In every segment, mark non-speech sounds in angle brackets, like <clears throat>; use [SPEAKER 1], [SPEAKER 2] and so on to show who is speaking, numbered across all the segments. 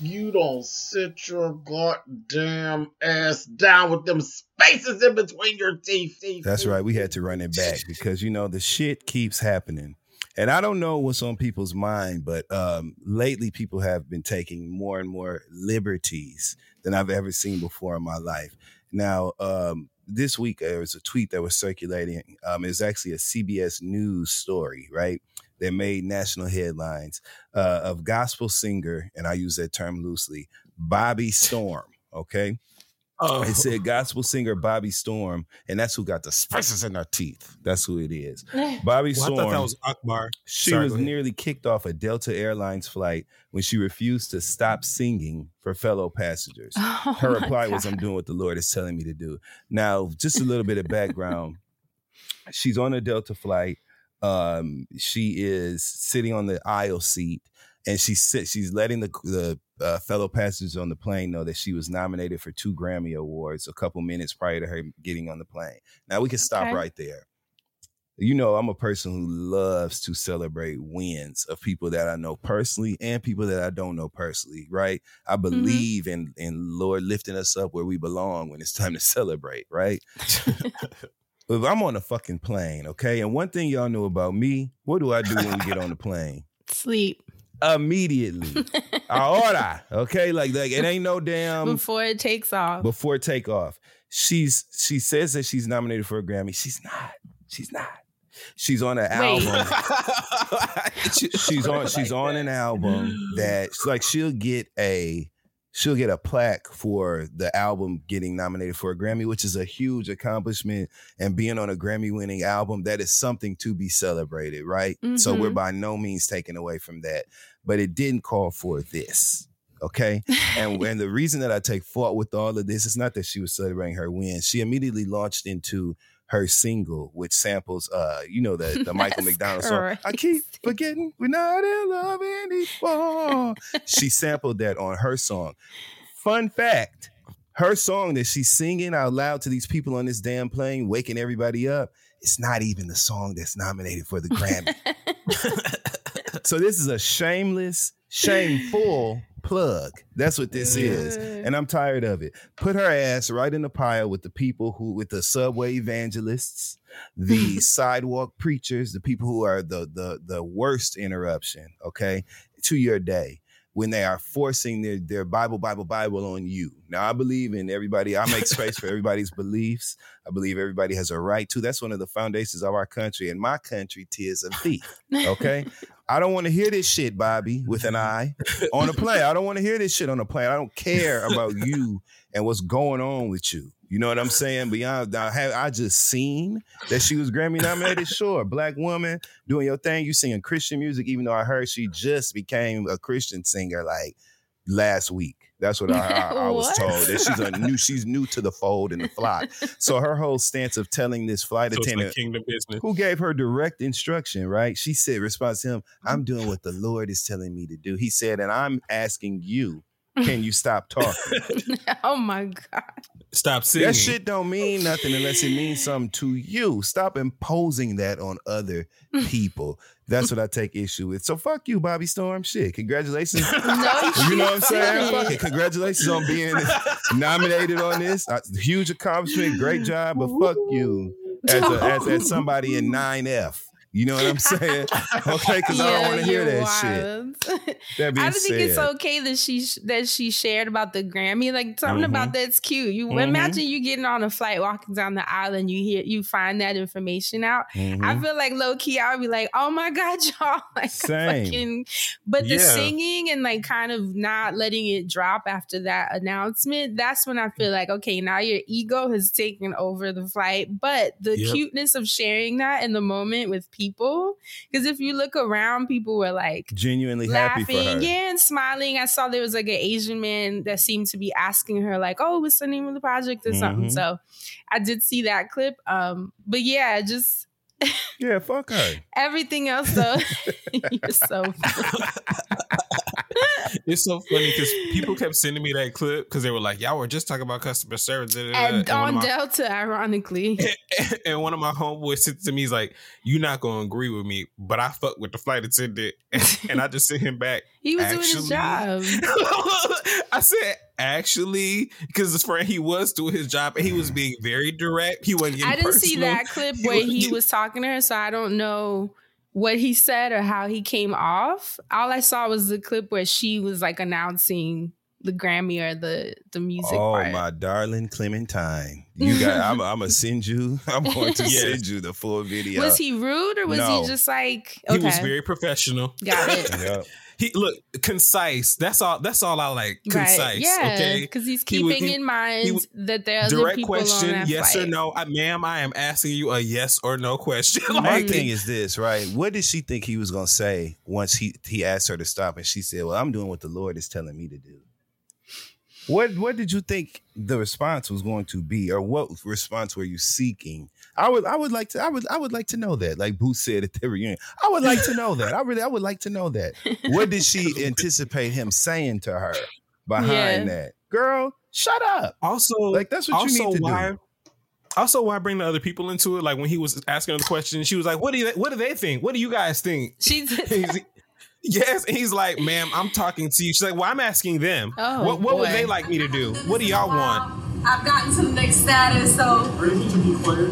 [SPEAKER 1] You don't sit your goddamn ass down with them spaces in between your teeth.
[SPEAKER 2] That's right. We had to run it back <laughs> because you know the shit keeps happening. And I don't know what's on people's mind, but um, lately people have been taking more and more liberties than I've ever seen before in my life. Now, um, this week there was a tweet that was circulating. Um, it was actually a CBS News story, right? That made national headlines uh, of gospel singer, and I use that term loosely, Bobbi Storm. Okay,
[SPEAKER 3] Oh,
[SPEAKER 2] it said gospel singer Bobbi Storm, and that's who got the spices in her teeth. That's who it is. <laughs> Bobbi
[SPEAKER 3] well, I
[SPEAKER 2] Storm.
[SPEAKER 3] thought that was Akbar.
[SPEAKER 2] she
[SPEAKER 3] Sorry,
[SPEAKER 2] was nearly kicked off a Delta Airlines flight when she refused to stop singing for fellow passengers. <laughs>
[SPEAKER 4] Oh
[SPEAKER 2] Her
[SPEAKER 4] my
[SPEAKER 2] reply was, "I'm doing what the Lord is telling me to do." Now, just a little bit of background. She's on a Delta flight. Um, she is sitting on the aisle seat, and she sit, she's letting the the uh, fellow passengers on the plane know that she was nominated for two Grammy awards a couple minutes prior to her getting on the plane. Now we can stop
[SPEAKER 4] Okay.
[SPEAKER 2] right there. You know, I'm a person who loves to celebrate wins of people that I know personally and people that I don't know personally, right? I believe in in Lord lifting us up where we belong when it's time to <laughs> celebrate, right? <laughs> <laughs> I'm on a fucking plane, okay? And one thing y'all know about me, what do I do when we get on the <laughs> plane?
[SPEAKER 4] Sleep
[SPEAKER 2] Immediately. <laughs> I order, okay? Like, like it ain't no damn
[SPEAKER 4] before it takes off.
[SPEAKER 2] before takeoff. She's she says that she's nominated for a Grammy. She's not. She's not. She's on an
[SPEAKER 4] Wait.
[SPEAKER 2] album. <laughs> she's on she's on an album that like she'll get a she'll get a plaque for the album getting nominated for a Grammy, which is a huge accomplishment. And being on a Grammy winning album, that is something to be celebrated, right? So
[SPEAKER 4] Mhm.
[SPEAKER 2] we're by no means taken away from that. But it didn't call for this. Okay. <laughs> And and the reason that I take fault with all of this is not that she was celebrating her win. She immediately launched into her single, which samples uh, you know, the, the Michael <laughs> McDonald song. I keep forgetting we're not in love anymore. she sampled that on her song. Fun fact: her song that she's singing out loud to these people on this damn plane, waking everybody up. It's not even the song that's nominated for the Grammy. <laughs> so this is a shameless, shameful plug. That's what this is. And I'm tired of it. Put her ass right in the pile with the people who, with the subway evangelists, the <laughs> sidewalk preachers, the people who are the the the worst interruption, okay, to your day when they are forcing their their Bible, Bible, Bible on you. Now I believe in everybody. I make space for everybody's <laughs> beliefs. I believe everybody has a right to. That's one of the foundations of our country. And my country, tis of thee. Okay. <laughs> I don't want to hear this shit, Bobbi, with an <laughs> eye on a plane. I don't want to hear this shit on a plane. I don't care about you and what's going on with you. You know what I'm saying? Beyond, I, have, I just seen that she was Grammy nominated. Sure, black woman doing your thing. You singing Christian music, even though I heard she just became a Christian singer like last week. That's what <laughs> I, I, I was
[SPEAKER 4] What?
[SPEAKER 2] told. That she's a new, she's new to the fold and the flock. So her whole stance of telling this flight
[SPEAKER 3] So
[SPEAKER 2] attendant
[SPEAKER 3] like kingdom business.
[SPEAKER 2] who gave her direct instruction, right? She said, response to him. I'm mm. doing what the Lord is telling me to do. He said, and I'm asking you, <laughs> can you stop talking? <laughs>
[SPEAKER 4] oh my god.
[SPEAKER 3] Stop singing.
[SPEAKER 2] that shit don't mean nothing unless it means something to you. Stop imposing that on other <laughs> people. That's what I take issue with. So fuck you, Bobbi Storm. Shit. Congratulations. <laughs>
[SPEAKER 4] No,
[SPEAKER 2] You know what I'm saying? Fuck it. Congratulations on being <laughs> nominated on this. Uh, huge accomplishment. Great job. But fuck you as, a, as, as somebody in 9F. You know what I'm saying? <laughs> okay, because I don't want to hear that shit. <laughs> That being
[SPEAKER 4] I think it's okay that she that she shared about the Grammy. Like something
[SPEAKER 2] Mhm.
[SPEAKER 4] about that's cute. You
[SPEAKER 2] Mhm.
[SPEAKER 4] imagine you getting on a flight, walking down the aisle, and you hear you find that information out.
[SPEAKER 2] Mhm.
[SPEAKER 4] I feel like low key, I would be like, oh my god, <laughs> y'all, like
[SPEAKER 2] Same.
[SPEAKER 4] fucking. But the
[SPEAKER 3] Yeah.
[SPEAKER 4] singing and like kind of not letting it drop after that announcement, that's when I feel like okay, now your ego has taken over the flight. But the
[SPEAKER 3] Yep.
[SPEAKER 4] cuteness of sharing that in the moment with people, because if you look around, people were like
[SPEAKER 2] genuinely happy for her.
[SPEAKER 4] laughing, yeah, and smiling. I saw there was like an Asian man that seemed to be asking her, like, "Oh, what's the name of the project?" or something.
[SPEAKER 2] Mhm.
[SPEAKER 4] So, I did see that clip. Um, but yeah, just
[SPEAKER 2] Yeah, fuck her. <laughs>
[SPEAKER 4] everything else though. <laughs> You're so <laughs> <laughs>
[SPEAKER 3] It's so funny because people kept sending me that clip because they were like, "Y'all were just talking about customer service." da, da, da,"
[SPEAKER 4] and
[SPEAKER 3] and,
[SPEAKER 4] on
[SPEAKER 3] my,
[SPEAKER 4] Delta, ironically. <laughs>
[SPEAKER 3] and one of my homeboys said to me, "He's like, you're not gonna agree with me, but I fuck with the flight attendant," and <laughs> I just sent him back.
[SPEAKER 4] He was doing his job.
[SPEAKER 3] I said actually because his friend he was doing his job and he was being very direct. He wasn't.
[SPEAKER 4] I didn't see that clip
[SPEAKER 3] He
[SPEAKER 4] where
[SPEAKER 3] was-
[SPEAKER 4] he was talking to her, so I don't know what he said or how he came off. All I saw was the clip where she was like announcing the Grammy or the the music
[SPEAKER 2] Oh
[SPEAKER 4] part.
[SPEAKER 2] my darling Clementine, you got. I'm. I'm gonna send you. <laughs> I'm going to
[SPEAKER 3] Yes.
[SPEAKER 2] send you the full video.
[SPEAKER 4] Was he rude or was
[SPEAKER 2] No.
[SPEAKER 4] he just like
[SPEAKER 3] He was very professional.
[SPEAKER 4] Got it. <laughs>
[SPEAKER 2] Yeah.
[SPEAKER 3] He look concise. That's all. That's all I like. Concise.
[SPEAKER 4] Right. Yeah,
[SPEAKER 3] Okay.
[SPEAKER 4] because he's
[SPEAKER 3] He
[SPEAKER 4] keeping
[SPEAKER 3] he-
[SPEAKER 4] in mind
[SPEAKER 3] he was-
[SPEAKER 4] that there are
[SPEAKER 3] Direct
[SPEAKER 4] people on
[SPEAKER 3] question,
[SPEAKER 4] that
[SPEAKER 3] yes
[SPEAKER 4] flight.
[SPEAKER 3] or no. I, ma'am, I am asking you a yes or no question. <laughs>
[SPEAKER 2] My thing is this, right? What did she think he was gonna say once he he asked her to stop, and she said, "Well, I'm doing what the Lord is telling me to do." What What did you think the response was going to be, or what response were you seeking? I would I would like to I would I would like to know that. Like Booth said at the reunion, I would like to know that. I really I would like to know that. What did she <laughs> anticipate him saying to her behind
[SPEAKER 4] Yeah.
[SPEAKER 2] that? Girl, shut up.
[SPEAKER 3] also,
[SPEAKER 2] Like that's what you
[SPEAKER 3] also
[SPEAKER 2] need to
[SPEAKER 3] why,
[SPEAKER 2] do.
[SPEAKER 3] Also, why bring the other people into it? Like when he was asking her the question, she was like, "What do you? What do they think? What do you guys think?"
[SPEAKER 4] She <laughs> did.
[SPEAKER 3] Yes, and he's like, "Ma'am, I'm talking to you." She's like, "Well, I'm asking them.
[SPEAKER 4] Oh,
[SPEAKER 3] what what would they like me to do? What do y'all want?"
[SPEAKER 5] Um, I've gotten to the next status, so.
[SPEAKER 6] Are you to be clear?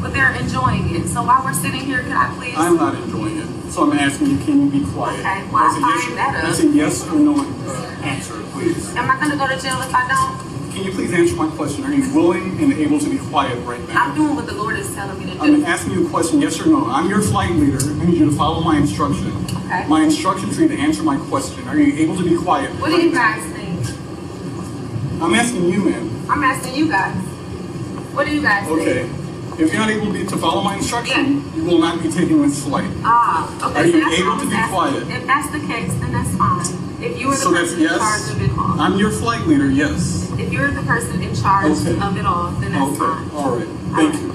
[SPEAKER 5] But they're enjoying it. So while we're sitting here, can I please?
[SPEAKER 6] I'm not enjoying it. So I'm asking you, can you be quiet?
[SPEAKER 5] Okay, well,
[SPEAKER 6] That's a yes,
[SPEAKER 5] better.
[SPEAKER 6] that's a yes or no uh, answer, please.
[SPEAKER 5] Am I gonna go to jail if I don't?
[SPEAKER 6] Can you please answer my question? Are you willing and able to be quiet right now?
[SPEAKER 5] I'm doing what the Lord is telling me to do.
[SPEAKER 6] I'm asking you a question, yes or no. I'm your flight leader. I need you to follow my instruction.
[SPEAKER 5] Okay.
[SPEAKER 6] My instruction for you to answer my question. Are you able to be quiet?
[SPEAKER 5] What do
[SPEAKER 6] right
[SPEAKER 5] you
[SPEAKER 6] now?
[SPEAKER 5] guys think?
[SPEAKER 6] I'm asking you, ma'am.
[SPEAKER 5] I'm asking you guys. What do you guys think?
[SPEAKER 6] Okay. If you're not able to, to follow my instruction, you will not be taking this flight.
[SPEAKER 5] Ah, okay.
[SPEAKER 6] Are you able to be
[SPEAKER 5] asking.
[SPEAKER 6] quiet?
[SPEAKER 5] If that's the case, then that's fine. If you are the
[SPEAKER 6] So
[SPEAKER 5] person in charge
[SPEAKER 6] yes.
[SPEAKER 5] of it all.
[SPEAKER 6] I'm your flight leader, yes.
[SPEAKER 5] if you're the person in charge
[SPEAKER 6] Okay.
[SPEAKER 5] of it all, then that's
[SPEAKER 6] Okay.
[SPEAKER 5] fine.
[SPEAKER 6] All right. Thank you.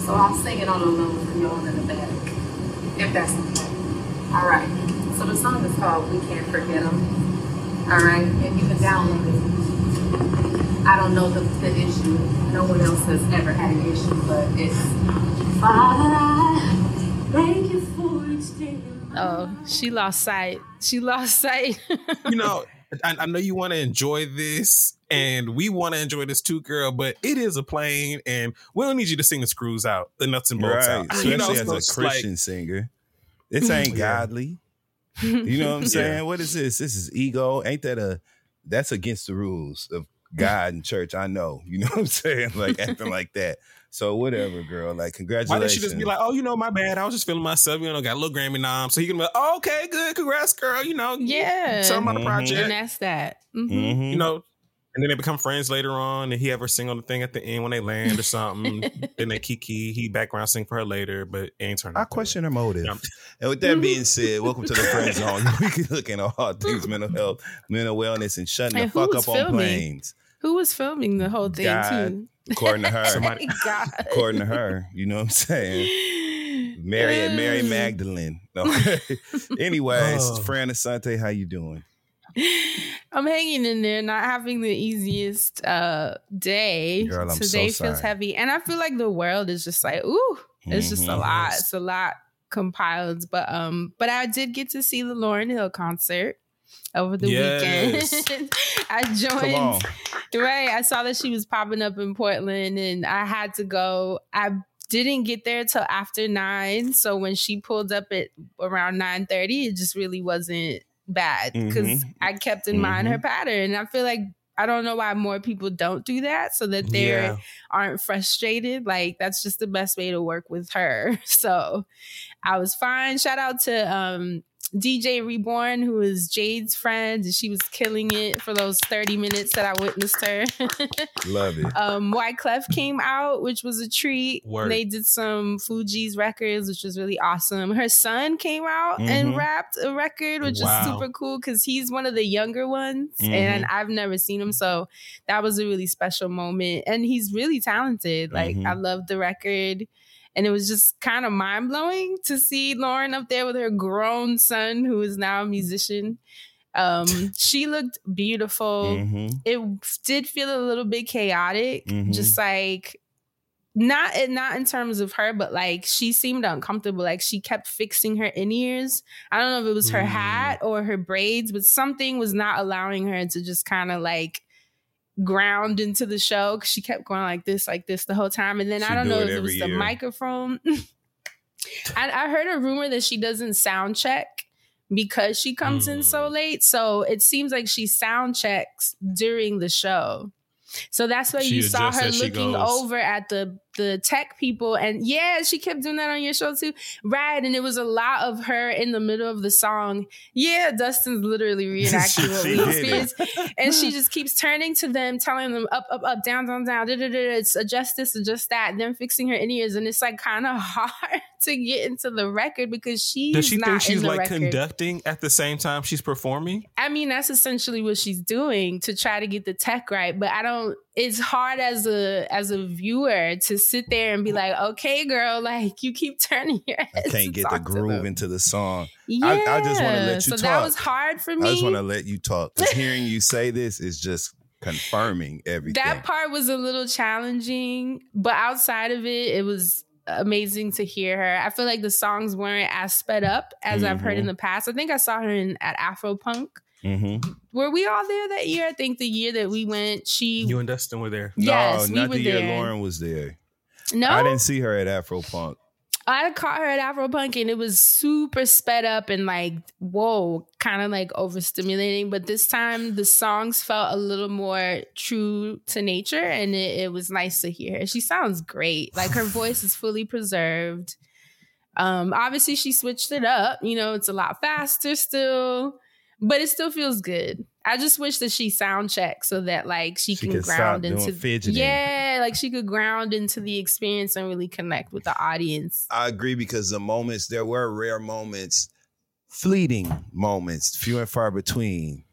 [SPEAKER 5] So I'm singing on a low for y'all in the back. If that's okay. All right. So the song is called We Can't Forget Them. All right. And you can download it. I don't know the, the issue. No one else has ever had an issue, but it's Father, I thank you for each day.
[SPEAKER 4] Oh, she lost sight. She lost sight. <laughs>
[SPEAKER 3] You know, I, I know you want to enjoy this, and we want to enjoy this too, girl. But it is a plane, and we don't need you to sing the screws out, the nuts and bolts
[SPEAKER 2] Right.
[SPEAKER 3] out.
[SPEAKER 2] Especially
[SPEAKER 3] You know,
[SPEAKER 2] as a
[SPEAKER 3] it's like-
[SPEAKER 2] Christian singer. This <laughs> ain't godly. <laughs> You know what I'm
[SPEAKER 3] Yeah.
[SPEAKER 2] saying? What is this? This is ego. Ain't that a that's against the rules of <laughs> God and church? I know. You know what I'm saying? <laughs> Like acting like that. So whatever, girl. Like congratulations.
[SPEAKER 3] Why
[SPEAKER 2] congratulations.
[SPEAKER 3] didn't she just be like, oh, you know, my bad. I was just feeling myself. You know, got a little Grammy nom. So he can be like, oh, okay, good. Congrats, girl. You know,
[SPEAKER 4] yeah.
[SPEAKER 3] Tell him about the
[SPEAKER 2] Mhm.
[SPEAKER 3] project.
[SPEAKER 4] and that's that. Mhm.
[SPEAKER 2] Mhm.
[SPEAKER 3] you know, and then they become friends later on, and he ever sing on the thing at the end when they land or something. <laughs> then they kiki, he background sing for her later, but it ain't turning.
[SPEAKER 2] I question her motive.
[SPEAKER 3] Yeah.
[SPEAKER 2] And with that being <laughs> said, welcome to the friend zone. <laughs> We can look into all things mental health, mental wellness, and shutting
[SPEAKER 4] And
[SPEAKER 2] the fuck up
[SPEAKER 4] was
[SPEAKER 2] on planes.
[SPEAKER 4] Who was filming the whole thing
[SPEAKER 2] God.
[SPEAKER 4] too?
[SPEAKER 2] According to her.
[SPEAKER 3] Somebody-
[SPEAKER 4] God.
[SPEAKER 2] according to her. You know what I'm saying? Mary Mary uh. Magdalene. Okay. Anyways,
[SPEAKER 3] Oh.
[SPEAKER 2] Fran Asante, how you doing? <laughs>
[SPEAKER 4] I'm hanging in there, not having the easiest uh day.
[SPEAKER 2] Girl, I'm so
[SPEAKER 4] Today feels heavy. And I feel like the world is just like, ooh, it's just a
[SPEAKER 2] Mhm.
[SPEAKER 4] lot. It's a lot compiled. But um, but I did get to see the Lauryn Hill concert over the
[SPEAKER 3] Yes.
[SPEAKER 4] weekend. <laughs> I joined. Right. I saw that she was popping up in Portland and I had to go. I didn't get there till after nine. So when she pulled up at around nine thirty, it just really wasn't bad because
[SPEAKER 2] Mhm.
[SPEAKER 4] I kept in mind her pattern. And I feel like I don't know why more people don't do that so that they
[SPEAKER 3] Yeah.
[SPEAKER 4] aren't frustrated. Like that's just the best way to work with her. <laughs> So I was fine. Shout out to um DJ Reborn, who is Jade's friend, and she was killing it for those 30 minutes that I witnessed her. <laughs>
[SPEAKER 2] Love it.
[SPEAKER 4] um Wyclef came out, which was a treat.
[SPEAKER 3] Word.
[SPEAKER 4] They did some Fugees records, which was really awesome. Her son came out and
[SPEAKER 2] Mhm.
[SPEAKER 4] rapped a record, which
[SPEAKER 3] Wow.
[SPEAKER 4] is super cool because he's one of the younger ones,
[SPEAKER 2] Mhm.
[SPEAKER 4] and I've never seen him, so that was a really special moment. And he's really talented. Like
[SPEAKER 2] Mhm.
[SPEAKER 4] I love the record. And it was just kind of mind blowing to see Lauryn up there with her grown son, who is now a musician. Um, <laughs> she looked beautiful
[SPEAKER 2] Mhm.
[SPEAKER 4] it did feel a little bit chaotic
[SPEAKER 2] Mhm.
[SPEAKER 4] just like not not in terms of her but like she seemed uncomfortable like she kept fixing her in-ears i don't know if it was her
[SPEAKER 3] Mm.
[SPEAKER 4] hat or her braids but something was not allowing her to just kind of like ground into the show because she kept going like this like this the whole time and then
[SPEAKER 2] She
[SPEAKER 4] i don't
[SPEAKER 2] do
[SPEAKER 4] know
[SPEAKER 2] it
[SPEAKER 4] if it was
[SPEAKER 2] every
[SPEAKER 4] the microphone <laughs> I, I heard a rumor that she doesn't sound check because she comes in so mm. late. So it seems like she sound checks during the show. So that's why
[SPEAKER 3] She
[SPEAKER 4] you saw her looking
[SPEAKER 3] goes.
[SPEAKER 4] over at the the tech people, and yeah, she kept doing that on your show too, right? And it was a lot of her in the middle of the song. Yeah, Dustin's literally <laughs> reenacting what
[SPEAKER 2] She
[SPEAKER 4] we
[SPEAKER 2] did
[SPEAKER 4] experienced, and she <laughs> just keeps turning to them, telling them up, up, up, down, down, down. Da, da, da, da, it's adjust this, adjust that, and then fixing her in ears, and it's like kind of <laughs> hard to get into the record because she's
[SPEAKER 3] Does she
[SPEAKER 4] not
[SPEAKER 3] think she's like
[SPEAKER 4] record.
[SPEAKER 3] conducting at the same time she's performing?
[SPEAKER 4] I mean, that's essentially what she's doing to try to get the tech right. But I don't. It's hard as a as a viewer to sit there and be mm-hmm. like, "Okay, girl, like you keep <laughs> turning your head."
[SPEAKER 2] I can't get the
[SPEAKER 4] to
[SPEAKER 2] groove into the song.
[SPEAKER 4] Yeah,
[SPEAKER 2] I- I just wanna let you
[SPEAKER 4] so
[SPEAKER 2] talk.
[SPEAKER 4] So that was hard for me.
[SPEAKER 2] I just want to let you talk. <laughs> hearing you say this is just confirming everything.
[SPEAKER 4] that part was a little challenging, but outside of it, it was amazing to hear her. I feel like the songs weren't as sped up as I've heard in mm-hmm. the past. I think I saw her in at Afropunk.
[SPEAKER 2] Mm-hmm.
[SPEAKER 4] Were we all there that year? I think the year that we went, she
[SPEAKER 3] You and Dustin were there.
[SPEAKER 4] Yes,
[SPEAKER 2] no,
[SPEAKER 4] we
[SPEAKER 2] not
[SPEAKER 4] were
[SPEAKER 2] the year
[SPEAKER 4] there.
[SPEAKER 2] Lauryn was there.
[SPEAKER 4] no.
[SPEAKER 2] I didn't see her at Afropunk.
[SPEAKER 4] I caught her at Afropunk and it was super sped up and like, whoa, kind of like overstimulating. But this time the songs felt a little more true to nature and it, it was nice to hear her. She sounds great. Like her <laughs> voice is fully preserved. Um, obviously she switched it up. You know, it's a lot faster still, but it still feels good. I just wish that she sound checked so that like she,
[SPEAKER 2] She
[SPEAKER 4] can
[SPEAKER 2] could
[SPEAKER 4] ground
[SPEAKER 2] doing
[SPEAKER 4] into
[SPEAKER 2] fidgeting.
[SPEAKER 4] yeah, like she could ground into the experience and really connect with the audience.
[SPEAKER 2] I agree because the moments there were rare moments, fleeting moments, few and far between,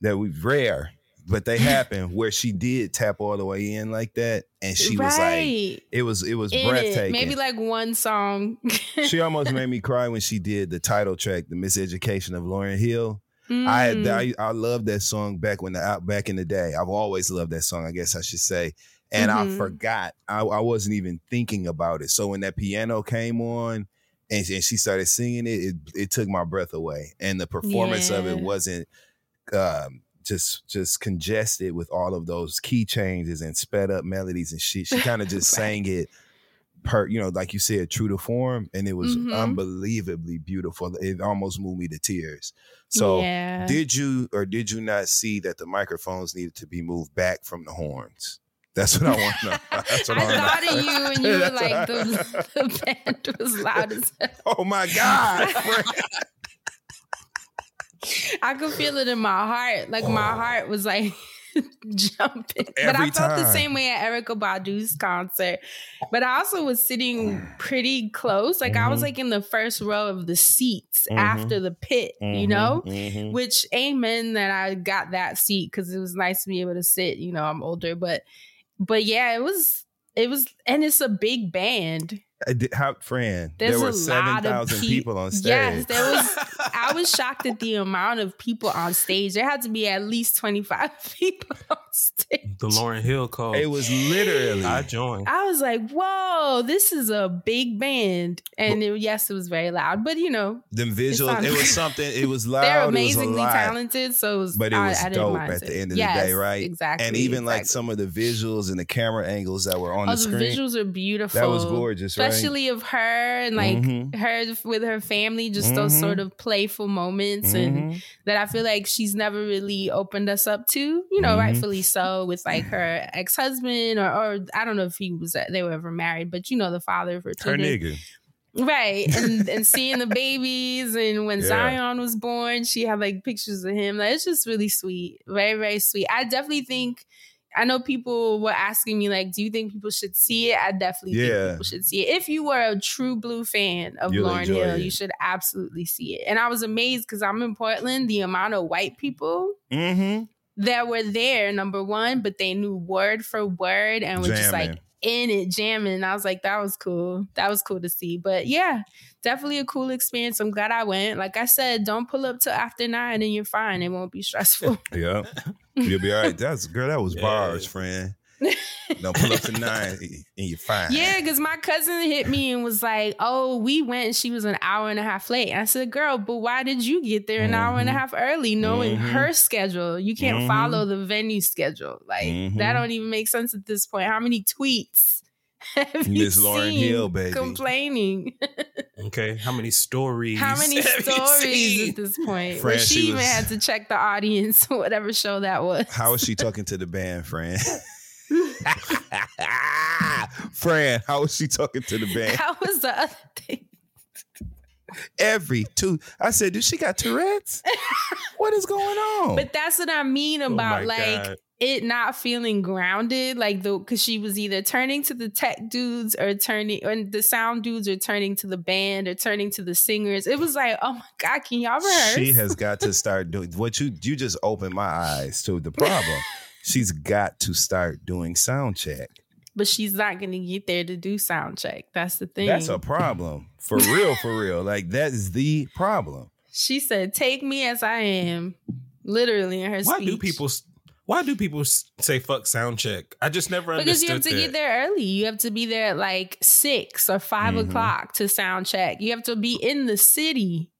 [SPEAKER 2] that we rare, but they <laughs> happen where she did tap all the way in like that, and she was like, it was it was
[SPEAKER 4] In it.
[SPEAKER 2] breathtaking.
[SPEAKER 4] Maybe like one song.
[SPEAKER 2] she almost <laughs> made me cry when she did the title track, "The Miseducation of Lauryn Hill." I had
[SPEAKER 4] Mm.
[SPEAKER 2] I, I loved that song back when the out back in the day. I've always loved that song. I guess I should say, and I
[SPEAKER 4] Mhm.
[SPEAKER 2] forgot. I, I wasn't even thinking about it. So when that piano came on, and, and she started singing it, it, it took my breath away. And the performance of it wasn't um, just just congested with all of those key changes and sped up melodies and shit. She kind of <laughs> just
[SPEAKER 4] Right.
[SPEAKER 2] sang it per you know like you said true to form and it was
[SPEAKER 4] Mhm.
[SPEAKER 2] unbelievably beautiful it almost moved me to tears so
[SPEAKER 4] yeah.
[SPEAKER 2] did you or did you not see that the microphones needed to be moved back from the horns that's what i want to know <laughs> that's what
[SPEAKER 4] I
[SPEAKER 2] wanna
[SPEAKER 4] thought
[SPEAKER 2] know.
[SPEAKER 4] of you and <laughs> you were like the, <laughs> the band was loud as hell.
[SPEAKER 2] oh my god
[SPEAKER 4] I could feel it in my heart. Like my heart was like <laughs> jumping. but I
[SPEAKER 2] Every
[SPEAKER 4] felt the same way at Erykah Badu's concert. But I also was sitting pretty close. Like I was
[SPEAKER 2] Mhm.
[SPEAKER 4] like in the first row of the seats
[SPEAKER 2] Mhm.
[SPEAKER 4] after the pit, you
[SPEAKER 2] Mhm,
[SPEAKER 4] know?
[SPEAKER 2] mhm.
[SPEAKER 4] Which amen that I got that seat because it was nice to be able to sit. You know, I'm older, but but yeah, it was it was and it's a big band.
[SPEAKER 2] I How, Fran?
[SPEAKER 4] There's
[SPEAKER 2] there were
[SPEAKER 4] a
[SPEAKER 2] seven
[SPEAKER 4] lot of
[SPEAKER 2] thousand
[SPEAKER 4] pe-
[SPEAKER 2] people on stage.
[SPEAKER 4] Yes, there was. I was <laughs> shocked at the amount of people on stage. There had to be at least 25 <laughs> people on stage.
[SPEAKER 3] The Lauryn Hill call.
[SPEAKER 2] It was literally.
[SPEAKER 3] I joined.
[SPEAKER 4] I was like, whoa, this is a big band. And it, yes, it was very loud, but you know,
[SPEAKER 2] them visuals. It was <laughs> something. It was loud.
[SPEAKER 4] they're
[SPEAKER 2] it was
[SPEAKER 4] amazingly talented. So it was,
[SPEAKER 2] But it
[SPEAKER 4] I-
[SPEAKER 2] was
[SPEAKER 4] I didn't
[SPEAKER 2] dope
[SPEAKER 4] mind
[SPEAKER 2] at the end of
[SPEAKER 4] Yes,
[SPEAKER 2] the day, right?
[SPEAKER 4] Exactly.
[SPEAKER 2] And even like some of the visuals and the camera angles that were on
[SPEAKER 4] Oh,
[SPEAKER 2] the
[SPEAKER 4] the
[SPEAKER 2] screen.
[SPEAKER 4] visuals are beautiful.
[SPEAKER 2] That was gorgeous, right?
[SPEAKER 4] Especially of her and like
[SPEAKER 2] Mhm.
[SPEAKER 4] her with her family. Just those
[SPEAKER 2] Mhm.
[SPEAKER 4] sort of playful moments, and
[SPEAKER 2] Mhm.
[SPEAKER 4] that I feel like she's never really opened us up to. You know,
[SPEAKER 2] Mhm.
[SPEAKER 4] rightfully so, with like her ex husband, or, or I don't know if he was they were ever married, but you know, the father of her
[SPEAKER 2] Her nigga.
[SPEAKER 4] Right. And <laughs> and seeing the babies and when
[SPEAKER 2] Yeah.
[SPEAKER 4] Zion was born, she had like pictures of him. Like it's just really sweet. Very, very sweet. I definitely think I know people were asking me like, do you think people should see it? I definitely
[SPEAKER 2] Yeah.
[SPEAKER 4] think people should see it. If you were a true blue fan of
[SPEAKER 2] You'll Lauryn
[SPEAKER 4] Hill,
[SPEAKER 2] it.
[SPEAKER 4] you should absolutely see it. And I was amazed because I'm in Portland, the amount of white people
[SPEAKER 2] Mm-hmm.
[SPEAKER 4] that were there, number one, but they knew word for word and were just like in it jamming. And I was like, that was cool. That was cool to see. But yeah, definitely a cool experience. I'm glad I went. Like I said, don't pull up till after nine and you're fine. It won't be stressful. <laughs>
[SPEAKER 2] Yeah. You'll be all right. That's girl. That was bars, friend. <laughs> Don't pull up to nine and you're fine.
[SPEAKER 4] yeah, because my cousin hit me and was like, oh, we went and she was an hour and a half late. I said, girl, but why did you get there an hour and a
[SPEAKER 2] Mhm.
[SPEAKER 4] half early knowing
[SPEAKER 2] Mhm.
[SPEAKER 4] her schedule? You can't
[SPEAKER 2] Mhm.
[SPEAKER 4] follow the venue schedule. Like that don't even make sense at this point. How many tweets <laughs>
[SPEAKER 2] Miss Lauryn Hill, baby.
[SPEAKER 4] complaining? <laughs>
[SPEAKER 3] Okay, how many stories?
[SPEAKER 4] How many <laughs> stories at this point?
[SPEAKER 2] Fran,
[SPEAKER 4] she,
[SPEAKER 2] she
[SPEAKER 4] even
[SPEAKER 2] was-
[SPEAKER 4] had to check the audience, whatever show that was.
[SPEAKER 2] How is she talking to the band, Fran? Fran, how was she talking to the band?
[SPEAKER 4] How was the other thing.
[SPEAKER 2] Every two. I said, dude, she got Tourette's? what is going on?
[SPEAKER 4] But that's what I mean oh about
[SPEAKER 3] Oh
[SPEAKER 4] like
[SPEAKER 3] God.
[SPEAKER 4] It not feeling grounded, like the because she was either turning to the tech dudes or turning, and the sound dudes are turning to the band or turning to the singers. It was like, oh my god, can y'all rehearse?
[SPEAKER 2] she has got to start doing what you you just opened my eyes to the problem. <laughs> She's got to start doing sound check.
[SPEAKER 4] but she's not going to get there to do sound check. That's the thing.
[SPEAKER 2] That's a problem. For real, for real. Like that is the problem.
[SPEAKER 4] she said, "Take me as I am," literally in her
[SPEAKER 3] Why
[SPEAKER 4] speech.
[SPEAKER 3] do people? Why do people say fuck sound check? I just never
[SPEAKER 4] understand.
[SPEAKER 3] Because
[SPEAKER 4] you have to
[SPEAKER 3] that.
[SPEAKER 4] get there early. You have to be there at like six or 5
[SPEAKER 2] Mhm.
[SPEAKER 4] o'clock to sound check. You have to be in the city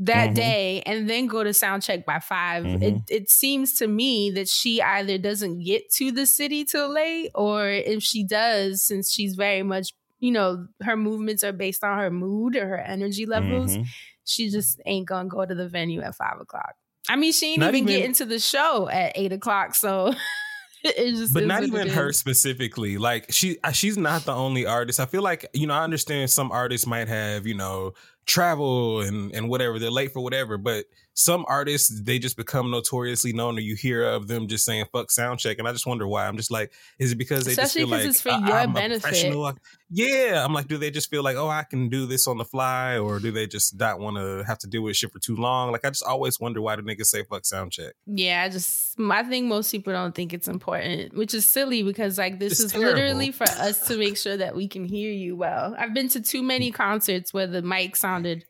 [SPEAKER 4] that
[SPEAKER 2] Mhm.
[SPEAKER 4] day and then go to sound check by 5 It
[SPEAKER 2] Mhm.
[SPEAKER 4] it seems to me that she either doesn't get to the city till late, or if she does, since she's very much you know her movements are based on her mood or her energy levels,
[SPEAKER 2] Mhm.
[SPEAKER 4] she just ain't gonna go to the venue at five o'clock. I mean, she ain't
[SPEAKER 3] Not
[SPEAKER 4] even,
[SPEAKER 3] even-
[SPEAKER 4] get into the show at eight o'clock, so <laughs> it just
[SPEAKER 3] but not even her specifically. Like she, uh, she's not the only artist. I feel like you know, I understand some artists might have you know travel and and whatever. They're late for whatever, but some artists they just become notoriously known, or you hear of them just saying "fuck sound check," and I just wonder why. I'm just like, is it because they
[SPEAKER 4] Especially
[SPEAKER 3] just feel like
[SPEAKER 4] it's for your
[SPEAKER 3] I'm
[SPEAKER 4] benefit.
[SPEAKER 3] professional? Yeah, I'm like, do they just feel like, oh, I can do this on the fly, or do they just not want to have to deal with shit for too long? Like, I just always wonder why the niggas say "fuck sound check."
[SPEAKER 4] Yeah, I just I think most people don't think it's important, which is silly because like this
[SPEAKER 3] It's
[SPEAKER 4] is
[SPEAKER 3] terrible.
[SPEAKER 4] literally for us to make sure that we can hear you well. I've been to too many concerts where the mic sounded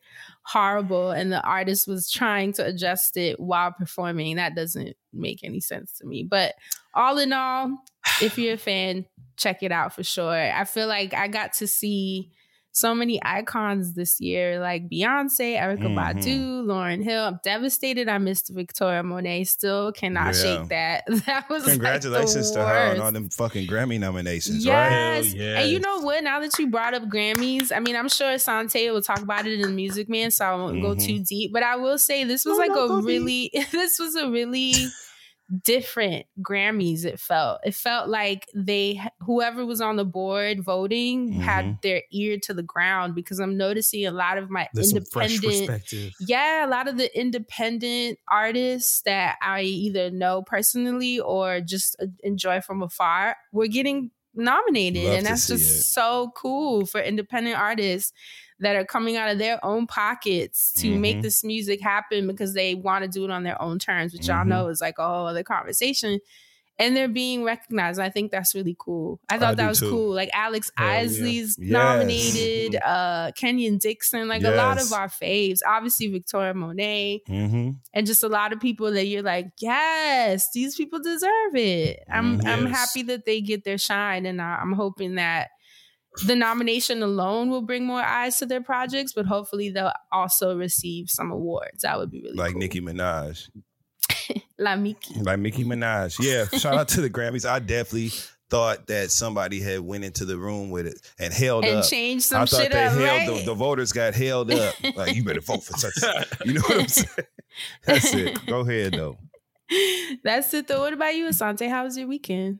[SPEAKER 4] horrible and the artist was trying to adjust it while performing. That doesn't make any sense to me. But all in all, if you're a <sighs> fan, check it out for sure. I feel like I got to see so many icons this year, like Beyonce, Erykah
[SPEAKER 2] Mhm.
[SPEAKER 4] Badu, Lauryn Hill. I'm devastated I missed Victoria Monet. Still cannot
[SPEAKER 2] Yeah.
[SPEAKER 4] shake that. <laughs> That was
[SPEAKER 2] Congratulations
[SPEAKER 4] like the
[SPEAKER 2] to her on all them fucking Grammy nominations, right?
[SPEAKER 4] Yes. And you know what? Now that you brought up Grammys, I mean, I'm sure Sante will talk about it in Music Man, so I won't go
[SPEAKER 2] Mhm.
[SPEAKER 4] too deep. But I will say this was
[SPEAKER 2] No,
[SPEAKER 4] like
[SPEAKER 2] no,
[SPEAKER 4] a really, <laughs> this was a really different Grammys. It felt. It felt like they, whoever was on the board voting, had
[SPEAKER 2] Mhm.
[SPEAKER 4] their ear to the ground because I'm noticing a lot of my
[SPEAKER 3] There's
[SPEAKER 4] independent
[SPEAKER 3] perspective.
[SPEAKER 4] yeah, a lot of the independent artists that I either know personally or just uh, enjoy from afar were getting nominated.
[SPEAKER 2] Love
[SPEAKER 4] and that's just
[SPEAKER 2] it.
[SPEAKER 4] so cool for independent artists that are coming out of their own pockets to make
[SPEAKER 2] Mhm.
[SPEAKER 4] this music happen because they want to do it on their own terms, which y'all
[SPEAKER 2] Mhm.
[SPEAKER 4] know is like a whole other conversation. and they're being recognized. I think that's really cool. I
[SPEAKER 2] I
[SPEAKER 4] thought that was
[SPEAKER 2] too.
[SPEAKER 4] cool. Like Alex
[SPEAKER 3] Hell yeah.
[SPEAKER 4] Isley's
[SPEAKER 2] Yes.
[SPEAKER 4] nominated, uh, Kenyon Dixon, like a lot of our faves. Obviously Victoria Monet,
[SPEAKER 2] Mm-hmm.
[SPEAKER 4] and just a lot of people that you're like, yes, these people deserve it. I'm
[SPEAKER 2] Mm,
[SPEAKER 4] I'm happy that they get their shine, and I'm hoping that the nomination alone will bring more eyes to their projects, but hopefully they'll also receive some awards. That would be really
[SPEAKER 2] Like
[SPEAKER 4] cool.
[SPEAKER 2] Nicki Minaj. <laughs>
[SPEAKER 4] La Miki.
[SPEAKER 2] Like Nicki Minaj. Yeah. <laughs> Shout out to the Grammys. I definitely thought that somebody had went into the room with it and held
[SPEAKER 4] And
[SPEAKER 2] up.
[SPEAKER 4] change some
[SPEAKER 2] I thought
[SPEAKER 4] shit
[SPEAKER 2] they
[SPEAKER 4] up,
[SPEAKER 2] held
[SPEAKER 4] right?
[SPEAKER 2] the, the voters got held up. <laughs> Like you better vote for such. You know what I'm saying? That's it. Go ahead though.
[SPEAKER 4] That's it though. What about you, Asante? How was your weekend?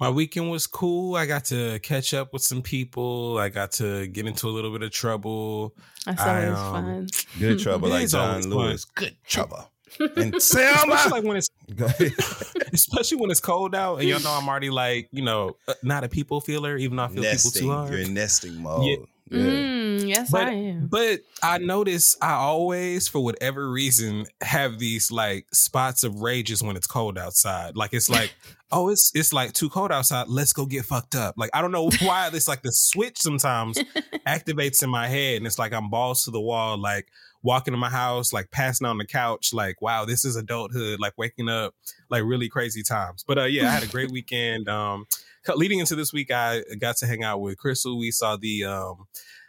[SPEAKER 3] My weekend was cool. I got to catch up with some people. I got to get into a little bit of trouble.
[SPEAKER 4] That's
[SPEAKER 3] I,
[SPEAKER 4] always
[SPEAKER 3] um,
[SPEAKER 4] fun.
[SPEAKER 2] Good trouble, <laughs>
[SPEAKER 3] It
[SPEAKER 2] like John
[SPEAKER 3] always fun.
[SPEAKER 2] Lewis. Good trouble. <laughs> And
[SPEAKER 3] Especially
[SPEAKER 2] Selma.
[SPEAKER 3] like when it's <laughs> especially when it's cold out and y'all know I'm already like, you know, uh, not a people feeler, even though I feel
[SPEAKER 2] nesting.
[SPEAKER 3] people too hard.
[SPEAKER 2] You're in nesting mode.
[SPEAKER 3] Yeah.
[SPEAKER 2] Yeah.
[SPEAKER 4] Mm, yes,
[SPEAKER 3] But-
[SPEAKER 4] I am.
[SPEAKER 3] But I notice I always, for whatever reason, have these like spots of rages when it's cold outside. Like it's like, <laughs> oh, it's it's like too cold outside. Let's go get fucked up. Like I don't know <laughs> why this like the switch sometimes <laughs> activates in my head, and it's like I'm balls to the wall, like walking in my house, like passing on the couch, like wow, this is adulthood. Like waking up, like really crazy times. But uh, yeah, I had a great weekend. Um, leading into this week, I got to hang out with Crystal. We saw the um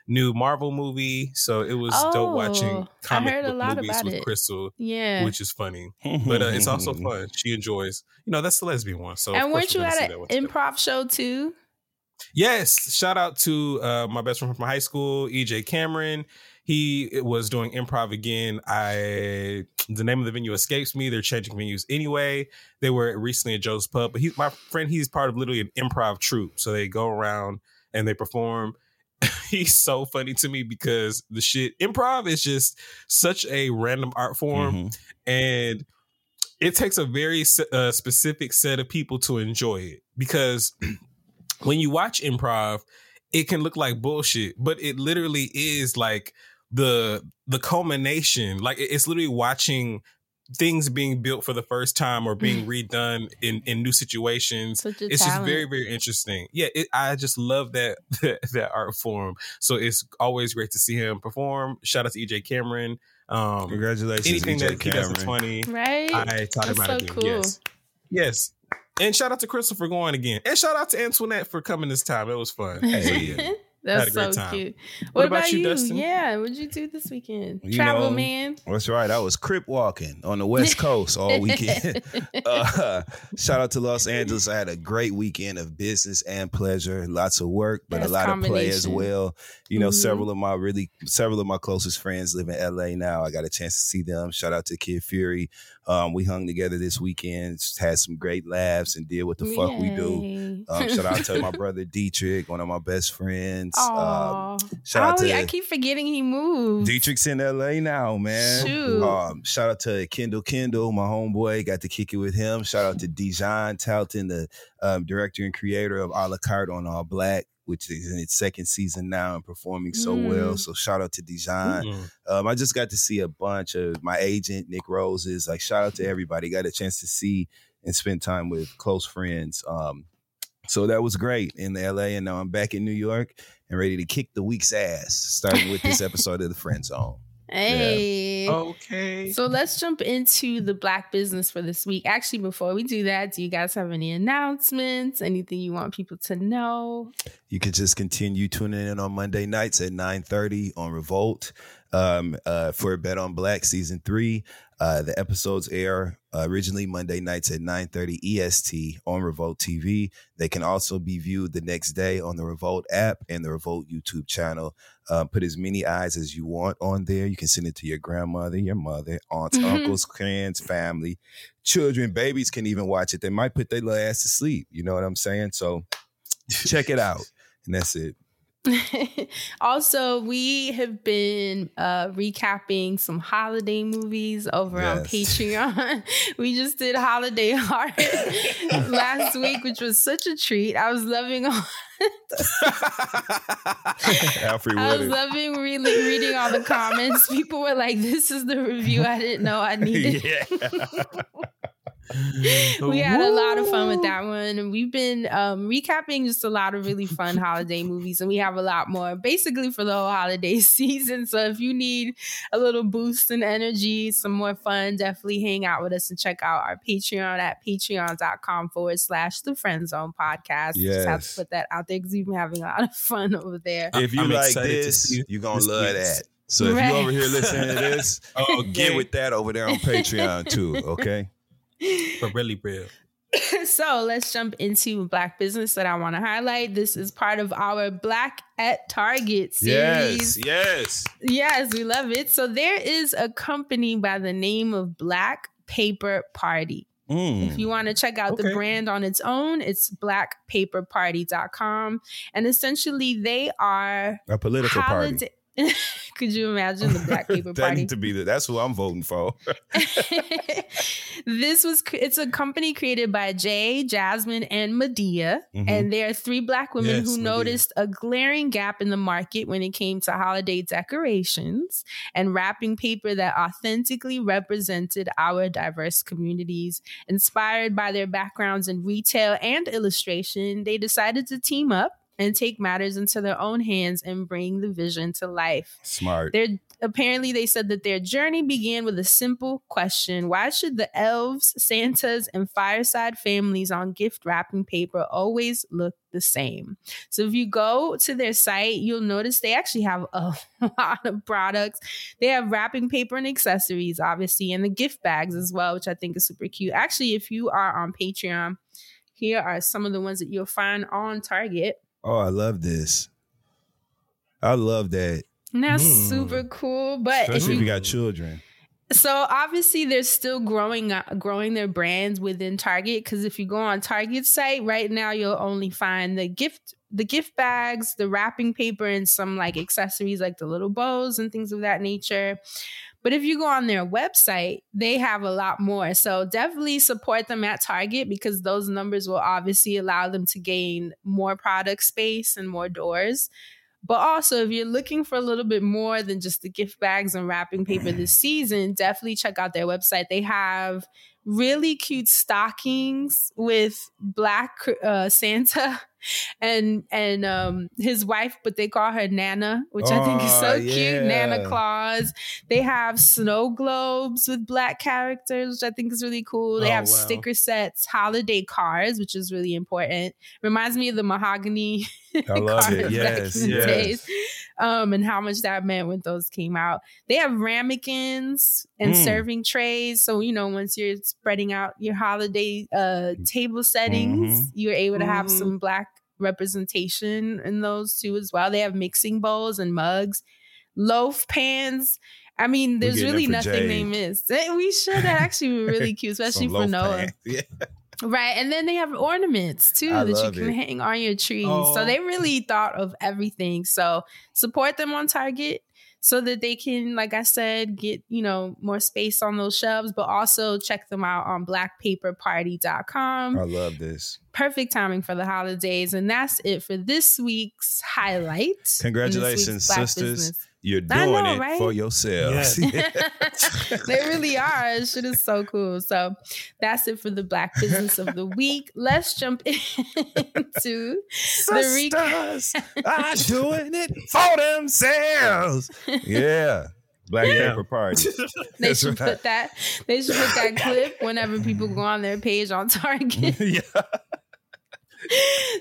[SPEAKER 3] new Marvel movie, so it was dope watching
[SPEAKER 4] Oh, I
[SPEAKER 3] comic
[SPEAKER 4] heard a
[SPEAKER 3] book
[SPEAKER 4] lot
[SPEAKER 3] movies
[SPEAKER 4] about
[SPEAKER 3] with
[SPEAKER 4] it.
[SPEAKER 3] Crystal,
[SPEAKER 4] Yeah.
[SPEAKER 3] which is funny. But uh, it's also <laughs> fun. She enjoys, you know, that's the lesbian one. So
[SPEAKER 4] and weren't you at an
[SPEAKER 3] that one together.
[SPEAKER 4] improv show too?
[SPEAKER 3] Yes, shout out to uh, my best friend from high school, EJ Cameron. He was doing improv again. I the name of the venue escapes me. They're changing venues anyway. They were recently at Joe's Pub, but he, my friend, he's part of literally an improv troupe. So they go around and they perform. <laughs> he's so funny to me because the shit improv is just such a random art form,
[SPEAKER 2] Mhm.
[SPEAKER 3] and it takes a very uh, specific set of people to enjoy it because <clears throat> when you watch improv, it can look like bullshit, but it literally is like the the culmination. Like it's literally watching things being built for the first time or being <laughs> redone in in new situations.
[SPEAKER 4] Such a
[SPEAKER 3] It's just very very interesting. Yeah, it, I just love that, <laughs> that art form. So it's always great to see him perform. Shout out to EJ Cameron. Um,
[SPEAKER 2] Congratulations,
[SPEAKER 3] anything
[SPEAKER 2] EJ
[SPEAKER 3] that he does is
[SPEAKER 2] Cameron.
[SPEAKER 3] funny.
[SPEAKER 4] Right?
[SPEAKER 3] I taught him
[SPEAKER 4] That's
[SPEAKER 3] how
[SPEAKER 4] so
[SPEAKER 3] to do.
[SPEAKER 4] cool.
[SPEAKER 3] Yes. Yes. And shout out to Crystal for going again. And shout out to Antoinette for coming this time. It was fun. So, yeah. <laughs>
[SPEAKER 4] That's
[SPEAKER 3] Had a great
[SPEAKER 4] so
[SPEAKER 3] time.
[SPEAKER 4] cute.
[SPEAKER 3] What
[SPEAKER 4] What,
[SPEAKER 3] about
[SPEAKER 4] about,
[SPEAKER 3] you,
[SPEAKER 4] you?
[SPEAKER 3] Dustin?
[SPEAKER 4] Yeah, what'd you do this weekend?
[SPEAKER 2] You
[SPEAKER 4] Travel
[SPEAKER 2] know,
[SPEAKER 4] man.
[SPEAKER 2] That's right. I was crip walking on the West <laughs> Coast all weekend. <laughs> uh, shout out to Los Angeles. I had a great weekend of business and pleasure. Lots of work, but
[SPEAKER 4] Best
[SPEAKER 2] a lot of play as well. You know,
[SPEAKER 4] Mhm.
[SPEAKER 2] several of my really several of my closest friends live in LA now. I got a chance to see them. Shout out to Kid Fury. Um, we hung together this weekend, had some great laughs, and did what the fuck we do. Um, shout out to my <laughs> brother Dietrich, one of my best friends. Um,
[SPEAKER 4] Aw.
[SPEAKER 2] shout out
[SPEAKER 4] oh,
[SPEAKER 2] to
[SPEAKER 4] I keep forgetting he moved.
[SPEAKER 2] Dietrich's in LA now, man.
[SPEAKER 4] Shoot.
[SPEAKER 2] Um, shout out to Kendall Kendall, my homeboy. Got to kick it with him. Shout out to Dijon Talton, the um, director and creator of A La Carte on All Black, which is in its second season now and performing so well.
[SPEAKER 4] Mm.
[SPEAKER 2] So shout out to Dijon.
[SPEAKER 3] Mm.
[SPEAKER 2] Um, I just got to see a bunch of my agent, Nick Roses. Like, shout out to everybody. Got a chance to see and spend time with close friends. Um, so that was great in LA. And now I'm back in New York and ready to kick the week's ass, starting with this <laughs> episode of The Friend Zone.
[SPEAKER 4] Hey.
[SPEAKER 3] Okay.
[SPEAKER 4] So let's jump into the black business for this week. Actually, before we do that, do you guys have any announcements? Anything you want people to know?
[SPEAKER 2] You can just continue tuning in on Monday nights at 9:30 on Revolt um, uh, for Bet on Black season three. Uh, the episodes air uh, originally Monday nights at 9:30 EST on Revolt TV. They can also be viewed the next day on the Revolt app and the Revolt YouTube channel. Uh, put as many eyes as you want on there. You can send it to your grandmother, your mother, aunts,
[SPEAKER 4] Mhm.
[SPEAKER 2] uncles, friends, family, children, babies can even watch it. They might put their little ass to sleep. You know what I'm saying? So check it out. And that's it. <laughs>
[SPEAKER 4] also, we have been uh, recapping some holiday movies over on <laughs> Patreon. we just did Holiday Heart <laughs> last week, which was such a treat. I was loving all I was loving really reading all the comments. People were like, "This is the review I didn't know I needed." <laughs> we had a lot of fun with that one. And we've been um, recapping just a lot of really fun holiday movies, and we have a lot more basically for the whole holiday <laughs> season. So if you need a little boost in energy, some more fun, definitely hang out with us and check out our Patreon at patreon.com forward slash the friend zone podcast. Just have to put that out there because we've been having a lot of <laughs> fun over there.
[SPEAKER 2] If you
[SPEAKER 3] I'm
[SPEAKER 2] like
[SPEAKER 3] excited to
[SPEAKER 2] this,
[SPEAKER 3] see
[SPEAKER 2] you're gonna love that. So if
[SPEAKER 4] Right.
[SPEAKER 2] you over here listening to this,
[SPEAKER 3] Oh,
[SPEAKER 2] get with that over there on Patreon too. Okay.
[SPEAKER 3] But really real. <laughs>
[SPEAKER 4] so let's jump into black business that I want to highlight. This is part of our Black at Target series.
[SPEAKER 2] Yes. Yes.
[SPEAKER 4] Yes, we love it. So there is a company by the name of Black Paper Party.
[SPEAKER 2] Mm.
[SPEAKER 4] If you want to check out the brand on its own, it's blackpaperparty.com. And essentially, they are
[SPEAKER 2] A political party. <laughs>
[SPEAKER 4] Could you imagine the Black Paper <laughs>
[SPEAKER 2] that
[SPEAKER 4] Party?
[SPEAKER 2] need to be the, that's who I'm voting for. <laughs>
[SPEAKER 4] this was it's a company created by Jay, Jasmine, and Medea,
[SPEAKER 2] Mhm.
[SPEAKER 4] and there are three black women
[SPEAKER 3] Yes,
[SPEAKER 4] who
[SPEAKER 3] Medea.
[SPEAKER 4] noticed a glaring gap in the market when it came to holiday decorations and wrapping paper that authentically represented our diverse communities. Inspired by their backgrounds in retail and illustration, they decided to team up and take matters into their own hands and bring the vision to life.
[SPEAKER 2] Smart.
[SPEAKER 4] Their apparently they said that their journey began with a simple question. Why should the elves santas and fireside families on gift wrapping paper always look the same? So if you go to their site you'll notice they actually have a <laughs> lot of products. They have wrapping paper and accessories obviously and the gift bags as well which i think is super cute. Actually if you are on patreon here are some of the ones that you'll find on target
[SPEAKER 2] Oh, I love this. I love that.
[SPEAKER 4] and that's
[SPEAKER 3] Mm.
[SPEAKER 4] super cool but if
[SPEAKER 2] Especially if
[SPEAKER 4] you
[SPEAKER 2] you got children.
[SPEAKER 4] So obviously they're still growing growing their brands within Target because if you go on Target's site right now you'll only find the gift the gift bags, the wrapping paper and some like accessories like the little bows and things of that nature. But if you go on their website, they have a lot more. So definitely support them at Target because those numbers will obviously allow them to gain more product space and more doors. But also, if you're looking for a little bit more than just the gift bags and wrapping paper this <clears throat> season, definitely check out their website. They have really cute stockings with black uh, Santa and and um his wife, but they call her Nana, which I think is so
[SPEAKER 2] Oh,
[SPEAKER 4] cute. Nana
[SPEAKER 2] yeah.
[SPEAKER 4] Claus. They have snow globes with black characters, which I think is really cool. They
[SPEAKER 3] Oh,
[SPEAKER 4] have
[SPEAKER 3] wow.
[SPEAKER 4] sticker sets, holiday cards, which is really important. Reminds me of the mahogany <laughs>
[SPEAKER 2] I love
[SPEAKER 4] cards
[SPEAKER 2] it.
[SPEAKER 4] back
[SPEAKER 2] Yes,
[SPEAKER 4] the
[SPEAKER 2] yes.
[SPEAKER 4] days. Um, and how much that meant when those came out. They have ramekins and
[SPEAKER 2] Mm.
[SPEAKER 4] serving trays. So, you know, once you're spreading out your holiday uh table settings,
[SPEAKER 2] Mhm.
[SPEAKER 4] you're able to have
[SPEAKER 3] Mhm.
[SPEAKER 4] some black representation in those too as well. They have mixing bowls and mugs, loaf pans. I mean, there's really nothing
[SPEAKER 2] Jay.
[SPEAKER 4] they miss. Eh, We should that actually be <laughs> really cute, especially for Noah. <laughs>
[SPEAKER 2] Yeah.
[SPEAKER 4] Right. And then they have ornaments too
[SPEAKER 2] I
[SPEAKER 4] that you can
[SPEAKER 2] it.
[SPEAKER 4] hang on your trees.
[SPEAKER 3] Oh.
[SPEAKER 4] So they really thought of everything. So support them on Target so that they can, like I said, get, you know, more space on those shelves, but also check them out on blackpaperparty.com.
[SPEAKER 2] I love this.
[SPEAKER 4] Perfect timing for the holidays. And that's it for this week's highlight. this
[SPEAKER 2] Congratulations,
[SPEAKER 4] week's
[SPEAKER 2] sisters.
[SPEAKER 4] Business.
[SPEAKER 2] You're doing
[SPEAKER 4] know,
[SPEAKER 2] it
[SPEAKER 4] right?
[SPEAKER 2] for yourselves. <laughs>
[SPEAKER 4] they really are. Shit is so cool. So that's it for the black business of the week. Let's jump <laughs> into the recap.
[SPEAKER 2] Sisters are <laughs> doing it for themselves. Yeah. Black
[SPEAKER 3] Yeah.
[SPEAKER 2] paper party.
[SPEAKER 4] They
[SPEAKER 2] That's
[SPEAKER 4] should
[SPEAKER 2] right.
[SPEAKER 4] put that. They should put that clip whenever people go on their page on Target.
[SPEAKER 2] yeah.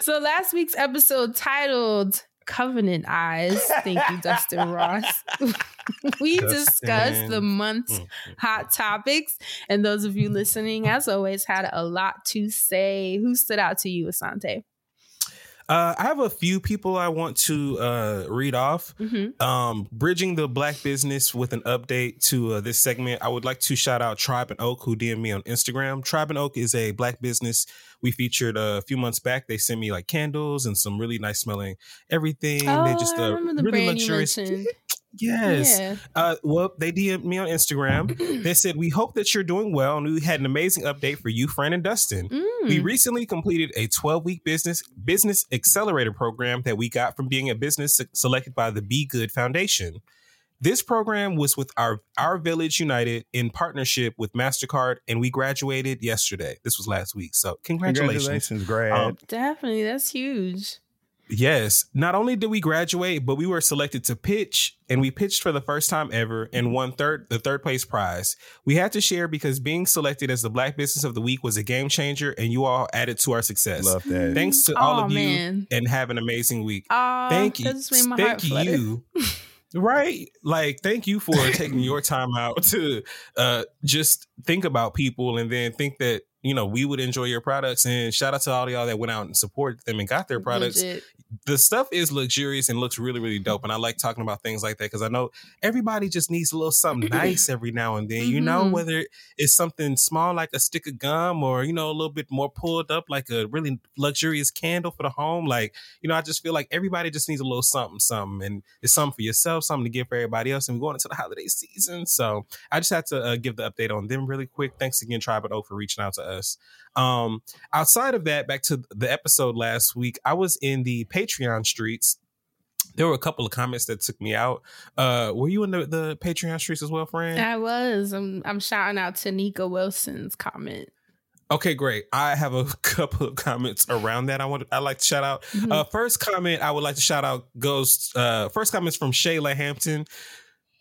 [SPEAKER 4] so last week's episode titled Covenant Eyes. Thank you, Dustin Ross. <laughs> we
[SPEAKER 3] Dustin.
[SPEAKER 4] discussed the month's
[SPEAKER 3] Mm.
[SPEAKER 4] hot topics. And those of you listening, as always, had a lot to say. Who stood out to you, Asante?
[SPEAKER 3] Uh, I have a few people I want to uh, read off.
[SPEAKER 4] Mm-hmm.
[SPEAKER 3] Um, bridging the black business with an update to uh, this segment, I would like to shout out Tribe and Oak, who DM'd me on Instagram. Tribe and Oak is a black business we featured a few months back. They sent me like candles and some really nice smelling everything.
[SPEAKER 4] Oh,
[SPEAKER 3] they just
[SPEAKER 4] I
[SPEAKER 3] uh,
[SPEAKER 4] remember the
[SPEAKER 3] really luxurious. <laughs>
[SPEAKER 4] mentioned.
[SPEAKER 3] Yes.
[SPEAKER 4] Yeah.
[SPEAKER 3] Uh, well, they DM'd me on Instagram. <clears throat> they said, We hope that you're doing well. And we had an amazing update for you, Fran and Dustin. We
[SPEAKER 4] Mm.
[SPEAKER 3] recently completed a 12 week business business accelerator program that we got from being a business selected by the Be Good Foundation. This program was with our our Village United in partnership with Mastercard, and we graduated yesterday. This was last week, so congratulations,
[SPEAKER 2] Congratulations, grad.
[SPEAKER 3] Um,
[SPEAKER 4] Definitely, that's huge.
[SPEAKER 3] Yes. Not only did we graduate, but we were selected to pitch and we pitched for the first time ever and won third the third place prize. We had to share because being selected as the Black Business of the Week was a game changer and you all added to our success.
[SPEAKER 2] Love that.
[SPEAKER 3] Thanks to all
[SPEAKER 4] Aw,
[SPEAKER 3] of you and have an amazing week.
[SPEAKER 4] Aw,
[SPEAKER 3] thank you.
[SPEAKER 4] that just made my heart
[SPEAKER 3] thank you. <laughs> Right. Like, thank you for <laughs> taking your time out to uh just think about people and then think that, you know, we would enjoy your products. And shout out to all y'all that went out and supported them and got their products
[SPEAKER 4] Legit.
[SPEAKER 3] The stuff is luxurious and looks really really dope and i like talking about things like that because i know everybody just needs a little something <laughs> nice every now and then you know
[SPEAKER 4] Mhm.
[SPEAKER 3] whether it's something small like a stick of gum or you know a little bit more pulled up like a really luxurious candle for the home like you know i just feel like everybody just needs a little something something and it's something for yourself something to give for everybody else and we're going into the holiday season so i just had to uh, give the update on them really quick thanks again tribe at o for reaching out to us um outside of that back to the episode last week i was in the patreon streets there were a couple of comments that took me out uh were you in the, the patreon streets as well friend
[SPEAKER 4] I was. I'm I'm shouting out to Nika Wilson's comment.
[SPEAKER 3] Okay, great. I have a <laughs> couple of comments around that. I want I like to shout out.
[SPEAKER 4] Mhm.
[SPEAKER 3] Uh, first comment I would like to shout out goes. Uh, first comments from Shayla Hampton.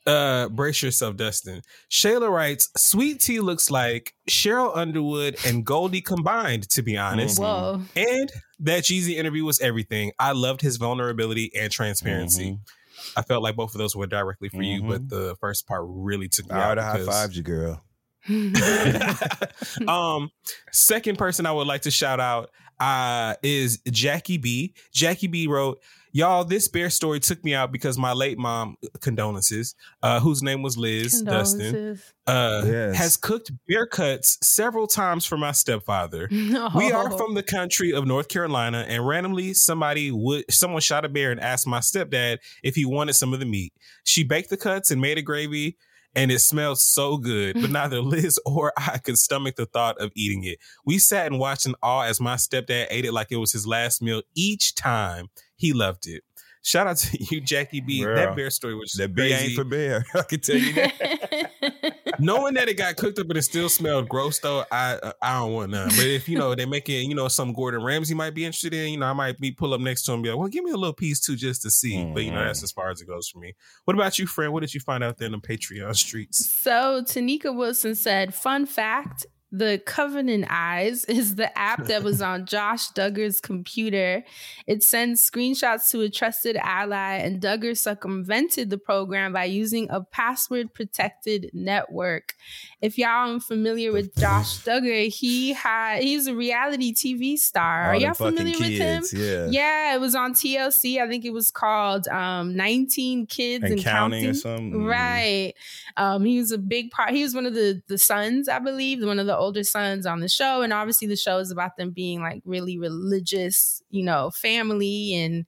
[SPEAKER 3] Uh, brace yourself, Dustin. Shayla writes, "Sweet tea looks like Cheryl Underwood and Goldie combined. To be honest,
[SPEAKER 4] Whoa.
[SPEAKER 3] and that Jeezy interview was everything. I loved his vulnerability and transparency.
[SPEAKER 2] Mm-hmm.
[SPEAKER 3] I felt like both of those were directly for you, but the first part really took me
[SPEAKER 2] I
[SPEAKER 3] out.
[SPEAKER 2] would high
[SPEAKER 3] because-
[SPEAKER 2] fived you, girl. <laughs>
[SPEAKER 3] um, second person I would like to shout out uh, is Jackie B. Jackie B wrote, Y'all, this bear story took me out because my late mom, condolences, uh, whose name was Liz Dustin, uh,
[SPEAKER 2] Yes.
[SPEAKER 3] has cooked bear cuts several times for my stepfather. <laughs> We are
[SPEAKER 4] Oh.
[SPEAKER 3] from the country of North Carolina, and randomly somebody would someone shot a bear and asked my stepdad if he wanted some of the meat. She baked the cuts and made a gravy, and it smelled so good. But <laughs> neither Liz or I could stomach the thought of eating it. We sat and watched in awe as my stepdad ate it like it was his last meal each time. He loved it. Shout out to <laughs> you, Jackie B.
[SPEAKER 2] Girl,
[SPEAKER 3] that bear story was
[SPEAKER 2] That B
[SPEAKER 3] crazy.
[SPEAKER 2] ain't for bear. <laughs> I can tell you that.
[SPEAKER 3] Knowing that it got cooked up and it still smelled gross, though, I uh, I don't want none. But if you know they make it, you know, some Gordon Ramsay might be interested in, you know, I might be pull up next to him, and be like, well, give me a little piece too, just to see. But you know, that's as far as it goes for me. What about you, friend? What did you find out there in the Patreon streets?
[SPEAKER 4] So Tanika Wilson said, fun fact. The Covenant Eyes <laughs> is the app that was on Josh Duggar's computer. It sends screenshots to a trusted ally, and Duggar circumvented the program by using a password protected network. If y'all aren't familiar with Josh Duggar, he had he's a reality TV star. Are y'all familiar with him?
[SPEAKER 2] yeah.
[SPEAKER 4] Yeah, it was on TLC. I think it was called um 19 Kids
[SPEAKER 2] And
[SPEAKER 4] and,
[SPEAKER 2] Counting or something?
[SPEAKER 4] Right. Um he was a big part. He was one of the the sons, I believe, one of the older sons on the show and obviously the show is about them being like really religious, you know, family and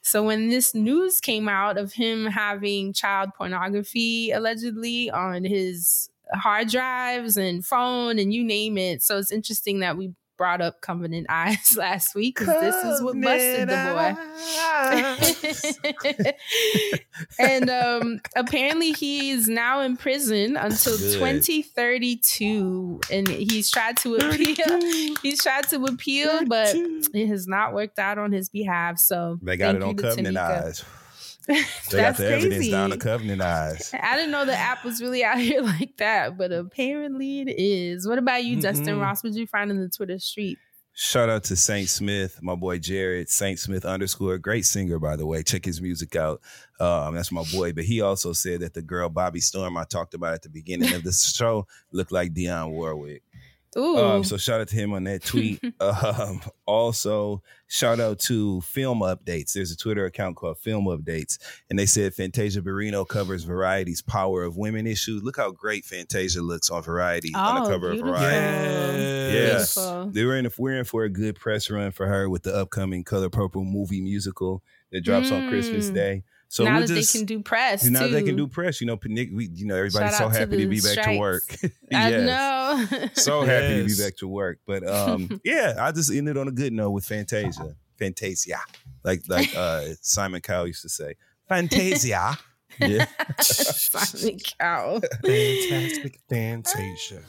[SPEAKER 4] so when this news came out of him having child pornography allegedly on his hard drives and phone and you name it. So it's interesting that we brought up Covenant Eyes <laughs> last week because this is what busted the boy. <laughs> <laughs> and um, apparently he is now in prison until
[SPEAKER 2] Good.
[SPEAKER 4] 2032 and he's tried to appeal he's tried to appeal but it has not worked out on his behalf so
[SPEAKER 2] They got it on Covenant Eyes. They got the evidence
[SPEAKER 4] crazy.
[SPEAKER 2] down to Covenant Eyes.
[SPEAKER 4] I didn't know the app was really out <laughs> here like that, but apparently it is. What about you, Dustin
[SPEAKER 2] Mm-mm.
[SPEAKER 4] Ross? What did you find in the Twitter street?
[SPEAKER 2] Shout out to Saint Smith, my boy Jared, Saint Smith underscore, great singer, by the way. Check his music out. Um, that's my boy. But he also said that the girl Bobbi Storm I talked about at the beginning of the <laughs> show looked like Dionne Warwick.
[SPEAKER 4] Ooh.
[SPEAKER 2] Um, so shout out to him on that <laughs> tweet. um, also, shout out to Film Updates. There's a Twitter account called Film Updates, and they said Fantasia Barrino covers Variety's Power of Women issue. Look how great Fantasia looks on Variety on the
[SPEAKER 4] Oh,
[SPEAKER 2] cover
[SPEAKER 4] beautiful.
[SPEAKER 2] of Variety. Yes,
[SPEAKER 4] Beautiful.
[SPEAKER 2] they were in. We're in for a good press run for her with the upcoming Color Purple movie musical that drops on Christmas
[SPEAKER 4] Mm.
[SPEAKER 2] Day. So
[SPEAKER 4] now that
[SPEAKER 2] just
[SPEAKER 4] they can do press,
[SPEAKER 2] now that they can do press. You know, Nick, we, you know, everybody's
[SPEAKER 4] Shout
[SPEAKER 2] so
[SPEAKER 4] out to
[SPEAKER 2] happy to be back to
[SPEAKER 4] strikes.
[SPEAKER 2] work. <laughs>
[SPEAKER 4] I know.
[SPEAKER 2] so happy to be back to work. But um, <laughs> yeah, I just ended on a good note with Fantasia. Fantasia. Like like uh Simon Cowell used to say. Fantasia. <laughs> Yeah.
[SPEAKER 4] Silent cow.
[SPEAKER 3] Fantastic Fantasia.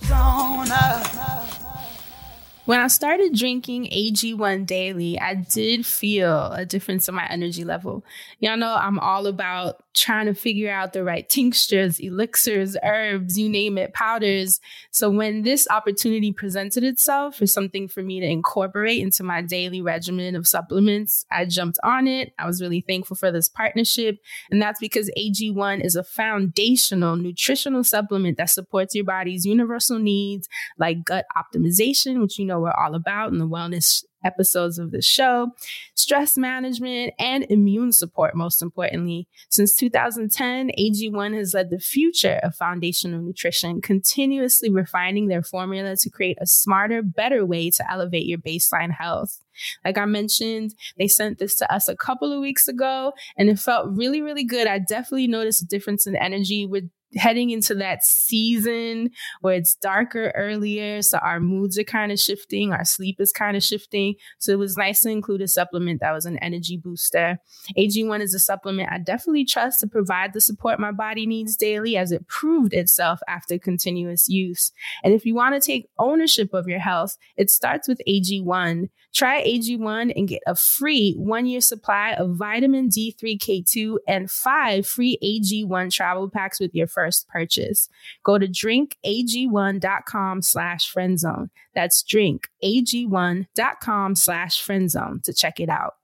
[SPEAKER 4] When I started drinking AG1 daily, I did feel a difference in my energy level. Y'all know I'm all about trying to figure out the right tinctures, elixirs, herbs, you name it, powders. So when this opportunity presented itself for something for me to incorporate into my daily regimen of supplements, I jumped on it. I was really thankful for this partnership. And that's because AG1 is a foundational nutritional supplement that supports your body's universal needs like gut optimization, which you know we're all about in the wellness episodes of the show, stress management, and immune support, most importantly. Since 2010, AG1 has led the future of foundational nutrition, continuously refining their formula to create a smarter, better way to elevate your baseline health. Like I mentioned, they sent this to us a couple of weeks ago and it felt really, really good. I definitely noticed a difference in energy with heading into that season where it's darker earlier. So our moods are kind of shifting, our sleep is kind of shifting. So it was nice to include a supplement that was an energy booster. AG1 is a supplement I definitely trust to provide the support my body needs daily as it proved itself after continuous use. And if you want to take ownership of your health, it starts with AG1. Try AG1 and get a free one year supply of vitamin D3K2 and five free AG1 travel packs with your first purchase. Go to drinkag1.com slash friendzone. That's drinkag1.com slash friendzone to check it out.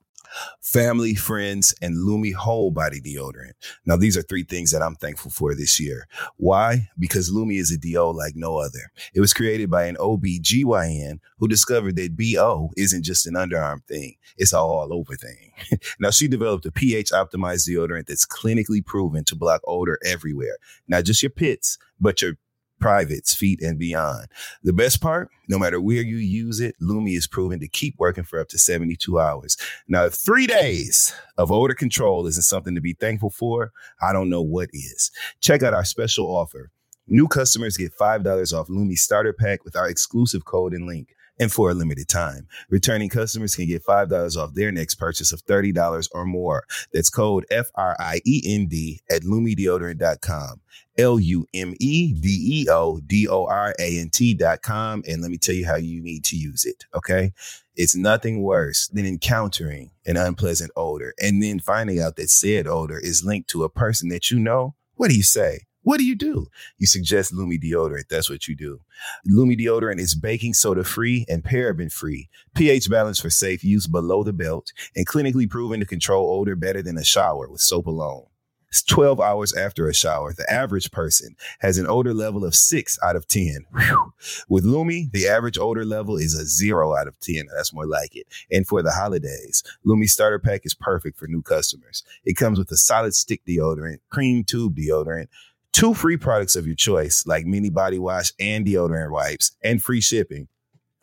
[SPEAKER 2] Family, friends, and Lume whole body deodorant. Now, these are three things that I'm thankful for this year. Why? Because Lume is a DO like no other. It was created by an OBGYN who discovered that BO isn't just an underarm thing. It's a all over thing. <laughs> now, she developed a pH optimized deodorant that's clinically proven to block odor everywhere, not just your pits, but your privates, feet, and beyond. The best part, no matter where you use it, Lume is proven to keep working for up to 72 hours. Now, if three days of odor control isn't something to be thankful for, I don't know what is. Check out our special offer. New customers get $5 off Lume starter pack with our exclusive code and link. And for a limited time, returning customers can get $5 off their next purchase of $30 or more. That's code F R I E N D at lumedeodorant.com. L U M E D E O D O R A N T dot com. And let me tell you how you need to use it. Okay. It's nothing worse than encountering an unpleasant odor and then finding out that said odor is linked to a person that you know. What do you say? What do you do? You suggest Lume deodorant. That's what you do. Lume deodorant is baking soda free and paraben free, pH balanced for safe use below the belt, and clinically proven to control odor better than a shower with soap alone. It's 12 hours after a shower. The average person has an odor level of six out of 10. Whew. With Lume, the average odor level is a zero out of 10. That's more like it. And for the holidays, Lume starter pack is perfect for new customers. It comes with a solid stick deodorant, cream tube deodorant, two free products of your choice, like mini body wash and deodorant wipes, and free shipping.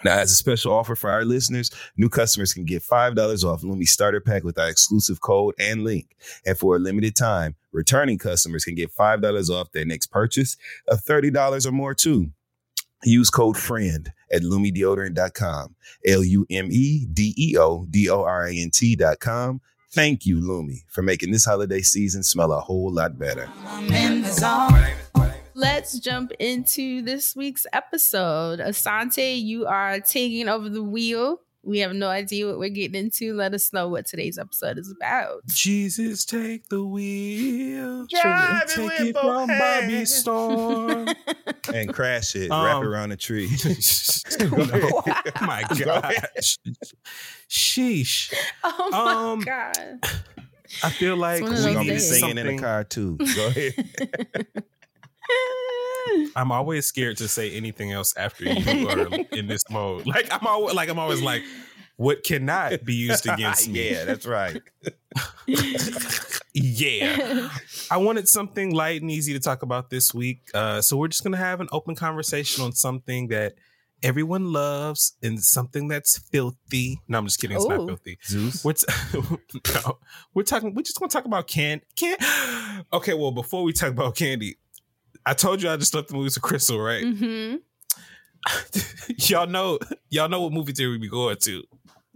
[SPEAKER 2] Now, as a special offer for our listeners, new customers can get $5 off Lume starter pack with our exclusive code and link. And for a limited time, returning customers can get $5 off their next purchase of $30 or more too. Use code FRIEND at lumedeodorant.com. L-U-M-E-D-E-O-D-O-R-A-N-T.com. Thank you, Lume, for making this holiday season smell a whole lot better.
[SPEAKER 7] I'm in the zone.
[SPEAKER 4] Let's jump into this week's episode. Asante, you are taking over the wheel. We have no idea what we're getting into. Let us know what today's episode is about.
[SPEAKER 3] Jesus, take the wheel.
[SPEAKER 2] Drive it
[SPEAKER 3] Take
[SPEAKER 2] with
[SPEAKER 3] it
[SPEAKER 2] both
[SPEAKER 3] from Bobbi
[SPEAKER 2] hands.
[SPEAKER 3] Storm. <laughs>
[SPEAKER 2] And crash it,
[SPEAKER 3] Um,
[SPEAKER 2] wrap around a tree. <laughs>
[SPEAKER 3] oh my
[SPEAKER 2] Go ahead.
[SPEAKER 3] gosh. Sheesh. <laughs>
[SPEAKER 4] Oh my
[SPEAKER 3] Um,
[SPEAKER 4] god.
[SPEAKER 3] I feel like
[SPEAKER 2] we're gonna be
[SPEAKER 4] days.
[SPEAKER 2] singing in a car too. Go ahead. <laughs>
[SPEAKER 3] I'm always scared to say anything else after you are in this mode. Like I'm always like I'm always like, what cannot be used against <laughs> me?
[SPEAKER 2] yeah, that's right. <laughs>
[SPEAKER 3] yeah. I wanted something light and easy to talk about this week. Uh, so we're just gonna have an open conversation on something that everyone loves and something that's filthy. No, I'm just kidding. It's not filthy.
[SPEAKER 2] Zeus.
[SPEAKER 3] We're, t- no, we're talking. We're just gonna talk about can can. <gasps> Okay, well, before we talk about candy, I told you I just left the movies with Crystal, right?
[SPEAKER 4] hmm <laughs>
[SPEAKER 3] y'all know, y'all know what movie theater we be going to.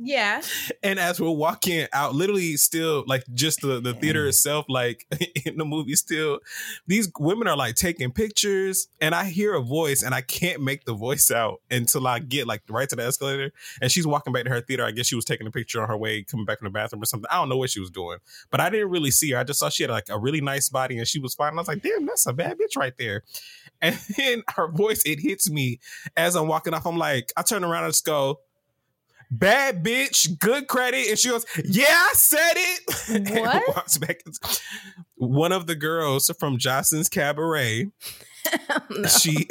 [SPEAKER 4] Yeah.
[SPEAKER 3] And as we're walking out, literally still like just the, the theater itself, like <laughs> in the movie, still these women are like taking pictures, and I hear a voice, and I can't make the voice out until I get like right to the escalator. And she's walking back to her theater. I guess she was taking a picture on her way coming back from the bathroom or something. I don't know what she was doing, but I didn't really see her. I just saw she had like a really nice body and she was fine. And I was like, damn, that's a bad bitch right there. And <laughs> then her voice, it hits me as I'm walking off. I'm like, I turn around and just go, bad bitch, good credit. And she goes, Yeah, I said it. <laughs> and
[SPEAKER 4] What? <laughs>
[SPEAKER 3] walks back. One of the girls from Joseline's Cabaret. <laughs> She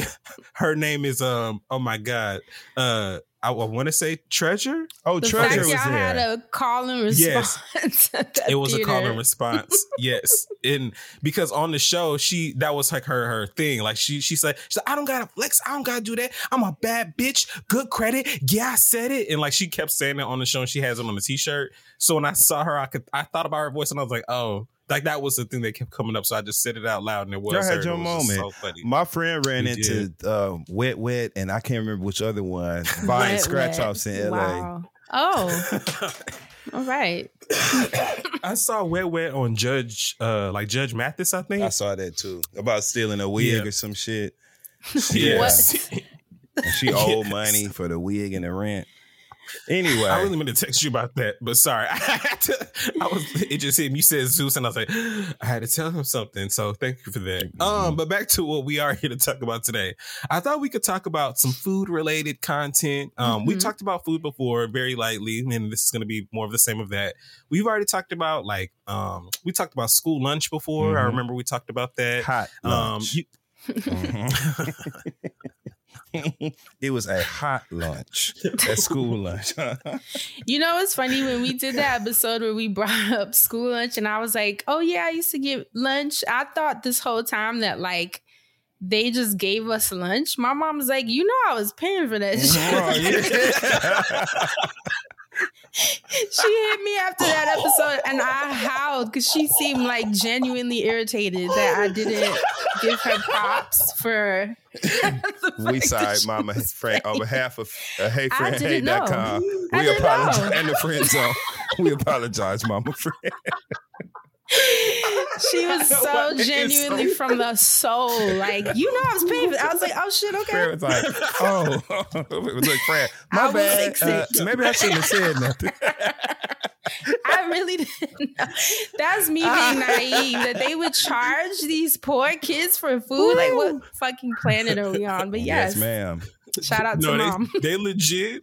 [SPEAKER 3] her name is um oh my god. Uh I, I want to say Treasure.
[SPEAKER 2] Oh,
[SPEAKER 4] The
[SPEAKER 2] Treasure
[SPEAKER 4] fact
[SPEAKER 2] was
[SPEAKER 4] y'all had
[SPEAKER 2] there.
[SPEAKER 4] a call and
[SPEAKER 3] Yes.
[SPEAKER 4] response. <laughs> at that
[SPEAKER 3] It was a call and response. <laughs> yes. And because on the show, she that was like her her thing. Like she she said, she said, I don't gotta flex, I don't gotta do that. I'm a bad bitch, good credit. Yeah, I said it. And like she kept saying that on the show and she has it on the t-shirt. So when I saw her, I could I thought about her voice and I was like, oh, like that was the thing that kept coming up. So I just said it out loud and it was
[SPEAKER 2] Y'all had your
[SPEAKER 3] was
[SPEAKER 2] moment.
[SPEAKER 3] So funny.
[SPEAKER 2] My friend ran
[SPEAKER 3] We
[SPEAKER 2] into uh, Wet Wet, and I can't remember which other one. <laughs> Buying
[SPEAKER 4] Wet,
[SPEAKER 2] scratch
[SPEAKER 4] wet.
[SPEAKER 2] offs in LA.
[SPEAKER 4] Oh, <laughs> all right. <coughs>
[SPEAKER 3] I saw Wet Wet on Judge uh like Judge Mathis, I think.
[SPEAKER 2] I saw that too about stealing a wig
[SPEAKER 3] Yeah.
[SPEAKER 2] or some shit.
[SPEAKER 3] Yeah.
[SPEAKER 4] What? <laughs>
[SPEAKER 2] She owed
[SPEAKER 3] Yes.
[SPEAKER 2] money for the wig and the rent. Anyway,
[SPEAKER 3] I really meant to text you about that, but sorry. <laughs> I had to, I was it just hit me. You said Zeus, and I was like, I had to tell him something. So thank you for that. Um, but back to what we are <laughs> here to talk about today. I thought we could talk about some food related content. Um, we
[SPEAKER 4] Mhm.
[SPEAKER 3] talked about food before very lightly, and this is gonna be more of the same of that. We've already talked about like um we talked about school lunch before. I
[SPEAKER 2] Mhm.
[SPEAKER 3] remember we talked about that.
[SPEAKER 2] hot
[SPEAKER 3] Um
[SPEAKER 2] lunch.
[SPEAKER 3] you,
[SPEAKER 2] Mhm. <laughs> it was a hot lunch, a school lunch. <laughs>
[SPEAKER 4] You know, it's funny when we did that episode where we brought <laughs> up school lunch, and I was like, "Oh yeah, I used to get lunch." I thought this whole time that like they just gave us lunch. My mom was like, "You know, I was paying for that." <laughs> Oh, shit." She hit me after that episode, and I howled because she seemed like genuinely irritated that I didn't give her props for. <laughs>
[SPEAKER 2] we sorry, Mama Frank, on behalf of uh, heyfriendhey.com. We apologize.
[SPEAKER 4] know.
[SPEAKER 2] And the friend zone. We apologize, Mama Friend. <laughs>
[SPEAKER 4] She was <laughs> so genuinely
[SPEAKER 3] so
[SPEAKER 4] from the soul. Like, you know, I was paying for I was like, oh shit,
[SPEAKER 2] Fred
[SPEAKER 4] okay.
[SPEAKER 2] was like, oh, <laughs> look, Fred, <laughs> my
[SPEAKER 4] I
[SPEAKER 2] bad. Uh, maybe I shouldn't have said nothing.
[SPEAKER 4] I really didn't know. That's me being naive that they would charge these poor kids for food. Like, what fucking planet are we on? But yes,
[SPEAKER 2] ma'am.
[SPEAKER 4] Shout out to
[SPEAKER 3] no,
[SPEAKER 4] mom.
[SPEAKER 3] they, <laughs> they legit.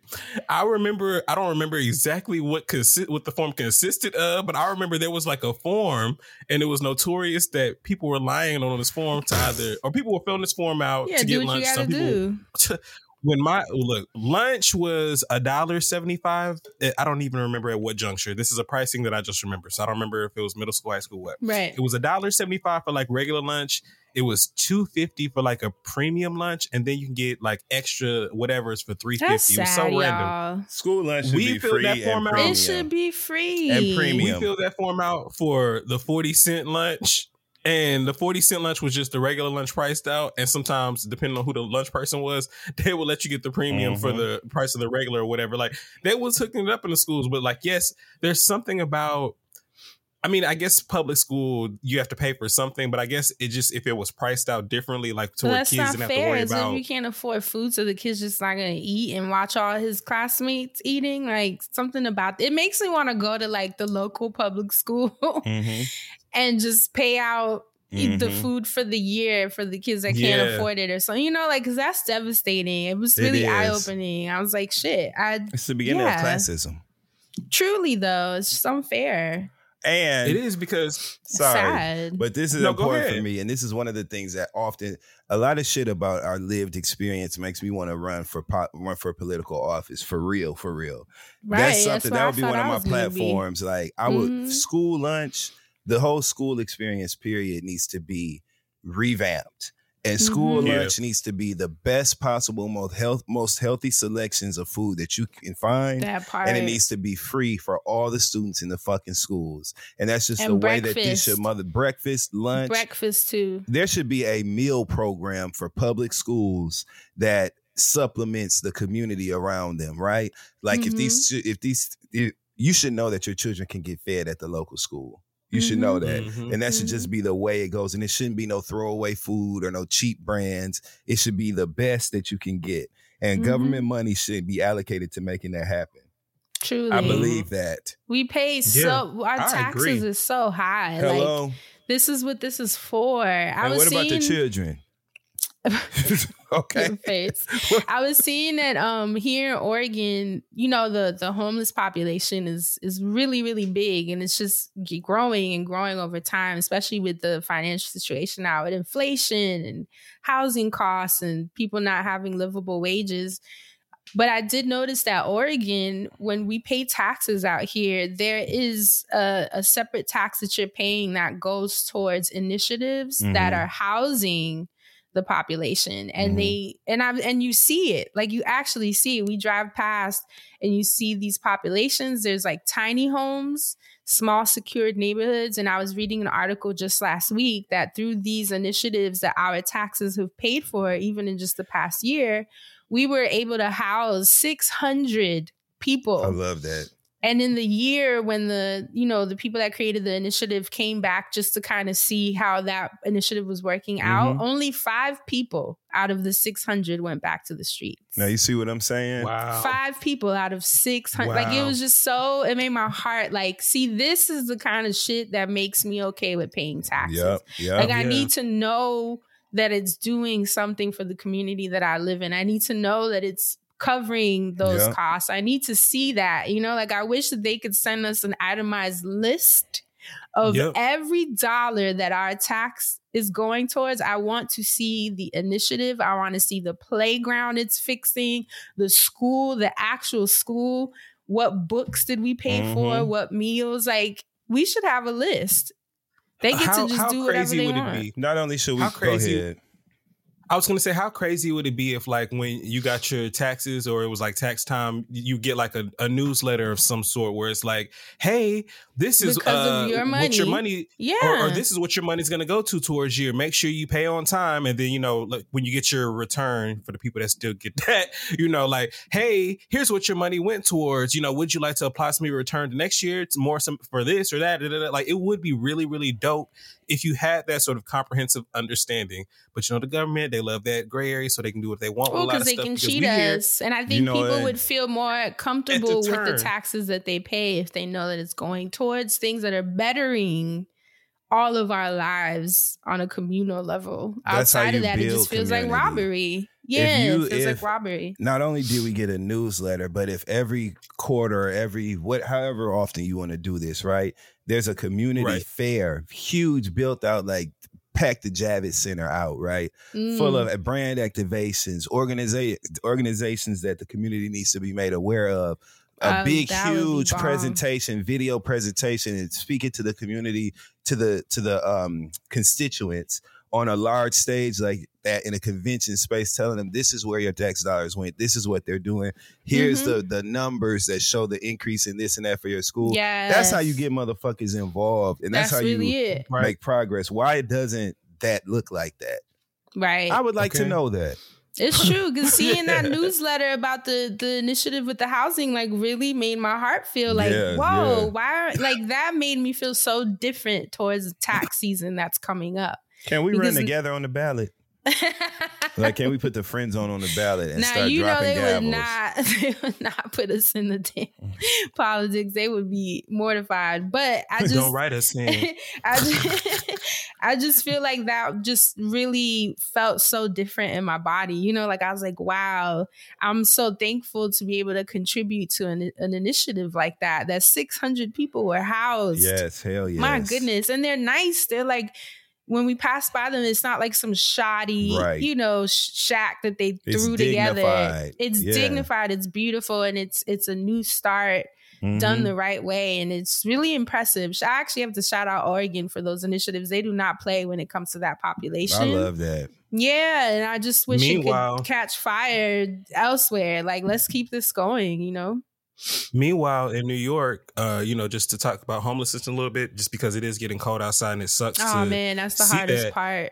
[SPEAKER 3] I remember. I don't remember exactly what consi- what the form consisted of, but I remember there was like a form, and it was notorious that people were lying on this form to either, or people were filling this form out
[SPEAKER 4] Yeah,
[SPEAKER 3] to get lunch.
[SPEAKER 4] you
[SPEAKER 3] Some people.
[SPEAKER 4] do.
[SPEAKER 3] When my look, lunch was a dollar seventy five. I don't even remember at what juncture. This is a pricing that I just remember, so I don't remember if it was middle school, high school, what.
[SPEAKER 4] Right.
[SPEAKER 3] It was a dollar seventy five for like regular lunch. It was two fifty for like a premium lunch, and then you can get like extra whatever's for three fifty.
[SPEAKER 4] That's
[SPEAKER 3] fifty. It was so random.
[SPEAKER 4] y'all.
[SPEAKER 2] School lunch should
[SPEAKER 3] We
[SPEAKER 2] be free
[SPEAKER 3] that form
[SPEAKER 2] and
[SPEAKER 3] out.
[SPEAKER 2] premium.
[SPEAKER 4] It should be free.
[SPEAKER 2] And premium.
[SPEAKER 3] We
[SPEAKER 2] premium.
[SPEAKER 3] filled that form out for the forty cent lunch, and the forty cent lunch was just the regular lunch priced out. And sometimes, depending on who the lunch person was, <laughs> they would let you get the premium for
[SPEAKER 2] Mhm.
[SPEAKER 3] the price of the regular or whatever. Like they was hooking it up in the schools, but like yes, there's something about. I mean, I guess public school you have to pay for something, but I guess it just if it was priced out differently, like to
[SPEAKER 4] But
[SPEAKER 3] where
[SPEAKER 4] that's
[SPEAKER 3] kids
[SPEAKER 4] not
[SPEAKER 3] didn't have to worry
[SPEAKER 4] As if
[SPEAKER 3] about.
[SPEAKER 4] you can't afford food, so the kid's just not gonna eat and watch all his classmates eating. Like something about it makes me want to go to like the local public school
[SPEAKER 2] Mhm. <laughs>
[SPEAKER 4] and just pay out eat the food for the year for the kids that can't
[SPEAKER 3] Yeah.
[SPEAKER 4] afford it or something. You know, like because that's devastating. It was really eye opening. I was like, shit. I
[SPEAKER 2] It's the beginning
[SPEAKER 4] Yeah.
[SPEAKER 2] of classism.
[SPEAKER 4] truly though, it's just unfair.
[SPEAKER 2] And
[SPEAKER 3] it is because
[SPEAKER 2] sorry.
[SPEAKER 4] Sad.
[SPEAKER 2] But this is
[SPEAKER 3] No,
[SPEAKER 2] important for me, and this is one of the things that often a lot of shit about our lived experience makes me want to run for po- run for political office for real, for real.
[SPEAKER 4] right.
[SPEAKER 2] That's something
[SPEAKER 4] where
[SPEAKER 2] that
[SPEAKER 4] I
[SPEAKER 2] would be
[SPEAKER 4] thought
[SPEAKER 2] one of my
[SPEAKER 4] was gonna
[SPEAKER 2] platforms. Like I would
[SPEAKER 4] Mhm.
[SPEAKER 2] school lunch, the whole school experience period needs to be revamped. And school
[SPEAKER 4] Mhm.
[SPEAKER 3] Yeah.
[SPEAKER 2] lunch needs to be the best possible, most health, most healthy selections of food that you can find.
[SPEAKER 4] That part.
[SPEAKER 2] And it needs to be free for all the students in the fucking schools. And that's just
[SPEAKER 4] And
[SPEAKER 2] the way that this
[SPEAKER 4] breakfast.
[SPEAKER 2] should mother breakfast, lunch.
[SPEAKER 4] breakfast too.
[SPEAKER 2] there should be a meal program for public schools that supplements the community around them, right? Like if these
[SPEAKER 4] Mm-hmm.
[SPEAKER 2] chi- if these if, you should know that your children can get fed at the local school. You should know that.
[SPEAKER 3] Mhm.
[SPEAKER 2] And that should
[SPEAKER 4] Mm-hmm.
[SPEAKER 2] just be the way it goes. And it shouldn't be no throwaway food or no cheap brands. It should be the best that you can get. And
[SPEAKER 4] Mm-hmm.
[SPEAKER 2] government money should be allocated to making that happen.
[SPEAKER 4] Truly.
[SPEAKER 2] I believe that.
[SPEAKER 4] we pay so our
[SPEAKER 3] I
[SPEAKER 4] taxes
[SPEAKER 3] agree.
[SPEAKER 4] is so high.
[SPEAKER 2] Hello.
[SPEAKER 4] Like this is what this is for. I
[SPEAKER 2] and
[SPEAKER 4] was
[SPEAKER 2] what about the children? <laughs> okay.
[SPEAKER 4] Face. <laughs> I was seeing that um here in Oregon, you know, the the homeless population is is really really big and it's just growing and growing over time, especially with the financial situation now with inflation and housing costs and people not having livable wages. But I did notice that Oregon, when we pay taxes out here, there is a, a separate tax that you're paying that goes towards initiatives that
[SPEAKER 2] Mhm.
[SPEAKER 4] are housing the population and
[SPEAKER 2] Mhm.
[SPEAKER 4] they and I and you see it like you actually see it. We drive past and you see these populations. There's like tiny homes, small secured neighborhoods. And I was reading an article just last week that through these initiatives that our taxes have paid for, even in just the past year, we were able to house 600 people.
[SPEAKER 2] I love that.
[SPEAKER 4] And in the year when the, you know, the people that created the initiative came back just to kind of see how that initiative was working out,
[SPEAKER 2] Mhm.
[SPEAKER 4] only five people out of the 600 went back to the streets.
[SPEAKER 2] Now you see what I'm saying?
[SPEAKER 3] Wow.
[SPEAKER 4] Five people out of 600. Like it was just so, it made my heart like, see, this is the kind of shit that makes me okay with paying taxes.
[SPEAKER 2] Yep. Yep.
[SPEAKER 4] Like I
[SPEAKER 3] Yeah.
[SPEAKER 4] need to know that it's doing something for the community that I live in. I need to know that it's covering those
[SPEAKER 2] Yeah.
[SPEAKER 4] costs. I need to see that. You know, like I wish that they could send us an itemized list of
[SPEAKER 3] Yep.
[SPEAKER 4] every dollar that our tax is going towards. I want to see the initiative. I want to see the playground it's fixing, the school, the actual school. What books did we pay for?
[SPEAKER 2] Mhm.
[SPEAKER 4] What meals? Like we should have a list. They get
[SPEAKER 3] How-
[SPEAKER 4] to just do whatever
[SPEAKER 3] crazy
[SPEAKER 4] they
[SPEAKER 3] would it
[SPEAKER 4] want.
[SPEAKER 3] be?
[SPEAKER 2] Not only should we
[SPEAKER 3] How
[SPEAKER 2] go
[SPEAKER 3] crazy-
[SPEAKER 2] ahead.
[SPEAKER 3] I was gonna say, how crazy would it be if, like, when you got your taxes or it was like tax time, you get like a, a newsletter of some sort where it's like, "Hey, this is uh,
[SPEAKER 4] your
[SPEAKER 3] what your
[SPEAKER 4] money.
[SPEAKER 3] money,
[SPEAKER 4] Yeah.
[SPEAKER 3] or, or this is what your money's gonna go to towards you. Make sure you pay on time, and then you know, like, when you get your return for the people that still get <laughs> that, you know, like, hey, here's what your money went towards. You know, would you like to apply some of your return to next year? It's more some for this or that. da, da, da. Like, it would be really, really dope if you had that sort of comprehensive understanding. But you know, the government they love that gray area, so they can do what they want
[SPEAKER 4] Well,
[SPEAKER 3] a lot of
[SPEAKER 4] because they
[SPEAKER 3] stuff.
[SPEAKER 4] can cheat us, and I think
[SPEAKER 2] You know
[SPEAKER 4] people would feel more comfortable with the taxes that they pay if they know that it's going towards things that are bettering all of our lives on a communal level.
[SPEAKER 2] That's
[SPEAKER 4] Outside of that, it just feels like robbery. Yeah,
[SPEAKER 2] you-
[SPEAKER 4] it feels like robbery.
[SPEAKER 2] Not only do we get a newsletter, but if every quarter, every what, however often you want to do this, right? There's a community
[SPEAKER 3] Right.
[SPEAKER 2] fair, huge, built out, like pack the Javits Center out, right? Full
[SPEAKER 4] Mm.
[SPEAKER 2] of brand activations, organiza- organizations that the community needs to be made aware of. A
[SPEAKER 4] Um,
[SPEAKER 2] big,
[SPEAKER 4] that would be
[SPEAKER 2] huge presentation, video presentation, and speaking to the community, to the to the um, constituents on a large stage like that in a convention space, telling them this is where your tax dollars went. This is what they're doing. Here's
[SPEAKER 4] Mm-hmm.
[SPEAKER 2] the the numbers that show the increase in this and that for your school.
[SPEAKER 4] Yeah,
[SPEAKER 2] That's how you get motherfuckers involved, and that's,
[SPEAKER 4] That's
[SPEAKER 2] how
[SPEAKER 4] really
[SPEAKER 2] you
[SPEAKER 4] it,
[SPEAKER 3] Right.
[SPEAKER 2] make progress. Why doesn't that look like that?
[SPEAKER 4] right?
[SPEAKER 2] I would like to know that.
[SPEAKER 4] It's true because <laughs> seeing that newsletter about the the initiative with the housing like really made my heart feel like
[SPEAKER 2] Yeah,
[SPEAKER 4] whoa
[SPEAKER 2] yeah.
[SPEAKER 4] why like that made me feel so different towards the tax season that's coming up.
[SPEAKER 2] Can we run together on the ballot? <laughs> Like, can we put the friends on on the ballot and
[SPEAKER 4] now
[SPEAKER 2] start
[SPEAKER 4] you know they
[SPEAKER 2] gavels?
[SPEAKER 4] would not <laughs> they would not put us in the damn <laughs> politics. They would be mortified. But I just
[SPEAKER 3] don't write us in.
[SPEAKER 4] I just, I just feel like that just really felt so different in my body. You know, like I was like, wow, I'm so thankful to be able to contribute to an, an initiative like that. That 600 people were housed.
[SPEAKER 2] Yes, hell yes.
[SPEAKER 4] My goodness. And they're nice. They're like, when we pass by them, it's not like some shoddy,
[SPEAKER 2] Right.
[SPEAKER 4] you know, shack that they
[SPEAKER 2] It's
[SPEAKER 4] threw together. It's
[SPEAKER 2] Yeah.
[SPEAKER 4] dignified. It's beautiful, and it's it's a new start
[SPEAKER 2] Mhm.
[SPEAKER 4] done the right way, and it's really impressive. I actually have to shout out Oregon for those initiatives. They do not play when it comes to that population.
[SPEAKER 2] I love that.
[SPEAKER 4] yeah, and I just wish
[SPEAKER 3] Meanwhile-
[SPEAKER 4] it could catch fire elsewhere. Like, let's keep this going. You know.
[SPEAKER 3] Meanwhile, in New York, uh, you know, just to talk about homelessness a little bit, just because it is getting cold outside and it sucks.
[SPEAKER 4] Oh man, that's the hardest
[SPEAKER 3] that.
[SPEAKER 4] part.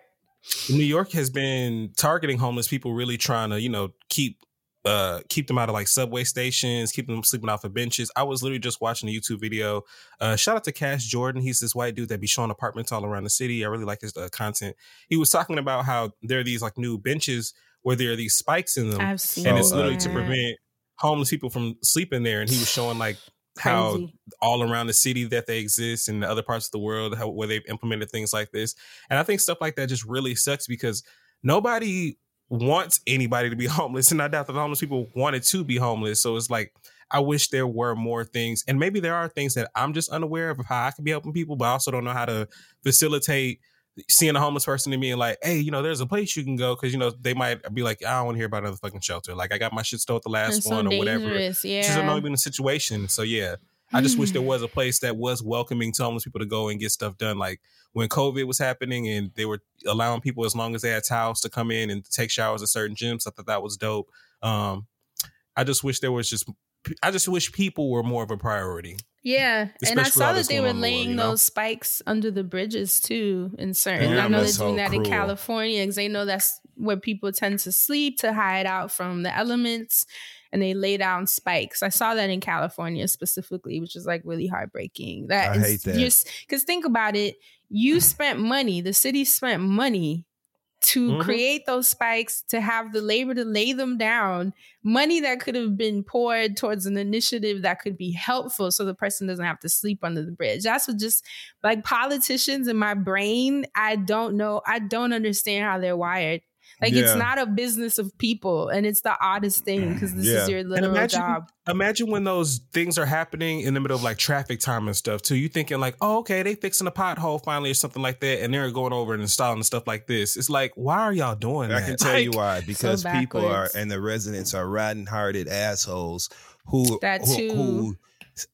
[SPEAKER 3] New York has been targeting homeless people, really trying to, you know, keep uh keep them out of like subway stations, keep them sleeping off of benches. I was literally just watching a YouTube video. Uh shout out to Cash Jordan. He's this white dude that be showing apartments all around the city. I really like his uh, content. He was talking about how there are these like new benches where there are these spikes in them. And it's literally
[SPEAKER 2] uh,
[SPEAKER 3] to prevent homeless people from sleeping there. And he was showing like <sighs> how
[SPEAKER 4] Crazy.
[SPEAKER 3] all around the city that they exist and the other parts of the world how, where they've implemented things like this. And I think stuff like that just really sucks because nobody wants anybody to be <laughs> homeless. And I doubt that the homeless people wanted to be homeless. So it's like, I wish there were more things. And maybe there are things that I'm just unaware of, of how I can be helping people, but I also don't know how to facilitate seeing a homeless person and being like, hey, you know, there's a place you can go. Cause, you know, they might be like, I don't want to hear about another fucking shelter. Like, I got my shit stole at the last
[SPEAKER 4] It's so
[SPEAKER 3] one or whatever.
[SPEAKER 4] Yeah.
[SPEAKER 3] Just don't even the situation. So, yeah. I just wish there <sighs> was a place that was welcoming to homeless people to go and get stuff done. Like when COVID was happening and they were allowing people as long as they had towels to come in and take showers at certain gyms. I thought that was dope. Um, I just wish there was just, I just wish people were more of a priority.
[SPEAKER 4] Yeah, and I
[SPEAKER 3] Especially with all
[SPEAKER 4] saw that they were
[SPEAKER 3] on the world,
[SPEAKER 4] laying
[SPEAKER 3] you know?
[SPEAKER 4] those spikes under the bridges too. In certain,
[SPEAKER 2] Yeah,
[SPEAKER 4] I know they're
[SPEAKER 2] that's
[SPEAKER 4] doing
[SPEAKER 2] so
[SPEAKER 4] that in. California because they know that's where people tend to sleep to hide out from the elements, and they lay down spikes. I saw that in California specifically, which is like really heartbreaking. That
[SPEAKER 2] I
[SPEAKER 4] is
[SPEAKER 2] hate that.
[SPEAKER 4] just because think about it, you spent money. The city spent money. To
[SPEAKER 3] Mhm.
[SPEAKER 4] create those spikes, to have the labor to lay them down, money that could have been poured towards an initiative that could be helpful so the person doesn't have to sleep under the bridge. That's what just like politicians in my brain, I don't know, I don't understand how they're wired. Like
[SPEAKER 2] Yeah.
[SPEAKER 4] it's not a business of people and it's the oddest thing because this
[SPEAKER 2] Yeah.
[SPEAKER 4] is your
[SPEAKER 3] And
[SPEAKER 4] literal
[SPEAKER 3] imagine,
[SPEAKER 4] job.
[SPEAKER 3] imagine when those things are happening in the middle of like traffic time and stuff too. You thinking like, oh, okay, they fixing a pothole finally or something like that, and they're going over and installing stuff like this. It's like, why are y'all doing
[SPEAKER 2] I
[SPEAKER 3] that?
[SPEAKER 2] I can tell you why. Because people are and the residents are rotten hearted assholes who
[SPEAKER 4] That
[SPEAKER 2] who,
[SPEAKER 4] too.
[SPEAKER 2] who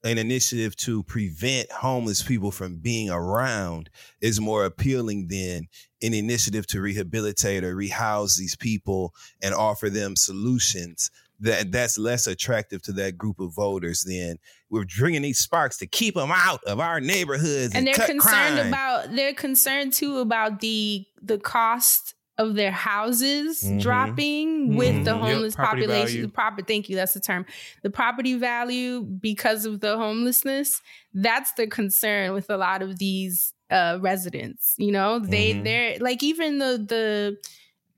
[SPEAKER 2] an initiative to prevent homeless people from being around is more appealing than an initiative to rehabilitate or rehouse these people and offer them solutions that that's less attractive to that group of voters than we're bringing these sparks to keep them out of our neighborhoods and,
[SPEAKER 4] and they're concerned
[SPEAKER 2] crime.
[SPEAKER 4] about they're concerned too about the the cost of their houses
[SPEAKER 2] Mhm.
[SPEAKER 4] dropping with the
[SPEAKER 3] Mhm. Yep,
[SPEAKER 4] homeless
[SPEAKER 3] property
[SPEAKER 4] population
[SPEAKER 3] value.
[SPEAKER 4] the proper thank you that's the term the property value because of the homelessness that's the concern with a lot of these uh residents you know they
[SPEAKER 2] Mhm.
[SPEAKER 4] they're like even the the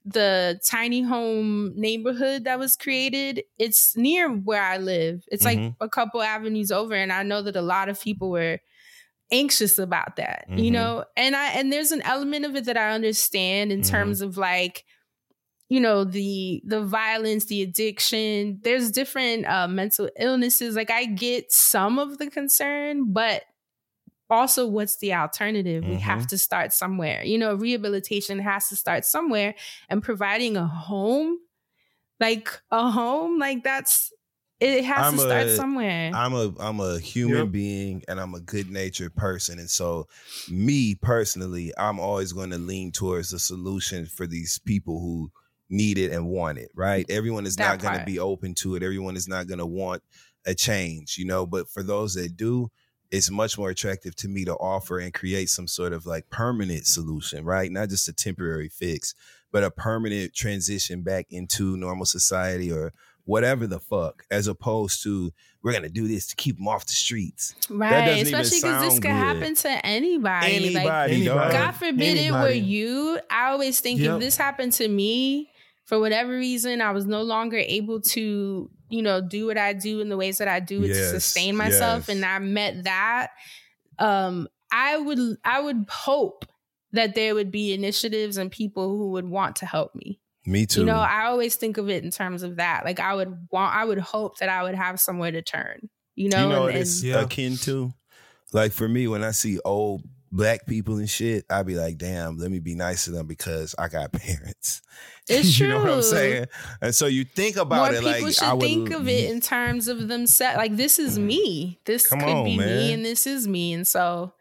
[SPEAKER 4] the tiny home neighborhood that was created it's near where i live it's like
[SPEAKER 2] Mhm.
[SPEAKER 4] a couple avenues over and i know that a lot of people were anxious about that you
[SPEAKER 2] Mhm.
[SPEAKER 4] know? And i and there's an element of it that i understand in
[SPEAKER 2] Mhm.
[SPEAKER 4] terms of like you know the the violence the addiction there's different uh mental illnesses. Like i get some of the concern but also what's the alternative? We have to start somewhere. You know rehabilitation has to start somewhere and providing a home like a home like that's it has
[SPEAKER 2] I'm
[SPEAKER 4] to start
[SPEAKER 2] a-
[SPEAKER 4] somewhere
[SPEAKER 2] I'm a I'm a human
[SPEAKER 3] Yep.
[SPEAKER 2] being and I'm a good natured person. And so me personally, I'm always going to lean towards a solution for these people who need it and want it, right? Everyone is
[SPEAKER 4] That
[SPEAKER 2] not going to be open to it. Everyone is not going to want a change, you know, but for those that do, it's much more attractive to me to offer and create some sort of like permanent solution, right? Not just a temporary fix, but a permanent transition back into normal society or whatever the fuck, as opposed to we're gonna do this to keep them off the streets.
[SPEAKER 4] right
[SPEAKER 2] doesn't
[SPEAKER 4] especially because this could
[SPEAKER 2] good.
[SPEAKER 4] happen to anybody like
[SPEAKER 2] Anybody,
[SPEAKER 3] anybody.
[SPEAKER 4] God forbid it were you. I always think
[SPEAKER 3] Yep.
[SPEAKER 4] if this happened to me, for whatever reason, I was no longer able to, you know, do what I do in the ways that I do it to sustain myself,
[SPEAKER 2] yes.
[SPEAKER 4] and I met that. Um, I would, I would hope that there would be initiatives and people who would want to help me.
[SPEAKER 2] Me too.
[SPEAKER 4] You know, I always think of it in terms of that. Like I would want, I would hope that I would have somewhere to turn. You know,
[SPEAKER 2] you know
[SPEAKER 4] and-
[SPEAKER 2] what it's
[SPEAKER 4] and-
[SPEAKER 3] Yeah.
[SPEAKER 2] akin to? Like for me, when I see old black people and shit, I'd be like, damn, let me be nice to them because I got <laughs> parents. <laughs>
[SPEAKER 4] It's
[SPEAKER 2] you know what I'm saying? And so you think about
[SPEAKER 4] More
[SPEAKER 2] it
[SPEAKER 4] people
[SPEAKER 2] like
[SPEAKER 4] should
[SPEAKER 2] I would
[SPEAKER 4] think of it in terms of themselves. Like this is mm. me. This
[SPEAKER 2] Come
[SPEAKER 4] could
[SPEAKER 2] on,
[SPEAKER 4] be me, and this is me. And so,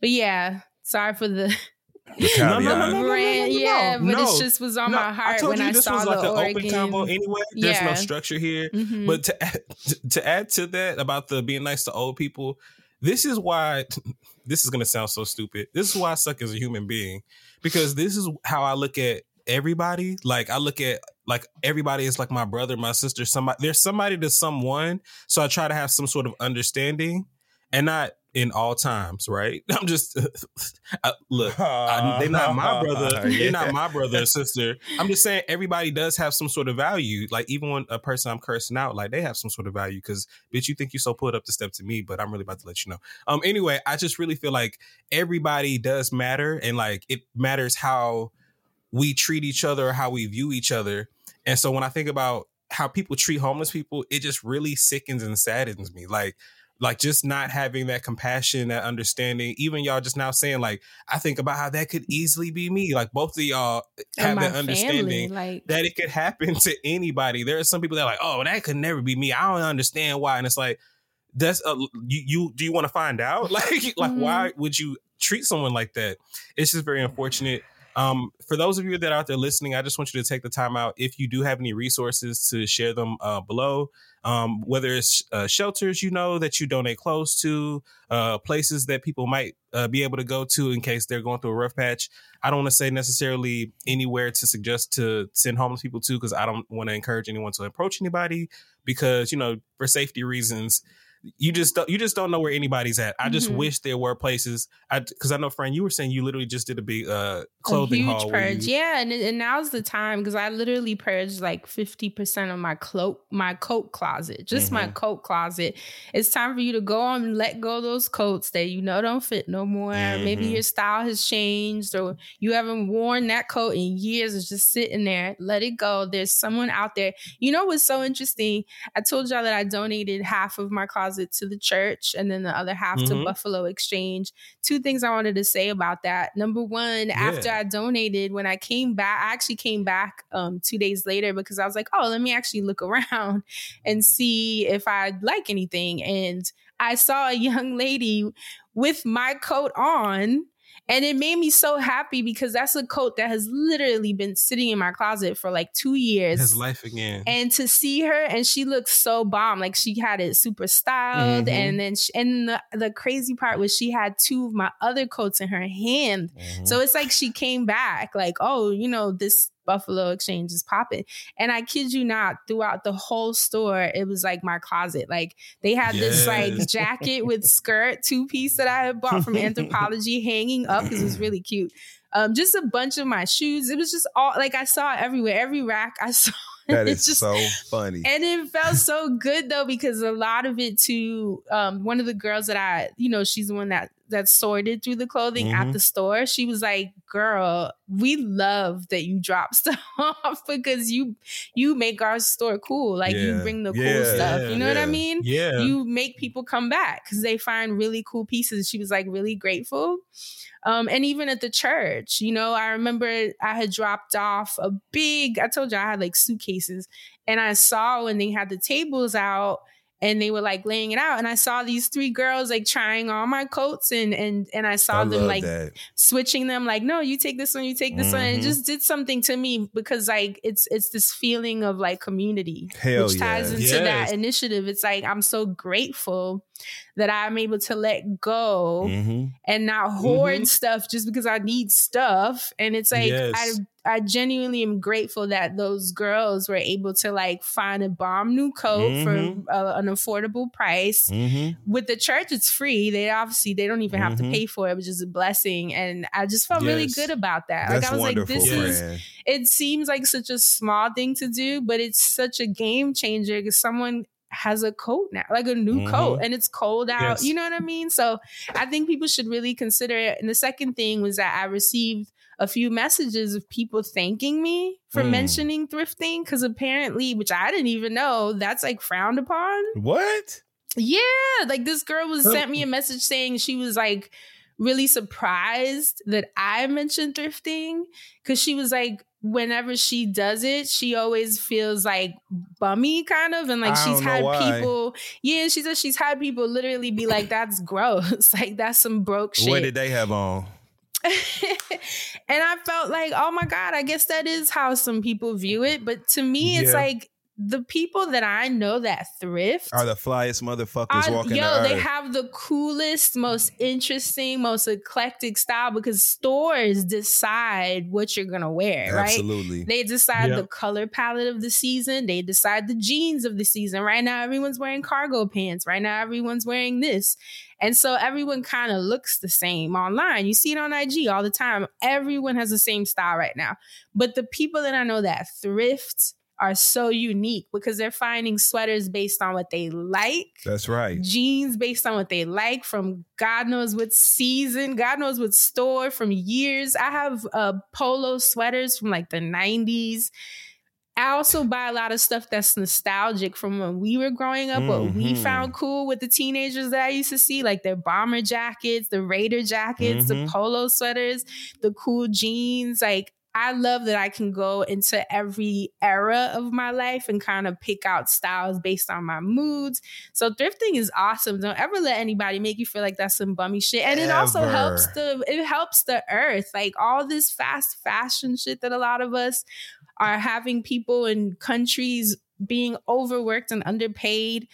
[SPEAKER 4] but yeah, sorry for the <laughs>
[SPEAKER 2] the caveat.
[SPEAKER 3] No, no, no, no, no,
[SPEAKER 4] rant.
[SPEAKER 3] no,
[SPEAKER 4] Yeah, but
[SPEAKER 3] no.
[SPEAKER 4] it just was on
[SPEAKER 3] No,
[SPEAKER 4] my heart
[SPEAKER 3] told
[SPEAKER 4] when
[SPEAKER 3] you
[SPEAKER 4] I
[SPEAKER 3] this
[SPEAKER 4] saw
[SPEAKER 3] was like
[SPEAKER 4] the
[SPEAKER 3] an
[SPEAKER 4] Oregon.
[SPEAKER 3] open combo anyway. There's no structure here.
[SPEAKER 4] Mhm.
[SPEAKER 3] But to add, to add to that about the being nice to old people, this is why <laughs> this is gonna sound so stupid. This is why I suck as a human being because this is how I look at everybody. Like I look at like everybody is like my brother, my sister, somebody. There's somebody to someone, so I try to have some sort of understanding, and not in all times, right? <laughs> I'm just <laughs> I, look. I, <laughs> they're not my brother.
[SPEAKER 2] Yeah.
[SPEAKER 3] They're not my brother or sister. I'm just saying everybody does have some sort of value. Like even when a person I'm cursing out, like they have some sort of value. Because bitch, you think you so put up to step to me, but I'm really about to let you know. Um. Anyway, I just really feel like everybody does matter, and like it matters how we treat each other how we view each other. And so when I think about how people treat homeless people, it just really sickens and saddens me. Like, like just not having that compassion, that understanding. Even y'all just now saying, like, I think about how that could easily be me. Like both of y'all have that understanding
[SPEAKER 4] family, like
[SPEAKER 3] that it could happen <laughs> to anybody. There are some people that are like, oh, that could never be me. I don't understand why. And it's like, that's a, you, you do you want to find out? <laughs> Like, like
[SPEAKER 4] Mhm.
[SPEAKER 3] why would you treat someone like that? It's just very unfortunate. Um, for those of you that are out there listening, I just want you to take the time out. If you do have any resources to share them uh, below, um, whether it's uh, shelters you know that you donate close to, uh, places that people might uh, be able to go to in case they're going through a rough patch. I don't want to say necessarily anywhere to suggest to send homeless people to because I don't want to encourage anyone to approach anybody because you know for safety reasons you just don't, you just don't know where anybody's at. I just
[SPEAKER 4] Mhm.
[SPEAKER 3] wish there were places. I because I know, friend, you were saying you literally just did a big uh,
[SPEAKER 4] a
[SPEAKER 3] clothing
[SPEAKER 4] huge
[SPEAKER 3] haul.
[SPEAKER 4] purge.
[SPEAKER 3] you-
[SPEAKER 4] Yeah, and and now's the time because I literally purged like fifty percent of my cloak, my coat closet, just my
[SPEAKER 3] Mm-hmm.
[SPEAKER 4] coat closet. It's time for you to go on and let go of those coats that you know don't fit no more. Maybe
[SPEAKER 3] Mhm.
[SPEAKER 4] your style has changed, or you haven't worn that coat in years. It's just sitting there. Let it go. There's someone out there. You know what's so interesting? I told y'all that I donated half of my closet to the church and then the other half to
[SPEAKER 3] Mhm.
[SPEAKER 4] Buffalo Exchange. Two things I wanted to say about that. Number one, after I donated, when I came back, I actually came back um, two days later because I was like, oh, let me actually look <laughs> around and see if I like anything. And I saw a young lady with my coat on. And it made me so happy because that's a coat that has literally been sitting in my closet for like two years.
[SPEAKER 3] His life again.
[SPEAKER 4] And to see her, and she looked so bomb. Like she had it super styled,
[SPEAKER 3] Mhm.
[SPEAKER 4] and then she, and the, the crazy part was she had two of my other coats in her hand. So it's like she came back, like, oh, you know, this Buffalo Exchange is popping. And I kid you not, throughout the whole store, it was like my closet. Like they had this like <laughs> jacket with skirt two piece that I had bought from Anthropologie <laughs> hanging up because it was really cute. Um, just a bunch of my shoes. It was just all like I saw it everywhere. Every rack I <laughs> saw.
[SPEAKER 2] That
[SPEAKER 4] It's just
[SPEAKER 2] so funny.
[SPEAKER 4] and it felt so good though because a lot of it too um one of the girls that i you know she's the one that that sorted through the clothing at
[SPEAKER 3] Mhm.
[SPEAKER 4] the store she was like girl we love that you drop <laughs> stuff off because you you make our store cool like you bring the cool
[SPEAKER 2] Yeah.
[SPEAKER 4] stuff you know what i mean
[SPEAKER 3] Yeah.
[SPEAKER 4] you make people come back because they find really cool pieces. She was like really grateful. Um, and even at the church, you know, I remember I had dropped off a big, I told you I had like suitcases, and I saw when they had the tables out and they were like laying it out, and I saw these three girls like trying all my coats and and and I saw
[SPEAKER 2] I
[SPEAKER 4] them like
[SPEAKER 2] that.
[SPEAKER 4] switching them like no you take this one you take this one and it
[SPEAKER 2] Mhm.
[SPEAKER 4] just did something to me because like it's it's this feeling of like community
[SPEAKER 2] Hell
[SPEAKER 4] which ties
[SPEAKER 2] yes.
[SPEAKER 4] into that initiative it's like i'm so grateful that i'm able to let go
[SPEAKER 2] Mhm.
[SPEAKER 4] and not hoard
[SPEAKER 3] Mhm.
[SPEAKER 4] stuff just because i need stuff and it's like
[SPEAKER 3] Yes.
[SPEAKER 4] i I genuinely am grateful that those girls were able to like find a bomb new coat
[SPEAKER 2] Mhm.
[SPEAKER 4] for uh, an affordable price
[SPEAKER 2] Mhm.
[SPEAKER 4] with the church it's free they obviously they don't even have to
[SPEAKER 2] Mhm.
[SPEAKER 4] pay for it which is a blessing and i just felt really good about that
[SPEAKER 2] That's
[SPEAKER 4] like i was
[SPEAKER 2] wonderful,
[SPEAKER 4] like this is it seems like such a small thing to do but it's such a game changer because someone has a coat now like a new
[SPEAKER 2] Mhm.
[SPEAKER 4] coat and it's cold out
[SPEAKER 3] Yes.
[SPEAKER 4] you know what i mean so i think people should really consider it and the second thing was that i received a few messages of people thanking me for
[SPEAKER 2] Mm.
[SPEAKER 4] mentioning thrifting because apparently which i didn't even know that's like frowned upon
[SPEAKER 2] What?
[SPEAKER 4] yeah, like this girl was
[SPEAKER 3] Oh.
[SPEAKER 4] sent me a message saying she was like really surprised that I mentioned thrifting because she was like whenever she does it, she always feels like bummy kind of and like
[SPEAKER 2] I
[SPEAKER 4] she's had
[SPEAKER 2] why.
[SPEAKER 4] people yeah, she said she's had people literally be like <coughs> that's gross. <laughs> like that's some broke shit.
[SPEAKER 2] What did they have on? <laughs>
[SPEAKER 4] and I felt like, oh my God, I guess that is how some people view it. But to me, it's
[SPEAKER 3] Yeah.
[SPEAKER 4] like the people that I know that thrift
[SPEAKER 2] Are the flyest motherfuckers
[SPEAKER 4] are-
[SPEAKER 2] walking
[SPEAKER 4] yo,
[SPEAKER 2] the
[SPEAKER 4] they
[SPEAKER 2] earth.
[SPEAKER 4] have the coolest, most interesting, most eclectic style because stores decide what you're gonna wear, right?
[SPEAKER 2] Absolutely.
[SPEAKER 4] They decide
[SPEAKER 3] Yeah.
[SPEAKER 4] the color palette of the season. They decide the jeans of the season. Right now, everyone's wearing cargo pants. Right now, everyone's wearing this. And so everyone kind of looks the same online. You see it on IG all the time. Everyone has the same style right now. But the people that I know that thrift are so unique because they're finding sweaters based on what they like
[SPEAKER 2] That's right.
[SPEAKER 4] jeans based on what they like from God knows what season, God knows what store from years. I have uh, polo sweaters from like the 90s. I also buy a lot of stuff that's nostalgic from when we were growing up, what we
[SPEAKER 2] Mhm.
[SPEAKER 4] found cool with the teenagers that I used to see, like their bomber jackets, the Raider jackets, the
[SPEAKER 2] Mhm.
[SPEAKER 4] polo sweaters, the cool jeans. Like, I love that I can go into every era of my life and kind of pick out styles based on my moods. So thrifting is awesome. Don't ever let anybody make you feel like that's some bummy shit. And it also helps the it helps the earth. Like all this fast fashion shit that a lot of us are having people in countries being overworked and underpaid.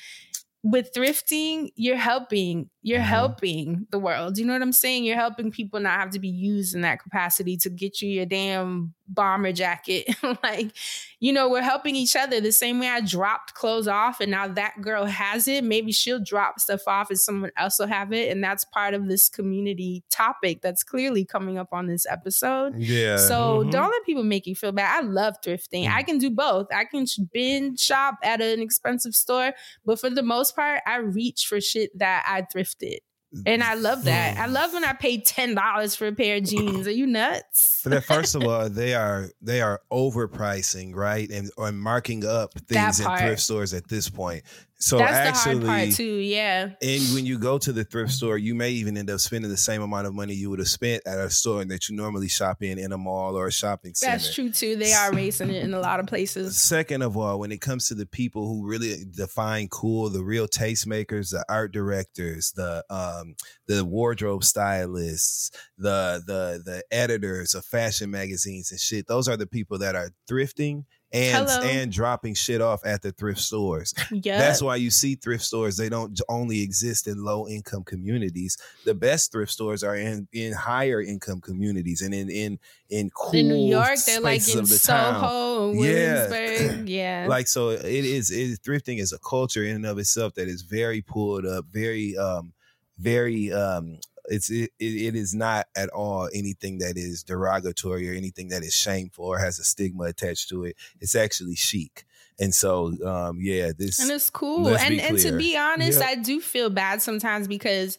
[SPEAKER 4] With thrifting, you're helping. You're
[SPEAKER 2] Uh-huh.
[SPEAKER 4] helping the world. You know what I'm saying? You're helping people not have to be used in that capacity to get you your damn bomber jacket. <laughs> like, you know, we're helping each other the same way I dropped clothes off and now that girl has it. Maybe she'll drop stuff off and someone else will have it. And that's part of this community topic that's clearly coming up on this episode.
[SPEAKER 2] Yeah.
[SPEAKER 4] So
[SPEAKER 3] Mhm.
[SPEAKER 4] don't let people make you feel bad. I love thrifting. I can do both. I can binge shop at an expensive store, but for the most part, I reach for shit that I thrifted. And I love that. I love when I pay ten dollars for a pair of jeans. Are you nuts?
[SPEAKER 2] But first of all, they are they are overpricing, right, and or marking up things in thrift stores at this point. So
[SPEAKER 4] That's
[SPEAKER 2] actually,
[SPEAKER 4] the hard part too. Yeah.
[SPEAKER 2] and when you go to the thrift store, you may even end up spending the same amount of money you would have spent at a store that you normally shop in in a mall or a shopping center.
[SPEAKER 4] That's true too. They are racing it in a lot of places.
[SPEAKER 2] Second of all, when it comes to the people who really define cool, the real tastemakers, the art directors, the um, the wardrobe stylists, the the the editors of fashion magazines and shit, those are the people that are thrifting and
[SPEAKER 4] Hello.
[SPEAKER 2] and dropping shit off at the thrift stores.
[SPEAKER 4] Yeah.
[SPEAKER 2] That's why you see thrift stores. They don't only exist in low income communities. The best thrift stores are in in higher income communities and in in in cool
[SPEAKER 4] in New York, they're like in
[SPEAKER 2] the.
[SPEAKER 4] Soho and Williamsburg. <clears throat> Yeah.
[SPEAKER 2] Like so, it is. It thrifting is a culture in and of itself that is very pulled up, very, um, very. Um, it's it, it, it is not at all anything that is derogatory or anything that is shameful or has a stigma attached to it. It's actually chic, and so um, yeah, this
[SPEAKER 4] and it's cool. And and to be honest,
[SPEAKER 2] Yep.
[SPEAKER 4] I do feel bad sometimes because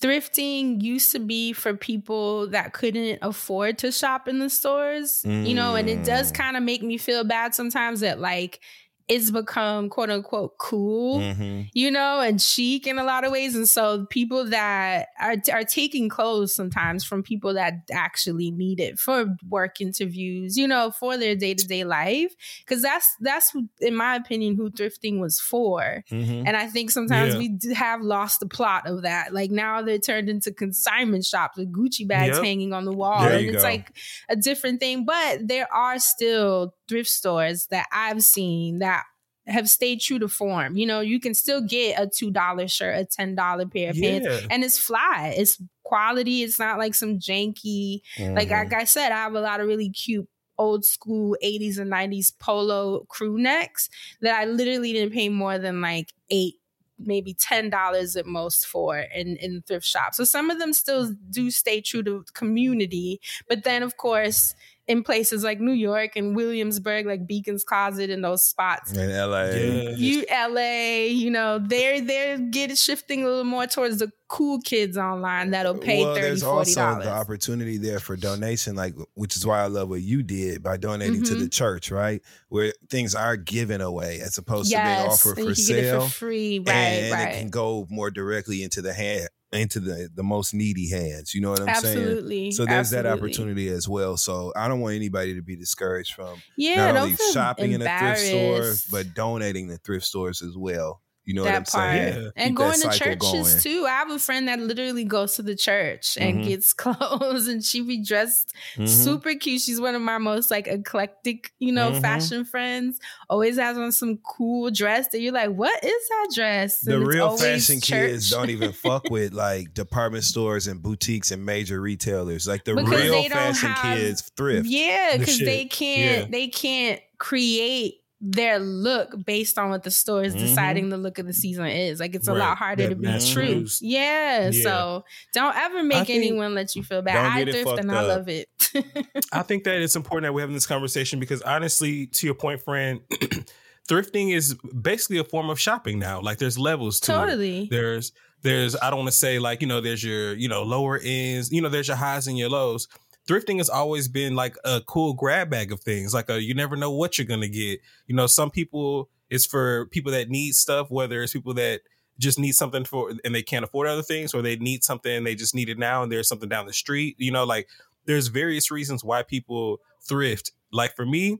[SPEAKER 4] thrifting used to be for people that couldn't afford to shop in the stores. You know, and it does
[SPEAKER 2] Mm.
[SPEAKER 4] kind of make me feel bad sometimes that like it's become quote unquote cool.
[SPEAKER 2] Mhm.
[SPEAKER 4] you know, and chic in a lot of ways. And so people that are are taking clothes sometimes from people that actually need it for work interviews, you know, for their day to day life, because that's that's in my opinion who thrifting was for.
[SPEAKER 2] Mhm.
[SPEAKER 4] And I think sometimes
[SPEAKER 3] Yeah.
[SPEAKER 4] we have lost the plot of that. Like now they're turned into consignment shops with Gucci bags
[SPEAKER 3] Yep.
[SPEAKER 4] hanging on the wall,
[SPEAKER 2] There
[SPEAKER 4] and it's
[SPEAKER 2] go.
[SPEAKER 4] like a different thing. But there are still thrift stores that I've seen that have stayed true to form. You know, you can still get a two dollar shirt, a ten dollar pair of pants, and it's fly. It's quality. It's not like some janky. Like
[SPEAKER 2] Mhm.
[SPEAKER 4] like I said, I have a lot of really cute old school 80s and 90s polo crew necks that I literally didn't pay more than like eight maybe ten dollars at most for in in thrift shops. So some of them still do stay true to community, but then of course in places like New York and Williamsburg, like Beacon's Closet and those spots,
[SPEAKER 2] in LA.
[SPEAKER 3] Yeah.
[SPEAKER 4] you LA, you know, they're they're getting shifting a little more towards the cool kids online that'll pay
[SPEAKER 2] well,
[SPEAKER 4] 30
[SPEAKER 2] there's
[SPEAKER 4] 40
[SPEAKER 2] also
[SPEAKER 4] dollars.
[SPEAKER 2] the opportunity there for donation, like which is why I love what you did by donating to
[SPEAKER 4] Mhm.
[SPEAKER 2] the church, right? Where things are given away as opposed to being offered for
[SPEAKER 4] you can get it
[SPEAKER 2] sale,
[SPEAKER 4] for free, right?
[SPEAKER 2] and
[SPEAKER 4] right.
[SPEAKER 2] it can go more directly into the hand, into the the most needy hands. You know what I'm saying?
[SPEAKER 4] Absolutely.
[SPEAKER 2] So there's that opportunity as well. So I don't want anybody to be discouraged from
[SPEAKER 4] Yeah,
[SPEAKER 2] not only shopping in a thrift store, but donating to thrift stores as well. You know what I'm
[SPEAKER 4] that part.
[SPEAKER 2] saying?
[SPEAKER 3] Yeah.
[SPEAKER 4] And
[SPEAKER 2] Keep
[SPEAKER 4] going to churches
[SPEAKER 2] going.
[SPEAKER 4] too. I have a friend that literally goes to the church and
[SPEAKER 2] Mhm.
[SPEAKER 4] gets <laughs> clothes and she be dressed
[SPEAKER 2] Mhm.
[SPEAKER 4] super cute. She's one of my most like eclectic, you know,
[SPEAKER 2] Mhm.
[SPEAKER 4] fashion friends. Always has on some cool dress that you're like, what is that dress?
[SPEAKER 2] The
[SPEAKER 4] And it's
[SPEAKER 2] real
[SPEAKER 4] always
[SPEAKER 2] fashion kids don't even fuck <laughs> with like department stores and boutiques and major retailers. Like the
[SPEAKER 4] Because
[SPEAKER 2] real fashion
[SPEAKER 4] have-
[SPEAKER 2] kids thrift.
[SPEAKER 4] Yeah, because
[SPEAKER 3] shit.
[SPEAKER 4] they can't
[SPEAKER 3] Yeah.
[SPEAKER 4] they can't create their look based on what the store is
[SPEAKER 2] Mhm.
[SPEAKER 4] deciding the look of the season is. Like it's a lot harder
[SPEAKER 3] That
[SPEAKER 4] to be
[SPEAKER 3] mass
[SPEAKER 4] true. Yeah,
[SPEAKER 3] Yeah.
[SPEAKER 4] So don't ever make
[SPEAKER 3] think-
[SPEAKER 4] anyone let you feel bad. I thrift and
[SPEAKER 2] fucked
[SPEAKER 4] I love it. <laughs>
[SPEAKER 3] I think that it's important that we're having this conversation because honestly, to your point, friend, <clears throat> thrifting is basically a form of shopping now. Like there's levels to it.
[SPEAKER 4] totally.
[SPEAKER 3] There's there's I don't want to say like, you know, there's your, you know, lower ends, you know, there's your highs and your lows. Thrifting has always been like a cool grab bag of things. Like a, you never know what you're gonna get. You know, some people it's for people that need stuff, whether it's people that just need something for and they can't afford other things, or they need something and they just need it now and there's something down the street. You know, like there's various reasons why people thrift. Like for me,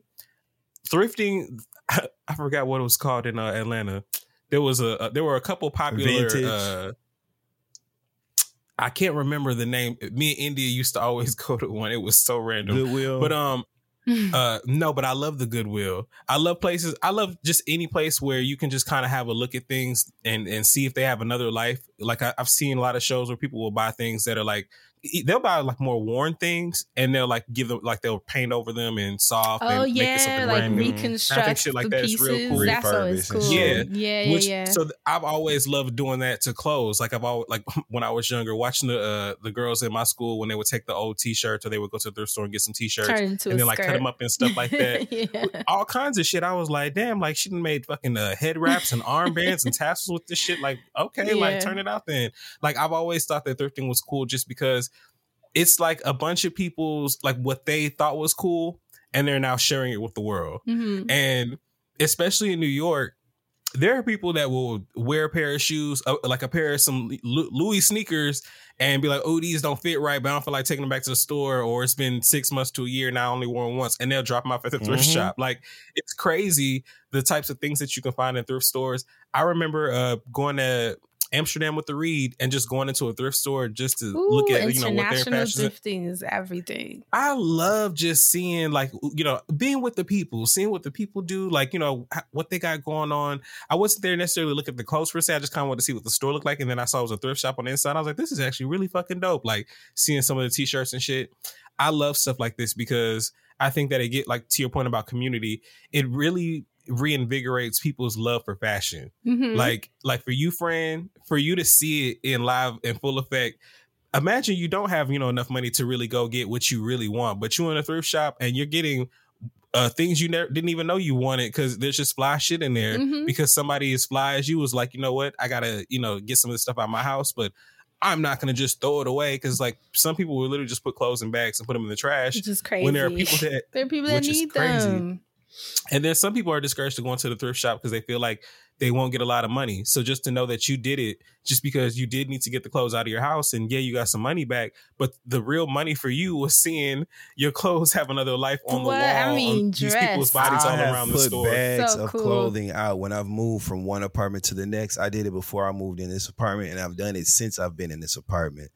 [SPEAKER 3] thrifting, <laughs> I forgot what it was called in uh, Atlanta. There was a, a there were a couple popular. Uh, Vintage. I can't remember the name. Me and India used to always <laughs> go to one. It was so random.
[SPEAKER 2] Goodwill.
[SPEAKER 3] But um, <laughs> uh, no, but I love the Goodwill. I love places. I love just any place where you can just kind of have a look at things and and see if they have another life. Like I, I've seen a lot of shows where people will buy things that are like they'll buy like more worn things and they'll like give them like they'll paint over them and soft.
[SPEAKER 4] Oh
[SPEAKER 3] and make it
[SPEAKER 4] yeah,
[SPEAKER 3] something
[SPEAKER 4] like
[SPEAKER 3] brand new.
[SPEAKER 4] reconstruct
[SPEAKER 3] shit like
[SPEAKER 4] the
[SPEAKER 3] that is
[SPEAKER 4] pieces.
[SPEAKER 3] real cool.
[SPEAKER 4] That's always cool.
[SPEAKER 3] Yeah.
[SPEAKER 4] yeah, yeah,
[SPEAKER 3] Which,
[SPEAKER 4] yeah.
[SPEAKER 3] So th- I've always loved doing that to clothes. Like I've always like <laughs> when I was younger, watching the uh, the girls in my school when they would take the old t-shirts or they would go to the thrift store and get some t-shirts
[SPEAKER 4] Turn it into
[SPEAKER 3] and
[SPEAKER 4] a
[SPEAKER 3] then like cut them up and stuff like that. <laughs>
[SPEAKER 4] yeah.
[SPEAKER 3] All kinds of shit. I was like, damn, like she done made fucking uh, head wraps and armbands and tassels with this shit. Like, okay,
[SPEAKER 4] Yeah.
[SPEAKER 3] like turn it out then. Like I've always thought that thrifting was cool just because it's like a bunch of people's like what they thought was cool and they're now sharing it with the world.
[SPEAKER 4] Mhm.
[SPEAKER 3] And especially in New York, there are people that will wear a pair of shoes, uh, like a pair of some Louis sneakers, and be like, "Oh, these don't fit right," but I don't feel like taking them back to the store, or it's been six months to a year and I only wore them once, and they'll drop them off at the thrift
[SPEAKER 2] Mhm.
[SPEAKER 3] shop. Like it's crazy the types of things that you can find in thrift stores. I remember uh, going to Amsterdam with the Reed and just going into a thrift store just to
[SPEAKER 4] Ooh,
[SPEAKER 3] look at you know what their
[SPEAKER 4] international
[SPEAKER 3] fashion.
[SPEAKER 4] thrifting is everything.
[SPEAKER 3] I love just seeing like you know being with the people, seeing what the people do, like you know what they got going on. I wasn't there necessarily look at the clothes per se. I just kind of wanted to see what the store looked like, and then I saw it was a thrift shop on the inside. I was like, this is actually really fucking dope. Like seeing some of the t-shirts and shit. I love stuff like this because I think that it get like to your point about community. It really reinvigorates people's love for fashion
[SPEAKER 4] Mhm.
[SPEAKER 3] like like for you friend for you to see it in live in full effect imagine you don't have you know enough money to really go get what you really want but you're in a thrift shop and you're getting uh things you never didn't even know you wanted because there's just fly shit in there
[SPEAKER 4] Mhm.
[SPEAKER 3] because somebody as fly as you was like you know what i gotta you know get some of this stuff out of my house but i'm not gonna just throw it away because like some people will literally just put clothes in bags and put them in the trash
[SPEAKER 4] which is crazy.
[SPEAKER 3] when there are people that
[SPEAKER 4] there are people that need
[SPEAKER 3] crazy.
[SPEAKER 4] them.
[SPEAKER 3] And then some people are discouraged to go into the thrift shop because they feel like they won't get a lot of money. So just to know that you did it, just because you did need to get the clothes out of your house, and yeah, you got some money back, but the real money for you was seeing your clothes <laughs> have another life on
[SPEAKER 4] What?
[SPEAKER 3] the wall.
[SPEAKER 4] I mean,
[SPEAKER 3] on these people's
[SPEAKER 4] dress.
[SPEAKER 3] bodies all
[SPEAKER 2] I have
[SPEAKER 3] around the store.
[SPEAKER 2] bags
[SPEAKER 4] So
[SPEAKER 2] of
[SPEAKER 4] cool.
[SPEAKER 2] clothing out when I've moved from one apartment to the next. I did it before I moved in this apartment, and I've done it since I've been in this apartment.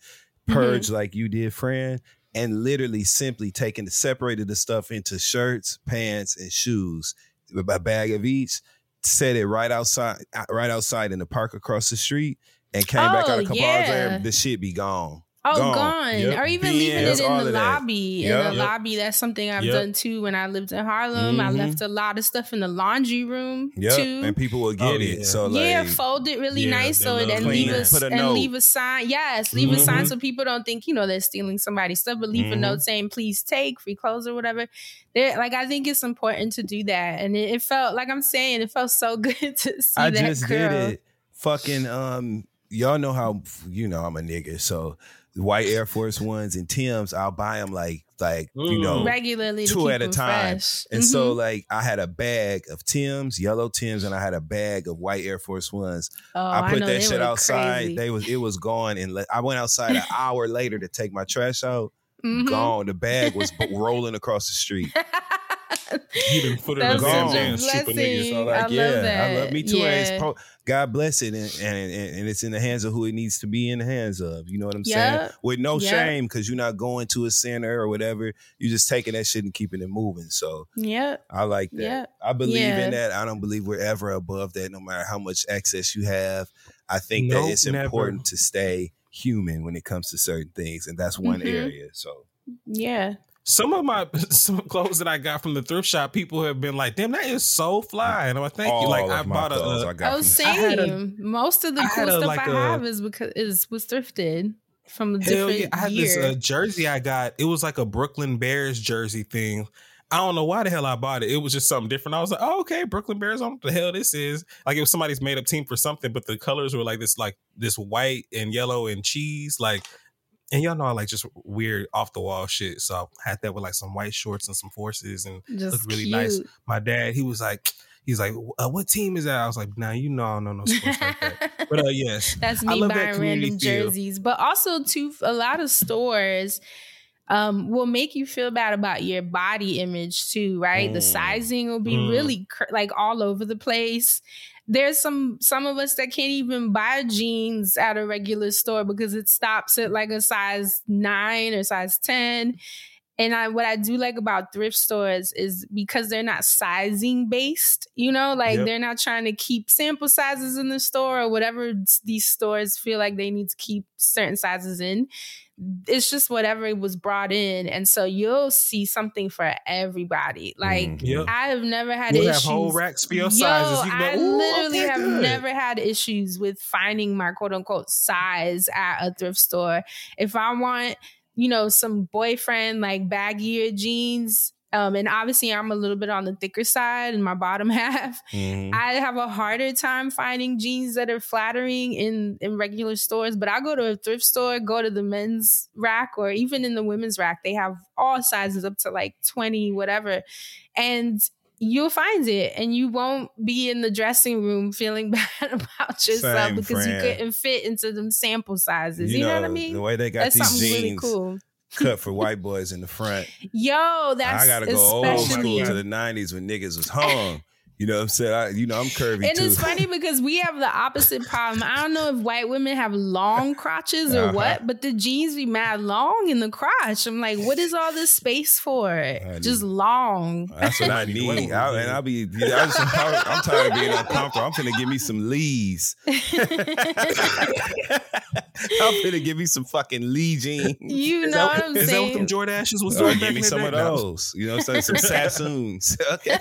[SPEAKER 4] Mm-hmm.
[SPEAKER 2] Purge like you did, friend, and literally simply taking the separated the stuff into shirts, pants, and shoes, with a bag of each. Set it right outside, uh, right outside in the park across the street, and came back out
[SPEAKER 4] Oh,
[SPEAKER 2] a couple hours
[SPEAKER 4] yeah.
[SPEAKER 2] later. The shit be gone.
[SPEAKER 4] Oh,
[SPEAKER 2] Gone.
[SPEAKER 4] gone.
[SPEAKER 3] Yep.
[SPEAKER 4] Or even
[SPEAKER 2] Bins,
[SPEAKER 4] leaving it in the lobby.
[SPEAKER 2] Yep.
[SPEAKER 4] In the
[SPEAKER 2] Yep.
[SPEAKER 4] lobby. That's something I've
[SPEAKER 3] Yep.
[SPEAKER 4] done too when I lived in Harlem. I
[SPEAKER 2] Mhm.
[SPEAKER 4] left a lot of stuff in the laundry room
[SPEAKER 2] Yep,
[SPEAKER 4] too.
[SPEAKER 2] and people will get
[SPEAKER 3] Oh,
[SPEAKER 2] it.
[SPEAKER 3] yeah.
[SPEAKER 2] So like,
[SPEAKER 4] yeah, fold it really
[SPEAKER 3] Yeah,
[SPEAKER 4] nice so
[SPEAKER 3] love
[SPEAKER 4] and leave
[SPEAKER 2] it.
[SPEAKER 4] us
[SPEAKER 2] a
[SPEAKER 4] and
[SPEAKER 2] note.
[SPEAKER 4] leave a sign. Yes, leave a sign so people don't think you know they're stealing somebody's stuff, but leave a
[SPEAKER 2] Mhm.
[SPEAKER 4] note saying please take free clothes or whatever. There, like I think it's important to do that, and it, it felt like I'm saying it felt so <laughs> good to see
[SPEAKER 2] I
[SPEAKER 4] that
[SPEAKER 2] just
[SPEAKER 4] girl.
[SPEAKER 2] did it. Fucking um, y'all know how you know I'm a nigga. So white Air Force Ones and Tims, I'll buy them like like you
[SPEAKER 3] Mm.
[SPEAKER 2] know
[SPEAKER 4] regularly to
[SPEAKER 2] two
[SPEAKER 4] keep
[SPEAKER 2] at a time.
[SPEAKER 4] fresh.
[SPEAKER 2] And
[SPEAKER 4] Mhm.
[SPEAKER 2] so like I had a bag of Tims, yellow Tims, and I had a bag of white Air Force Ones.
[SPEAKER 4] oh,
[SPEAKER 2] I put
[SPEAKER 4] know,
[SPEAKER 2] that shit outside.
[SPEAKER 4] crazy.
[SPEAKER 2] They was it was gone, and le- I went outside an <laughs> hour later to take my trash out.
[SPEAKER 4] Mhm.
[SPEAKER 2] Gone. The bag was rolling across the street. <laughs>
[SPEAKER 3] You done put it in
[SPEAKER 4] That's
[SPEAKER 3] a
[SPEAKER 2] such
[SPEAKER 3] damn
[SPEAKER 2] a
[SPEAKER 3] dance, cheaper niggas.
[SPEAKER 4] blessing.
[SPEAKER 2] So like,
[SPEAKER 4] I love
[SPEAKER 2] yeah, I love me too.
[SPEAKER 4] Yeah.
[SPEAKER 2] pro- God bless it, and, and and and it's in the hands of who it needs to be in the hands of. You know what I'm saying? With no
[SPEAKER 4] Yep.
[SPEAKER 2] shame, because you're not going to a center or whatever. You're just taking that shit and keeping it moving. So
[SPEAKER 4] yeah,
[SPEAKER 2] I like that.
[SPEAKER 4] Yep.
[SPEAKER 2] I believe
[SPEAKER 4] Yeah.
[SPEAKER 2] in that. I don't believe we're ever above that, no matter how much access you have. I think that it's
[SPEAKER 3] never.
[SPEAKER 2] important to stay human when it comes to certain things, and that's one
[SPEAKER 4] Mhm.
[SPEAKER 2] area. So
[SPEAKER 4] Yeah.
[SPEAKER 3] Some of my <laughs> some clothes that I got from the thrift shop, people have been like, "Damn, that is so fly!" And I'm like, "Thank
[SPEAKER 2] all
[SPEAKER 3] you." Like
[SPEAKER 2] of
[SPEAKER 3] I
[SPEAKER 2] my
[SPEAKER 3] bought a,
[SPEAKER 2] clothes
[SPEAKER 3] uh,
[SPEAKER 2] got
[SPEAKER 4] Oh, same.
[SPEAKER 3] A-
[SPEAKER 4] Most of the cool stuff
[SPEAKER 3] like,
[SPEAKER 4] I
[SPEAKER 3] a-
[SPEAKER 4] have is because is was thrifted from a different
[SPEAKER 3] yeah! I had
[SPEAKER 4] year.
[SPEAKER 3] this uh, jersey I got. It was like a Brooklyn Bears jersey thing. I don't know why the hell I bought it. It was just something different. I was like, "Oh, okay, Brooklyn Bears. I don't know what the hell this is." Like it was somebody's made up team for something, but the colors were like this, like this white and yellow and cheese, like. And y'all know I like just weird off the wall shit. So I had that with like some white shorts and some forces and
[SPEAKER 4] Just
[SPEAKER 3] looked really
[SPEAKER 4] cute.
[SPEAKER 3] nice. My dad, he was like, he's like, uh, what team is that? I was like, nah, you know I don't know no sports like that. But uh, <laughs> yes,
[SPEAKER 4] That's
[SPEAKER 3] I
[SPEAKER 4] me
[SPEAKER 3] love that
[SPEAKER 4] buying
[SPEAKER 3] community
[SPEAKER 4] random
[SPEAKER 3] feel.
[SPEAKER 4] jerseys. But also too a lot of stores um will make you feel bad about your body image too, right? The
[SPEAKER 2] Mm.
[SPEAKER 4] sizing will be
[SPEAKER 3] Mm.
[SPEAKER 4] really cr- like all over the place. There's some some of us that can't even buy jeans at a regular store because it stops at like a size 9 or size 10. And I what I do like about thrift stores is because they're not sizing based, you know, like
[SPEAKER 3] Yep.
[SPEAKER 4] they're not trying to keep sample sizes in the store or whatever these stores feel like they need to keep certain sizes in. It's just whatever was brought in. And so you'll see something for everybody. Like
[SPEAKER 2] Mhm.
[SPEAKER 3] Yep.
[SPEAKER 4] I have never had
[SPEAKER 3] We'll
[SPEAKER 4] issues.
[SPEAKER 3] have whole racks for your
[SPEAKER 4] Yo,
[SPEAKER 3] sizes. You can
[SPEAKER 4] I
[SPEAKER 3] like,
[SPEAKER 4] literally
[SPEAKER 3] okay,
[SPEAKER 4] have
[SPEAKER 3] good."
[SPEAKER 4] never had issues with finding my quote unquote size at a thrift store. If I want, you know, some boyfriend like baggier jeans, um, and obviously I'm a little bit on the thicker side in my bottom <laughs> half.
[SPEAKER 2] Mhm.
[SPEAKER 4] I have a harder time finding jeans that are flattering in in regular stores, but I go to a thrift store, go to the men's rack or even in the women's rack, they have all sizes up to like 20 whatever. And you'll find it and you won't be in the dressing room feeling <laughs> bad about yourself
[SPEAKER 2] Same,
[SPEAKER 4] because you couldn't fit into them sample sizes. You, know, what I mean?
[SPEAKER 2] The way they got
[SPEAKER 4] That's
[SPEAKER 2] these
[SPEAKER 4] something
[SPEAKER 2] jeans
[SPEAKER 4] really cool.
[SPEAKER 2] Cut for white boys in the front. <laughs>
[SPEAKER 4] Yo, that's
[SPEAKER 2] I gotta go oh old
[SPEAKER 4] especially
[SPEAKER 2] school to the '90s when niggas was hung. You know what I'm saying? I, you know I'm curvy
[SPEAKER 4] And
[SPEAKER 2] too.
[SPEAKER 4] it's funny <laughs> because we have the opposite problem. I don't know if white women have long crotches or
[SPEAKER 2] Uh-huh.
[SPEAKER 4] what, but the jeans be mad long in the crotch. I'm like, what is all this space for? Just long.
[SPEAKER 2] That's what I <laughs> need. I, and I'll be. You know, I just, I'm tired of being <laughs> uncomfortable. I'm finna give me some lees. I'm finna give me some fucking Lee jeans.
[SPEAKER 4] You know
[SPEAKER 3] that,
[SPEAKER 4] what I'm
[SPEAKER 3] is that what them Jordashes was doing? back
[SPEAKER 2] give me some of those. You know what I'm saying? Some Sassoons. Okay.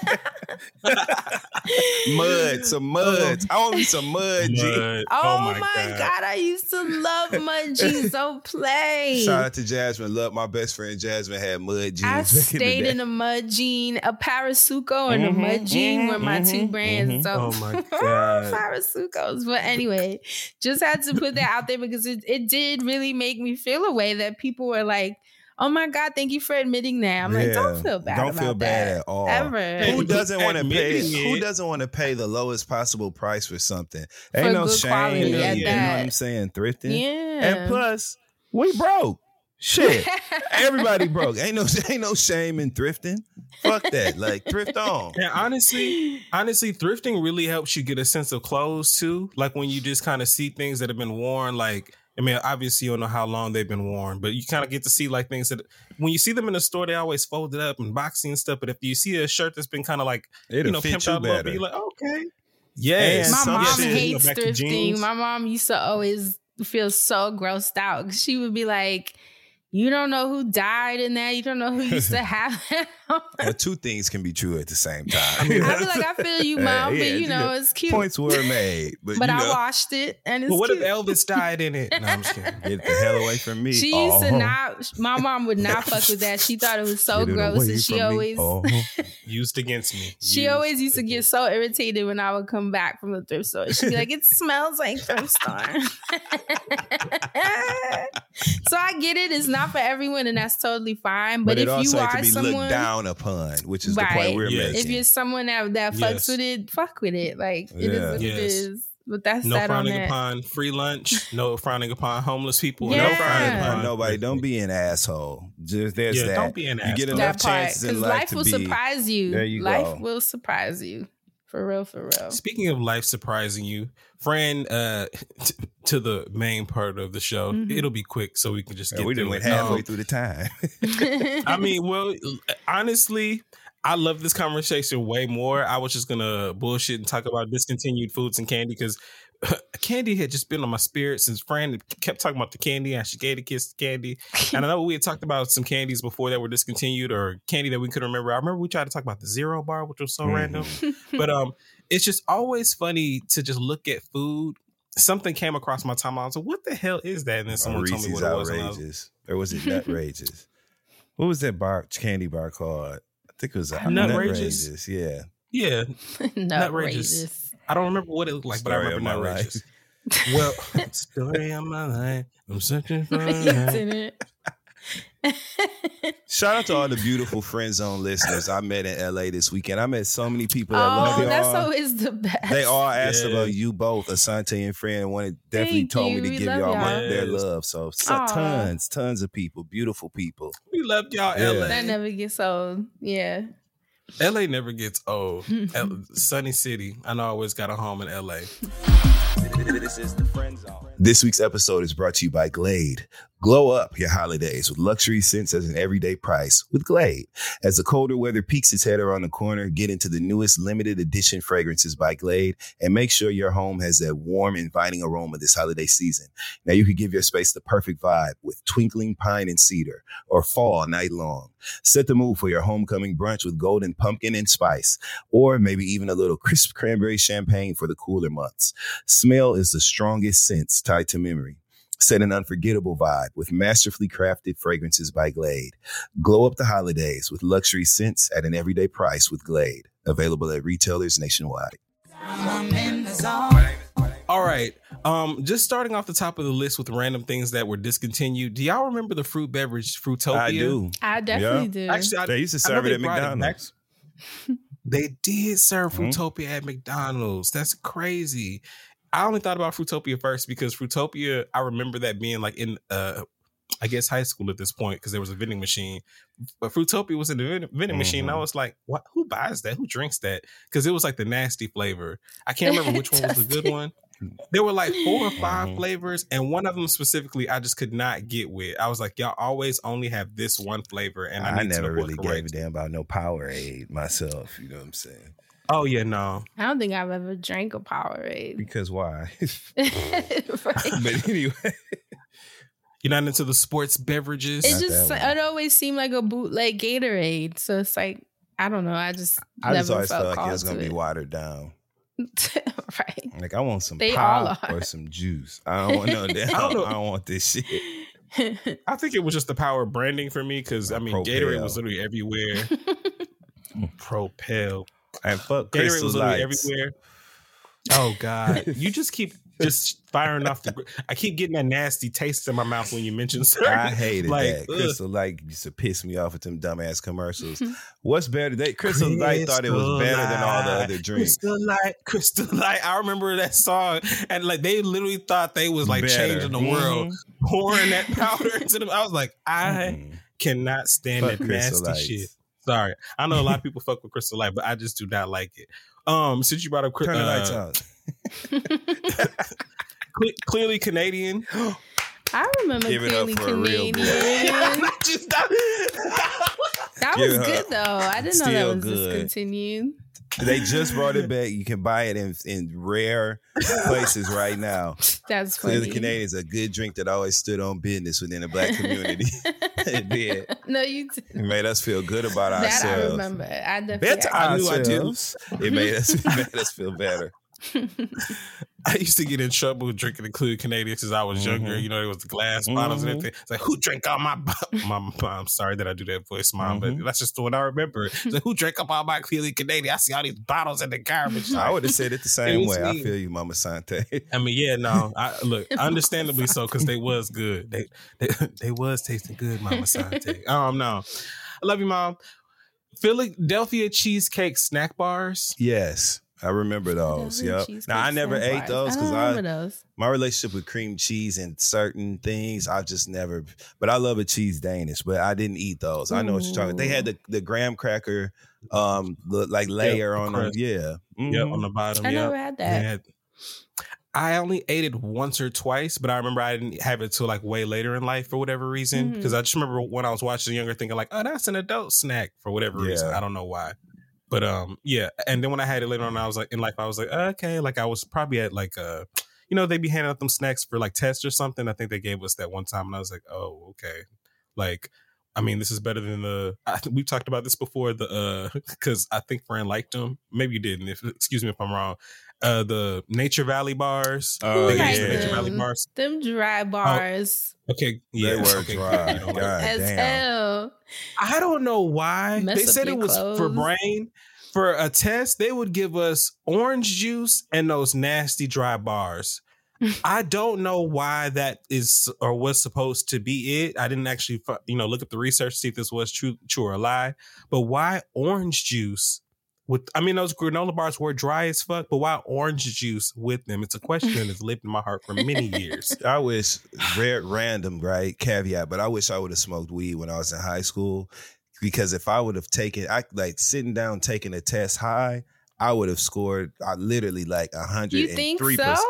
[SPEAKER 2] Mud. Some <laughs> Mudds. I want me some Mudd jeans.
[SPEAKER 3] Mudd.
[SPEAKER 4] Oh, my God. I used to love Mudd jeans. <laughs> Don't play.
[SPEAKER 2] Shout out to Jasmine. Love my best friend Jasmine had Mudd jeans.
[SPEAKER 4] I <laughs>
[SPEAKER 2] back in
[SPEAKER 4] stayed in a Mudd jean, a Parasuco and a
[SPEAKER 2] Mhm,
[SPEAKER 4] Mudd jean
[SPEAKER 2] mhm,
[SPEAKER 4] were my two
[SPEAKER 2] mhm,
[SPEAKER 4] brands.
[SPEAKER 2] mhm.
[SPEAKER 4] So
[SPEAKER 3] Oh my God.
[SPEAKER 4] Parasucos. But anyway, just had to put that out there because it, it did really make me feel a way that people were like, Oh my God, thank you for admitting that. I'm like, don't feel bad.
[SPEAKER 2] Don't
[SPEAKER 4] about
[SPEAKER 2] feel bad
[SPEAKER 4] that.
[SPEAKER 2] at all.
[SPEAKER 4] Ever.
[SPEAKER 2] Who doesn't want to pay?
[SPEAKER 3] Admitting
[SPEAKER 2] Who doesn't want to pay the lowest possible price for something?
[SPEAKER 4] For
[SPEAKER 2] Ain't no shame.
[SPEAKER 4] quality
[SPEAKER 2] in it, you know what I'm saying? Thrifting.
[SPEAKER 4] Yeah.
[SPEAKER 2] And plus, we broke. Shit. <laughs> Everybody broke. Ain't no <laughs> ain't no shame in thrifting. Fuck that. Like thrift on.
[SPEAKER 3] And honestly, honestly, thrifting really helps you get a sense of clothes too. Like when you just kind of see things that have been worn, like I mean, obviously you don't know how long they've been worn, but you kind of get to see like things that when you see them in the store, they always fold it up and boxy and stuff. But if you see a shirt that's been kind of like
[SPEAKER 2] It'll
[SPEAKER 3] you know
[SPEAKER 2] fit
[SPEAKER 3] pimped
[SPEAKER 2] you
[SPEAKER 3] out a little
[SPEAKER 2] better.
[SPEAKER 3] bit, you're like, okay,
[SPEAKER 2] yeah.
[SPEAKER 4] My mom
[SPEAKER 2] shit,
[SPEAKER 4] hates
[SPEAKER 3] back to
[SPEAKER 4] thrifting. My mom used to always feel so grossed out 'cause she would be like, "You don't know who died in that. You don't know who used to <laughs> have that." <laughs>
[SPEAKER 2] Well, two things can be true at the same <laughs> time.
[SPEAKER 4] I feel like, "I feel you, mom, <laughs>
[SPEAKER 2] Yeah,
[SPEAKER 4] but you know,
[SPEAKER 2] yeah.
[SPEAKER 4] it's cute."
[SPEAKER 2] Points were made, but,
[SPEAKER 4] but
[SPEAKER 2] you
[SPEAKER 4] I
[SPEAKER 2] know,
[SPEAKER 4] washed it, and it's
[SPEAKER 3] But what
[SPEAKER 4] cute.
[SPEAKER 3] if Elvis died in it? No, I'm just kidding.
[SPEAKER 2] get the hell away from me.
[SPEAKER 4] She oh. used to
[SPEAKER 2] Oh.
[SPEAKER 4] not. My mom would not fuck with that. She thought it was so
[SPEAKER 2] Get
[SPEAKER 4] gross,
[SPEAKER 2] away
[SPEAKER 4] and she
[SPEAKER 2] from me.
[SPEAKER 4] always.
[SPEAKER 2] Oh.
[SPEAKER 3] Used against me.
[SPEAKER 4] She
[SPEAKER 3] Used
[SPEAKER 4] always used to get so irritated when I would come back from the thrift store. She'd be like, "It smells like thrift store." so I get it; it's not for everyone, and that's totally fine. But,
[SPEAKER 2] But, it
[SPEAKER 4] if
[SPEAKER 2] also
[SPEAKER 4] you
[SPEAKER 2] had to
[SPEAKER 4] are
[SPEAKER 2] be
[SPEAKER 4] someone,
[SPEAKER 2] looked down upon, which is the point we're
[SPEAKER 3] Yeah.
[SPEAKER 2] making.
[SPEAKER 4] if you're someone that that fucks
[SPEAKER 3] Yes.
[SPEAKER 4] with it, fuck with it. Like it is
[SPEAKER 2] Yeah.
[SPEAKER 4] what it
[SPEAKER 3] Yes.
[SPEAKER 4] is. but that's
[SPEAKER 3] No
[SPEAKER 4] that on
[SPEAKER 3] frowning
[SPEAKER 4] that.
[SPEAKER 3] upon free lunch. No <laughs> frowning upon homeless people.
[SPEAKER 4] Yeah.
[SPEAKER 3] No frowning
[SPEAKER 2] Upon
[SPEAKER 3] upon
[SPEAKER 2] nobody. Don't be an asshole. Just there's
[SPEAKER 3] Yeah,
[SPEAKER 2] that.
[SPEAKER 3] don't be an
[SPEAKER 2] You get enough
[SPEAKER 4] that part
[SPEAKER 2] chances in life,
[SPEAKER 4] life
[SPEAKER 2] to
[SPEAKER 4] will
[SPEAKER 2] be.
[SPEAKER 4] surprise you.
[SPEAKER 2] There you
[SPEAKER 4] life
[SPEAKER 2] go.
[SPEAKER 4] will surprise you. For real, for real.
[SPEAKER 3] Speaking of life surprising you, Fran, uh, <laughs> t- to the main part of the show,
[SPEAKER 4] Mhm.
[SPEAKER 3] it'll be quick so we can just
[SPEAKER 2] Yeah,
[SPEAKER 3] get
[SPEAKER 2] we done
[SPEAKER 3] through
[SPEAKER 2] went
[SPEAKER 3] it.
[SPEAKER 2] halfway
[SPEAKER 3] Um,
[SPEAKER 2] through the time. <laughs>
[SPEAKER 3] I mean, well, honestly, I love this conversation way more. I was just gonna bullshit and talk about discontinued foods and candy because <laughs> candy had just been on my spirit since Fran kept talking about the candy and she gave the kids the candy. <laughs> And I know we had talked about some candies before that were discontinued or candy that we couldn't remember. I remember we tried to talk about the zero bar, which was so
[SPEAKER 2] Mhm.
[SPEAKER 3] random. But um, it's just always funny to just look at food. Something came across my timeline. I was like, "What the hell is that?" And then someone told me
[SPEAKER 2] Reese's
[SPEAKER 3] what it was. and I was-
[SPEAKER 2] outrageous, or was it <laughs> Nutrageous? what was that bar candy bar called? I think it was uh,
[SPEAKER 3] Nutrageous?
[SPEAKER 2] Nutrageous. Yeah,
[SPEAKER 3] Yeah,
[SPEAKER 4] Not
[SPEAKER 3] outrageous.
[SPEAKER 4] outrageous.
[SPEAKER 3] I don't remember what it looked like, but I remember
[SPEAKER 2] my
[SPEAKER 3] outrageous. <laughs> Well, <laughs> story of my life. I'm searching for. <laughs>
[SPEAKER 4] Yes, it.
[SPEAKER 2] Shout out to all the beautiful friend zone listeners I met in LA this weekend. I met so many people that love
[SPEAKER 4] Oh,
[SPEAKER 2] y'all.
[SPEAKER 4] that's always the best.
[SPEAKER 2] They all asked
[SPEAKER 3] Yeah.
[SPEAKER 2] about you both, Assante and friend. and wanted definitely
[SPEAKER 4] Thank
[SPEAKER 2] told
[SPEAKER 4] you.
[SPEAKER 2] me to
[SPEAKER 4] We
[SPEAKER 2] give y'all my,
[SPEAKER 3] y'all.
[SPEAKER 2] their love. So, so tons, tons of people, beautiful people.
[SPEAKER 3] We loved y'all,
[SPEAKER 2] Yeah.
[SPEAKER 3] LA.
[SPEAKER 4] That never gets old. Yeah.
[SPEAKER 3] LA never gets old. <laughs> Sunny City. I know I always got a home in LA. <laughs>
[SPEAKER 8] This is the friend zone.
[SPEAKER 2] This week's episode is brought to you by Glade. Glow up your holidays with luxury scents at an everyday price with Glade. As the colder weather peeks its head around the corner, get into the newest limited edition fragrances by Glade and make sure your home has that warm, inviting aroma this holiday season. Now you can give your space the perfect vibe with twinkling pine and cedar or fall night long. Set the mood for your homecoming brunch with golden pumpkin and spice, or maybe even a little crisp cranberry champagne for the cooler months. Smell is the strongest sense tied to memory. Set an unforgettable vibe with masterfully crafted fragrances by Glade. Glow up the holidays with luxury scents at an everyday price with Glade. Available at retailers nationwide.
[SPEAKER 7] I'm in the zone.
[SPEAKER 3] All right. Um, just starting off the top of the list with random things that were discontinued. Do y'all remember the fruit beverage Fruitopia?
[SPEAKER 2] I do.
[SPEAKER 4] I definitely
[SPEAKER 2] Yeah.
[SPEAKER 4] do.
[SPEAKER 3] Actually, I,
[SPEAKER 2] They used to serve it at
[SPEAKER 3] brought it.
[SPEAKER 2] McDonald's. <laughs>
[SPEAKER 3] They did serve
[SPEAKER 2] Mhm.
[SPEAKER 3] Fruitopia at McDonald's. That's crazy. I only thought about Fruitopia first because Fruitopia, I remember that being like in uh I guess high school at this point because there was a vending machine. But Fruitopia was in the vending- vending machine. I was like, what who buys that? Who drinks that? Because it was like the nasty flavor. I can't remember which one was the good one. <laughs> There were like four or 5
[SPEAKER 2] Mhm.
[SPEAKER 3] flavors, and one of them specifically I just could not get with. I was like, y'all always only have this one flavor, and I,
[SPEAKER 2] I, never really gave a damn about no Powerade myself. You know what I'm saying?
[SPEAKER 3] Oh yeah, no.
[SPEAKER 4] I don't think I've ever drank a Powerade.
[SPEAKER 2] Because why? <laughs> <laughs> but anyway, <laughs>
[SPEAKER 3] You're not into the sports beverages.
[SPEAKER 4] It
[SPEAKER 2] Not
[SPEAKER 4] just it always seemed like a bootleg Gatorade. So it's like I don't know. I just
[SPEAKER 2] I
[SPEAKER 4] never
[SPEAKER 2] just always
[SPEAKER 4] felt
[SPEAKER 2] felt like it was gonna
[SPEAKER 4] to
[SPEAKER 2] be watered down.
[SPEAKER 4] right.
[SPEAKER 2] Like I want some
[SPEAKER 4] They
[SPEAKER 2] pop or some juice. I don't want no damn. I
[SPEAKER 3] don't know.
[SPEAKER 2] don't want this shit.
[SPEAKER 3] I think it was just the power of branding for me because I mean
[SPEAKER 2] Propel.
[SPEAKER 3] Gatorade was literally everywhere. Propel.
[SPEAKER 2] And fuck
[SPEAKER 3] Gatorade
[SPEAKER 2] Crystal
[SPEAKER 3] was literally
[SPEAKER 2] Lights.
[SPEAKER 3] everywhere. Oh God! <laughs> You just keep just firing off the. I keep getting that nasty taste in my mouth when you mention <laughs> certain.
[SPEAKER 2] I hated
[SPEAKER 3] like,
[SPEAKER 2] that.
[SPEAKER 3] ugh.
[SPEAKER 2] Crystal Light used to piss me off with them dumbass commercials. <laughs> What's better? They Crystal Light thought it was better than all the other drinks.
[SPEAKER 3] Crystal Light, Crystal Light. I remember that song, and like they literally thought they was like
[SPEAKER 2] Better.
[SPEAKER 3] changing the world,
[SPEAKER 2] Mhm.
[SPEAKER 3] pouring that powder into them. I was like, I
[SPEAKER 2] Mm-mm.
[SPEAKER 3] cannot stand
[SPEAKER 2] Fuck
[SPEAKER 3] that nasty
[SPEAKER 2] Lights.
[SPEAKER 3] shit. Sorry, I know a lot of people fuck with Crystal Light, but I just do not like it. Um, since you brought up, Cri-
[SPEAKER 2] Turn the
[SPEAKER 3] uh,
[SPEAKER 2] lights on.
[SPEAKER 3] cle- clearly Canadian. <gasps>
[SPEAKER 4] I remember
[SPEAKER 2] Give it up
[SPEAKER 4] clearly
[SPEAKER 2] for a real
[SPEAKER 4] Canadian. <laughs>
[SPEAKER 2] boy.
[SPEAKER 3] just
[SPEAKER 4] That was good though. I didn't know that was
[SPEAKER 2] good.
[SPEAKER 4] discontinued.
[SPEAKER 2] They just brought it back. You can buy it in, in rare places right now. <laughs>
[SPEAKER 4] That's funny.
[SPEAKER 2] Clearly, Canadian is a good drink that always stood on business within the black community. <laughs> <laughs> it did.
[SPEAKER 4] no, you did.
[SPEAKER 2] It made us feel good about
[SPEAKER 4] That I
[SPEAKER 2] ourselves.
[SPEAKER 4] remember. I definitely.
[SPEAKER 2] Better
[SPEAKER 3] I knew I did.
[SPEAKER 2] ourselves. It made us it made us feel better.
[SPEAKER 3] I used to get in trouble drinking the Clear Canadian since I was younger.
[SPEAKER 2] Mhm.
[SPEAKER 3] You know, it was the glass bottles and
[SPEAKER 2] Mhm.
[SPEAKER 3] everything. It's like, who drank all my bo- <laughs> mom? I'm sorry that I do that voice, mom,
[SPEAKER 2] Mhm.
[SPEAKER 3] but that's just the one I remember. It's like, who drank up all my Clearly Canadian? I see all these bottles in the garbage. <laughs>
[SPEAKER 2] I would have said it the same
[SPEAKER 3] was
[SPEAKER 2] way. I feel you, Mama Sante.
[SPEAKER 3] I mean, yeah, no. I look, <laughs> understandably so, because they was good. They, they they was tasting good, Mama Sante. Um, no, I love you, mom. Philadelphia cheesecake snack bars.
[SPEAKER 2] yes. I remember those.
[SPEAKER 4] Double
[SPEAKER 2] Yep. Now I never ate
[SPEAKER 4] bars.
[SPEAKER 2] those
[SPEAKER 4] I
[SPEAKER 2] because
[SPEAKER 4] don't
[SPEAKER 2] I,
[SPEAKER 4] remember those.
[SPEAKER 2] my relationship with cream cheese and certain things I've just never. But I love a cheese Danish, but I didn't eat those. I know what you're talking. about. They had the the graham cracker, um, the, like layer
[SPEAKER 3] the
[SPEAKER 2] on them.
[SPEAKER 3] crust.
[SPEAKER 2] Yeah.
[SPEAKER 3] Yep,
[SPEAKER 2] Mhm.
[SPEAKER 3] on the bottom.
[SPEAKER 4] I
[SPEAKER 3] yep.
[SPEAKER 4] never had that.
[SPEAKER 3] had- I only ate it once or twice, but I remember I didn't have it till like way later in life for whatever reason. Because I just remember when I was watching younger, thinking like, "Oh, that's an adult snack" for whatever reason. I don't know why, but um, yeah. And then when I had it later on, I was like in life, I was like, okay, like I was probably at like uh, you know, they'd be handing out them snacks for like tests or something. I think they gave us that one time, and I was like, oh, okay, like. I mean, this is better than the. I, we've talked about this before. The uh, <laughs> because I think Fran liked them. Maybe you didn't. If excuse me if I'm wrong. Uh, the Nature Valley bars.
[SPEAKER 2] Oh,
[SPEAKER 3] They gave
[SPEAKER 4] yeah.
[SPEAKER 3] the Nature Valley bars.
[SPEAKER 4] Them dry bars
[SPEAKER 3] Okay, yeah,
[SPEAKER 2] They were dry.
[SPEAKER 3] you know, like-
[SPEAKER 2] God
[SPEAKER 4] as
[SPEAKER 2] damn.
[SPEAKER 4] hell.
[SPEAKER 3] I don't know why
[SPEAKER 4] Mess
[SPEAKER 3] they said it
[SPEAKER 4] your
[SPEAKER 3] was for brain. For a test, they would give us orange juice and those nasty dry bars. <laughs> I don't know why that is or was supposed to be it. I didn't actually, you know, look at the research see if this was true, true or a lie. But why orange juice with? I mean, those granola bars were dry as fuck, but why orange juice with them? It's a question that's lived in my heart for many years. <laughs>
[SPEAKER 2] I wish rare random right caveat, but I wish I would have smoked weed when I was in high school because if I would have taken I like sitting down taking a test high, I would have scored I literally like a hundred
[SPEAKER 4] You
[SPEAKER 2] and
[SPEAKER 4] think
[SPEAKER 2] three
[SPEAKER 4] so?
[SPEAKER 2] percent.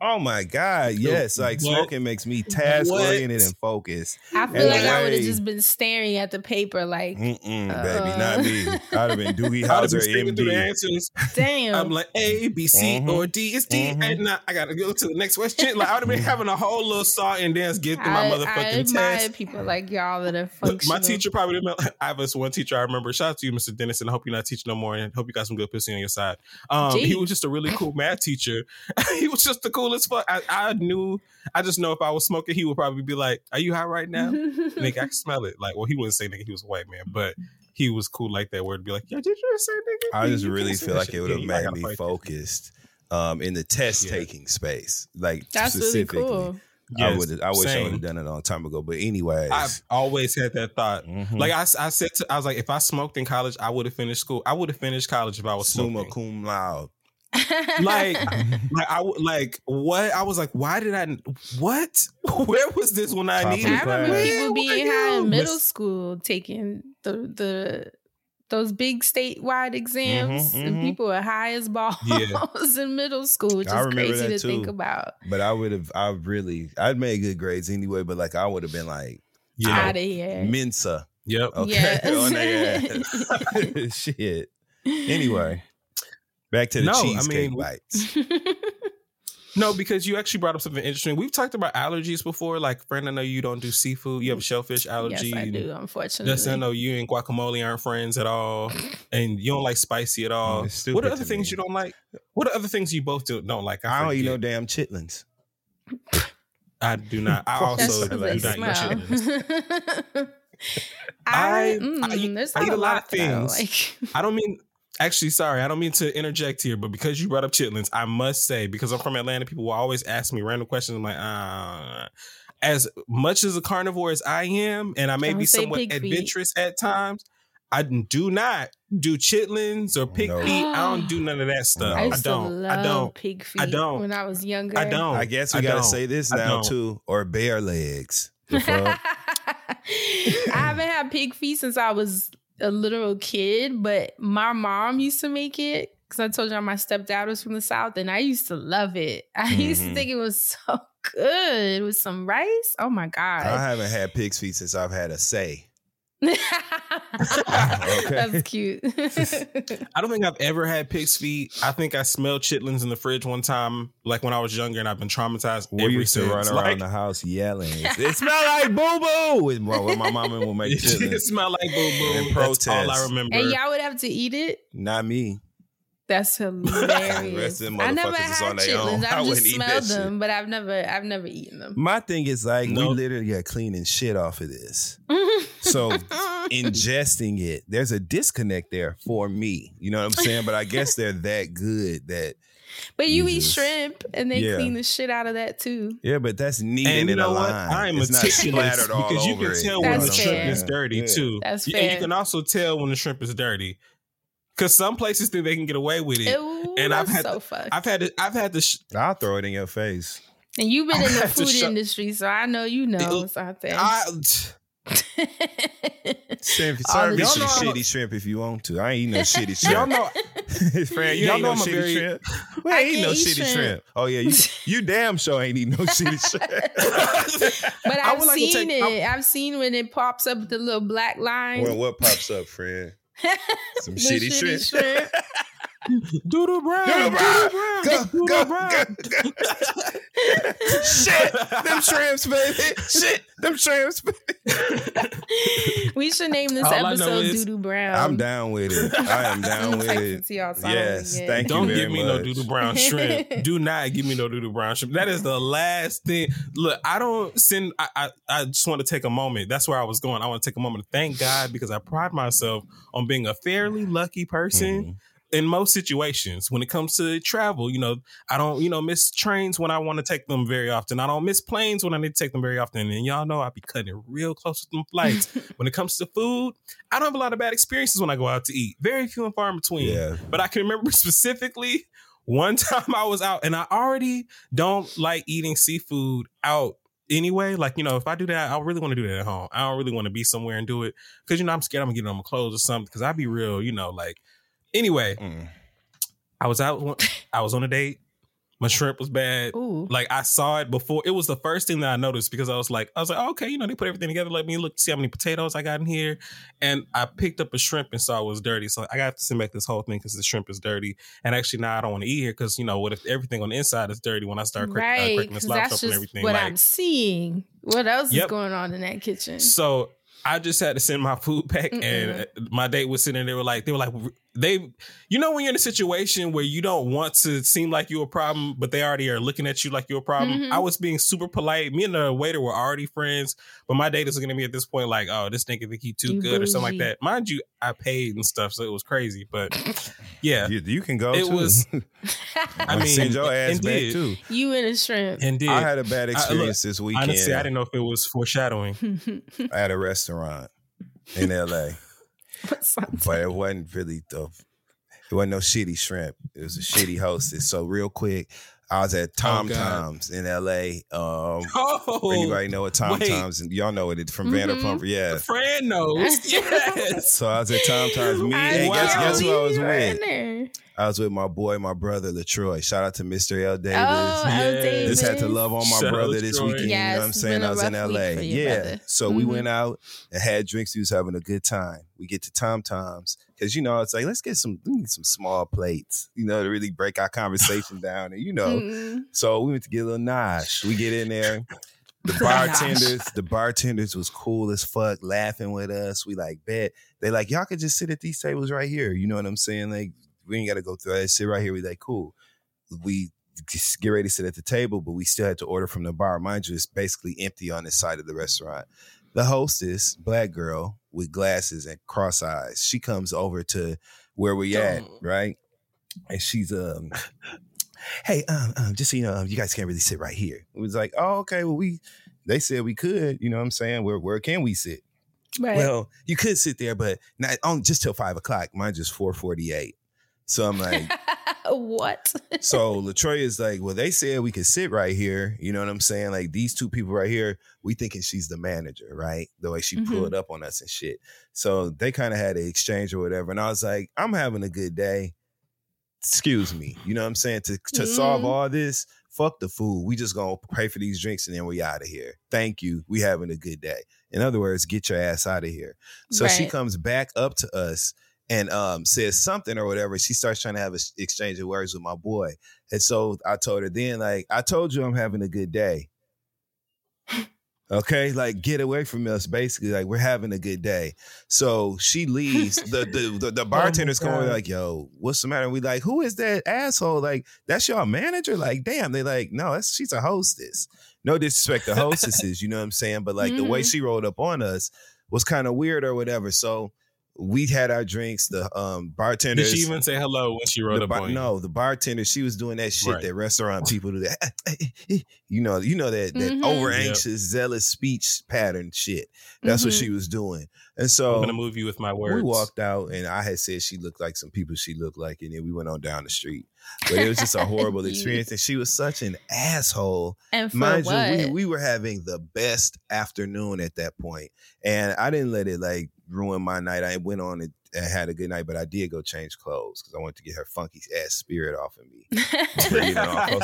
[SPEAKER 2] Oh my god, yes! Like
[SPEAKER 3] What?
[SPEAKER 2] smoking makes me task oriented and focused.
[SPEAKER 4] I feel
[SPEAKER 2] In a
[SPEAKER 4] like I would have just been staring at the paper, like,
[SPEAKER 2] Mm-mm,
[SPEAKER 4] Uh.
[SPEAKER 2] baby, not me. I'd have been Doogie <laughs>
[SPEAKER 3] I'd have
[SPEAKER 2] Howser,
[SPEAKER 3] been speaking through the
[SPEAKER 2] MD.
[SPEAKER 3] answers.
[SPEAKER 4] damn.
[SPEAKER 3] I'm like A, B, C,
[SPEAKER 2] Mhm.
[SPEAKER 3] or D. It's D.
[SPEAKER 2] Mhm.
[SPEAKER 3] And now I gotta go to the next question. Like I would have been having a whole little song and dance, get through my
[SPEAKER 4] I, I
[SPEAKER 3] motherfucking
[SPEAKER 4] admire
[SPEAKER 3] test.
[SPEAKER 4] people like y'all that are
[SPEAKER 3] Look,
[SPEAKER 4] functional.
[SPEAKER 3] My teacher probably didn't. <laughs> I have this one teacher I remember. Shout out to you, Mr. Dennis, and I hope you're not teaching no more. And hope you got some good pussy on your side. Um, he was just a really cool math teacher. <laughs> he was just the coolest fuck. I, I knew. I just know if I was smoking, he would probably be like, "Are you high right now?" <laughs> nigga, I can smell it. Like, well, he wouldn't say nigga. He was a white man, but he was cool like that. Where it'd be like, "Yo, did you just say nigga?"
[SPEAKER 2] I just
[SPEAKER 3] You <laughs>
[SPEAKER 2] really feel like it would have
[SPEAKER 3] you
[SPEAKER 2] made
[SPEAKER 3] gotta
[SPEAKER 2] me focused um, in the test
[SPEAKER 3] Yeah.
[SPEAKER 2] taking space. Like
[SPEAKER 4] That's really
[SPEAKER 2] specifically,
[SPEAKER 4] cool.
[SPEAKER 2] I would. I wish I would have done it a long time ago. But anyways,
[SPEAKER 3] I've always had that thought.
[SPEAKER 2] Mhm.
[SPEAKER 3] Like I, I said, to, I was like, if I smoked in college, I would have finished school. I would have finished college if I was
[SPEAKER 2] summa
[SPEAKER 3] smoking.
[SPEAKER 2] cum laude.
[SPEAKER 3] Like, <laughs> like I would like what? I was like, why did I? What? <laughs> Where was this when I needed?
[SPEAKER 2] the
[SPEAKER 4] I remember
[SPEAKER 2] class.
[SPEAKER 4] people being
[SPEAKER 3] were
[SPEAKER 4] high in middle
[SPEAKER 3] Miss-
[SPEAKER 4] school taking the the those big statewide exams,
[SPEAKER 2] Mhm,
[SPEAKER 4] and
[SPEAKER 2] mhm.
[SPEAKER 4] people were high as balls
[SPEAKER 3] Yeah. <laughs>
[SPEAKER 4] in middle school, which
[SPEAKER 2] I
[SPEAKER 4] is
[SPEAKER 2] remember
[SPEAKER 4] crazy
[SPEAKER 2] that
[SPEAKER 4] to think about.
[SPEAKER 2] But I would have. I really. I'd made good grades anyway. But like, I would have been like
[SPEAKER 3] Yeah.
[SPEAKER 4] Out of here.
[SPEAKER 2] Mensa.
[SPEAKER 3] Yep.
[SPEAKER 2] Okay.
[SPEAKER 4] Yes.
[SPEAKER 2] on their ass. Shit. Anyway, back to the
[SPEAKER 3] No, I
[SPEAKER 2] cheesecake
[SPEAKER 3] mean-
[SPEAKER 2] bites. <laughs>
[SPEAKER 3] No, because you actually brought up something interesting. We've talked about allergies before. Like, friend, I know you don't do seafood. You have a shellfish allergy.
[SPEAKER 4] yes, I do. Unfortunately,
[SPEAKER 3] Dustin, I know you and guacamole aren't friends at all, and you don't like spicy at all.
[SPEAKER 2] Mm,
[SPEAKER 3] what are
[SPEAKER 2] stupid
[SPEAKER 3] other things
[SPEAKER 2] me.
[SPEAKER 3] you don't like? What are other things you both do, don't like?
[SPEAKER 2] I don't eat no damn chitlins.
[SPEAKER 3] I do not. I also do
[SPEAKER 4] they
[SPEAKER 3] not eat chitlins. <laughs>
[SPEAKER 4] I,
[SPEAKER 3] I-
[SPEAKER 4] mm,
[SPEAKER 3] I eat-
[SPEAKER 4] there's
[SPEAKER 3] I eat
[SPEAKER 4] a
[SPEAKER 3] a lot
[SPEAKER 4] lot
[SPEAKER 3] of
[SPEAKER 4] that I
[SPEAKER 3] things.
[SPEAKER 4] like.
[SPEAKER 3] I don't mean. Actually, sorry, I don't mean to interject here, but because you brought up chitlins, I must say because I'm from Atlanta, people will always ask me random questions. I'm like, uh, as much as a carnivore as I am, and I may
[SPEAKER 4] Don't
[SPEAKER 3] be somewhat
[SPEAKER 4] pig feet.
[SPEAKER 3] adventurous at times, I do not do chitlins or pig
[SPEAKER 2] No.
[SPEAKER 3] feet. I don't do <gasps> none of that stuff.
[SPEAKER 4] I
[SPEAKER 3] I,
[SPEAKER 4] used to
[SPEAKER 3] don't.
[SPEAKER 4] love
[SPEAKER 3] I don't.
[SPEAKER 4] pig feet
[SPEAKER 3] I don't.
[SPEAKER 4] when I was younger.
[SPEAKER 3] I don't.
[SPEAKER 2] I guess we
[SPEAKER 3] I
[SPEAKER 2] gotta
[SPEAKER 3] don't.
[SPEAKER 2] say this now too, or bear legs. The? <laughs>
[SPEAKER 4] I haven't had pig feet since I was a little kid, but my mom used to make it because I told you my stepdad was from the south, and I used to love it. <laughs> I used to
[SPEAKER 2] Mhm.
[SPEAKER 4] think it was so <laughs> good with some rice. Oh my God.
[SPEAKER 2] I haven't had pig's feet since I've had a say.
[SPEAKER 4] That's cute. <laughs>
[SPEAKER 3] I don't think I've ever had pig's feet. I think I smelled chitlins in the fridge one time, like when I was younger, and I've been traumatized
[SPEAKER 2] We
[SPEAKER 3] ever
[SPEAKER 2] used to run around
[SPEAKER 3] like,
[SPEAKER 2] the house yelling. It <laughs> smell like boo boo. When when my mama would make <laughs>
[SPEAKER 3] it
[SPEAKER 2] chitlins.
[SPEAKER 3] smelled like boo boo.
[SPEAKER 2] And
[SPEAKER 3] boo. That's all I
[SPEAKER 2] protest.
[SPEAKER 3] remember.
[SPEAKER 4] and y'all would have to eat it.
[SPEAKER 2] Not me.
[SPEAKER 4] That's hilarious.
[SPEAKER 2] rest of them
[SPEAKER 4] I never had
[SPEAKER 2] on
[SPEAKER 4] chitlins.
[SPEAKER 2] I
[SPEAKER 4] I've
[SPEAKER 2] wouldn't
[SPEAKER 4] just
[SPEAKER 2] eat that
[SPEAKER 4] smelled
[SPEAKER 2] shit.
[SPEAKER 4] them, but I've never, I've never eaten them.
[SPEAKER 2] My thing is like we literally are cleaning shit off of this. <laughs> So ingesting it, there's a disconnect there for me. You know what I'm saying? But I guess they're <laughs> that good that
[SPEAKER 4] But you
[SPEAKER 2] Jesus.
[SPEAKER 4] eat shrimp and they
[SPEAKER 2] Yeah.
[SPEAKER 4] clean the shit out of that too.
[SPEAKER 2] yeah, but that's needed
[SPEAKER 3] and you
[SPEAKER 2] in
[SPEAKER 3] know
[SPEAKER 2] a
[SPEAKER 3] what?
[SPEAKER 2] line.
[SPEAKER 3] I am meticulous because you can tell
[SPEAKER 2] You
[SPEAKER 3] when
[SPEAKER 4] That's
[SPEAKER 3] the
[SPEAKER 2] what
[SPEAKER 3] shrimp is dirty
[SPEAKER 2] Yeah.
[SPEAKER 3] too.
[SPEAKER 4] That's
[SPEAKER 3] Yeah, And you can also tell when the shrimp is dirty. Cause some places think they can get away with it,
[SPEAKER 4] Ooh,
[SPEAKER 3] and I've had
[SPEAKER 4] so
[SPEAKER 3] to. I've had to, I've had to. Sh-
[SPEAKER 2] I'll throw it in your face.
[SPEAKER 4] and you've been
[SPEAKER 3] I
[SPEAKER 4] in the food
[SPEAKER 3] show-
[SPEAKER 4] industry, so I know you know. Sante.
[SPEAKER 3] I, <laughs>
[SPEAKER 2] Shrimp,
[SPEAKER 4] All
[SPEAKER 2] serve
[SPEAKER 4] the
[SPEAKER 2] me some
[SPEAKER 3] shrimp.
[SPEAKER 2] shitty shrimp if you want to. I ain't eat no shitty <laughs> shrimp.
[SPEAKER 3] y'all know, <laughs>
[SPEAKER 2] Friend, you
[SPEAKER 3] Y'all
[SPEAKER 2] ain't
[SPEAKER 3] know
[SPEAKER 2] no
[SPEAKER 3] I'm a
[SPEAKER 2] shitty
[SPEAKER 3] very-
[SPEAKER 2] shrimp. We
[SPEAKER 4] I
[SPEAKER 2] ain't eat no
[SPEAKER 4] eat
[SPEAKER 2] shitty
[SPEAKER 4] shrimp.
[SPEAKER 2] shrimp. Oh yeah, you you damn sure ain't eat no shitty shrimp.
[SPEAKER 4] but
[SPEAKER 3] I
[SPEAKER 4] I've
[SPEAKER 3] would like
[SPEAKER 4] seen
[SPEAKER 3] take-
[SPEAKER 4] it. I've seen when it pops up the little black line.
[SPEAKER 2] well, what pops up, friend? Some
[SPEAKER 4] The
[SPEAKER 2] shitty, shit.
[SPEAKER 4] shrimp. <laughs>
[SPEAKER 3] Doo Doo Brown,
[SPEAKER 2] Doo Doo Brown. Go,
[SPEAKER 3] Doodle
[SPEAKER 2] go,
[SPEAKER 3] Brown.
[SPEAKER 2] go, <laughs> go. Shit, them shrimps, baby. Shit, them shrimps. Baby.
[SPEAKER 4] we should name this
[SPEAKER 3] All
[SPEAKER 4] episode
[SPEAKER 3] is-
[SPEAKER 4] Doo Doo Brown.
[SPEAKER 2] I'm down with it. I am <laughs> down
[SPEAKER 4] I'm
[SPEAKER 2] with it.
[SPEAKER 4] to y'all, so I don't
[SPEAKER 2] Yes, thank you
[SPEAKER 3] Don't give me no
[SPEAKER 2] much.
[SPEAKER 3] doo doo brown shrimp. <laughs> Do not give me no doo doo brown shrimp. That is the last thing. Look, I don't send. I, I I just want to take a moment. That's where I was going. I want to take a moment to thank God because I pride myself on being a fairly lucky person.
[SPEAKER 2] Mhm.
[SPEAKER 3] In most situations, when it comes to travel, you know, I don't, you know, miss trains when I want to take them very often. I don't miss planes when I need to take them very often. And y'all know I be cutting it real close with them flights. <laughs> when it comes to food, I don't have a lot of bad experiences when I go out to eat. Very few and far in between.
[SPEAKER 2] Yeah.
[SPEAKER 3] But I can remember <laughs> specifically one time I was out and I already don't like eating seafood out anyway. Like, you know, if I do that, I really want to do that at home. I don't really want to be somewhere and do it because, you know, I'm scared I'm going to get it on my clothes or something because I'd be real, you know, like, anyway,
[SPEAKER 2] Mm.
[SPEAKER 3] I was out, I was on a date. My shrimp was bad.
[SPEAKER 4] Ooh.
[SPEAKER 3] Like I saw it before. It was the first thing that I noticed because I was like, I was like, okay, you know, they put everything together. Let me look see how many potatoes I got in here, and I picked up a shrimp and saw it was dirty. So I got to send back this whole thing because the shrimp is dirty. And actually, now I don't want to eat here because you know what if everything on the inside is dirty when I start crack, uh, cracking the
[SPEAKER 4] 'cause
[SPEAKER 3] slops
[SPEAKER 4] that's
[SPEAKER 3] up and
[SPEAKER 4] just
[SPEAKER 3] everything.
[SPEAKER 4] what
[SPEAKER 3] like,
[SPEAKER 4] I'm seeing. What else
[SPEAKER 3] Yep.
[SPEAKER 4] is going on in that kitchen?
[SPEAKER 3] so I just had to send my food <laughs> back, and
[SPEAKER 4] Mm-mm.
[SPEAKER 3] uh, my date was sitting there. They were like, they were like, they, you know, when you're in a situation where you don't want to seem like you're a problem, but they already are looking at you like you're a problem.
[SPEAKER 4] Mhm.
[SPEAKER 3] I was being super polite. Me and the waiter were already friends, but my date is looking at me at this point like, oh, this nigga think he too
[SPEAKER 4] You
[SPEAKER 3] good or something like that. Mind you, I paid and stuff, so it was crazy. But <laughs> yeah,
[SPEAKER 2] You, you can go
[SPEAKER 3] It
[SPEAKER 2] too.
[SPEAKER 3] was- <laughs>
[SPEAKER 2] I
[SPEAKER 3] I
[SPEAKER 2] mean,
[SPEAKER 3] mean,
[SPEAKER 2] send your ass back
[SPEAKER 3] indeed.
[SPEAKER 2] too.
[SPEAKER 4] you and a shrimp.
[SPEAKER 3] indeed.
[SPEAKER 2] I had a bad
[SPEAKER 3] I- look,
[SPEAKER 2] experience this weekend.
[SPEAKER 3] Honestly, I didn't know if it was foreshadowing. <laughs>
[SPEAKER 2] I had a restaurant in LA,
[SPEAKER 4] What's on
[SPEAKER 2] but it wasn't really the. It wasn't no shitty shrimp. It was a shitty hostess. So real quick, I was at Tom
[SPEAKER 3] Oh,
[SPEAKER 2] Tom's in LA. Um, <laughs>
[SPEAKER 3] Oh,
[SPEAKER 2] anybody know what Tom
[SPEAKER 3] wait.
[SPEAKER 2] Tom's and y'all know it from
[SPEAKER 4] Mhm.
[SPEAKER 2] Vanderpump. Yeah.
[SPEAKER 3] Fran knows. <laughs> yes.
[SPEAKER 2] So I was at Tom Tom's. Me
[SPEAKER 4] I
[SPEAKER 2] and guess, guess who I was
[SPEAKER 4] you were in
[SPEAKER 2] with?
[SPEAKER 4] There.
[SPEAKER 2] I was with my boy, my brother Latroy. Shout out to Mr. L. Davis.
[SPEAKER 4] Oh,
[SPEAKER 3] Yeah.
[SPEAKER 4] El Davis.
[SPEAKER 2] Just had to love on my
[SPEAKER 3] Shout
[SPEAKER 2] brother this
[SPEAKER 3] Troy.
[SPEAKER 2] weekend. you know what I'm saying? I was in LA. Yeah.
[SPEAKER 4] brother.
[SPEAKER 2] So we
[SPEAKER 4] Mhm.
[SPEAKER 2] went out and had drinks. We was having a good time. We get to Tom Tom's because you know it's like let's get some we need some small plates, you know, to really break our conversation <laughs> down. And you know,
[SPEAKER 4] Mm-mm.
[SPEAKER 2] so we went to get a little nosh. We get in there. The <laughs> bartenders, the bartenders was cool as fuck, laughing with us. We like bet. They like, y'all could just sit at these tables right here. You know what I'm saying? Like, we ain't gotta go through that. Sit right here. We like, cool. We just get ready to sit at the table, but we still had to order from the bar. Mind you, it's basically empty on this side of the restaurant. The hostess, black girl with glasses and cross eyes, she comes over to where we at,
[SPEAKER 3] Oh.
[SPEAKER 2] right? And she's um <laughs> hey, um, um, just so you know, um, you guys can't really sit right here. It was like, oh, okay, well, we they said we could, you know what I'm saying? Where where can we sit?
[SPEAKER 4] Right.
[SPEAKER 2] Well, you could sit there, but not on just till five o'clock. Mine just 448. So I'm like, <laughs>
[SPEAKER 4] what?
[SPEAKER 2] so Latroy is like, well, they said we could sit right here. You know what I'm saying? Like these two people right here, we thinking she's the manager, right? The way she
[SPEAKER 4] Mhm.
[SPEAKER 2] pulled up on us and shit. So they kind of had an exchange or whatever. And I was like, I'm having a good day. Excuse me. You know what I'm saying? To to solve
[SPEAKER 4] Mhm.
[SPEAKER 2] all this, fuck the food. We just gonna pay for these drinks and then we out of here. Thank you. We having a good day. In other words, get your ass out of here. So she comes back up to us and um, says something or whatever. She starts trying to have an exchange of words with my boy. And so I told her then, like, I told you I'm having a good day. <laughs> Okay, like get away from us. Basically, like we're having a good day. So she leaves. <laughs> the the the, the bartenders come over like, "Yo, what's the matter?" We like, "Who is that asshole? Like, that's your manager?" Like, damn. They like, no, that's she's a hostess. No disrespect to <laughs> hostesses, you know what I'm saying? But like the way
[SPEAKER 4] Mhm.
[SPEAKER 2] she rolled up on us was kind of weird or whatever. So we had our drinks. The um bartender.
[SPEAKER 3] Did she even say hello when she wrote
[SPEAKER 2] the
[SPEAKER 3] up
[SPEAKER 2] bar-
[SPEAKER 3] on you?
[SPEAKER 2] no, the bartender, she was doing that shit
[SPEAKER 3] Right.
[SPEAKER 2] that restaurant people do that. <laughs> you know, you know that that
[SPEAKER 4] Mhm.
[SPEAKER 2] over
[SPEAKER 3] Yep.
[SPEAKER 2] anxious, zealous speech pattern shit. That's what
[SPEAKER 4] Mhm.
[SPEAKER 2] she was doing. And so I'm
[SPEAKER 3] gonna move you with my words.
[SPEAKER 2] we walked out and I had said she looked like some people she looked like, and then we went on down the street. But it was just a <laughs> horrible experience. And she was such an asshole.
[SPEAKER 4] And for
[SPEAKER 2] Mind
[SPEAKER 4] what?
[SPEAKER 2] you, we, we were having the best afternoon at that. And I didn't let it like ruin my night. I went on and, and had a good night, but I did go change clothes because I wanted to get her funky ass spirit off of me. <laughs>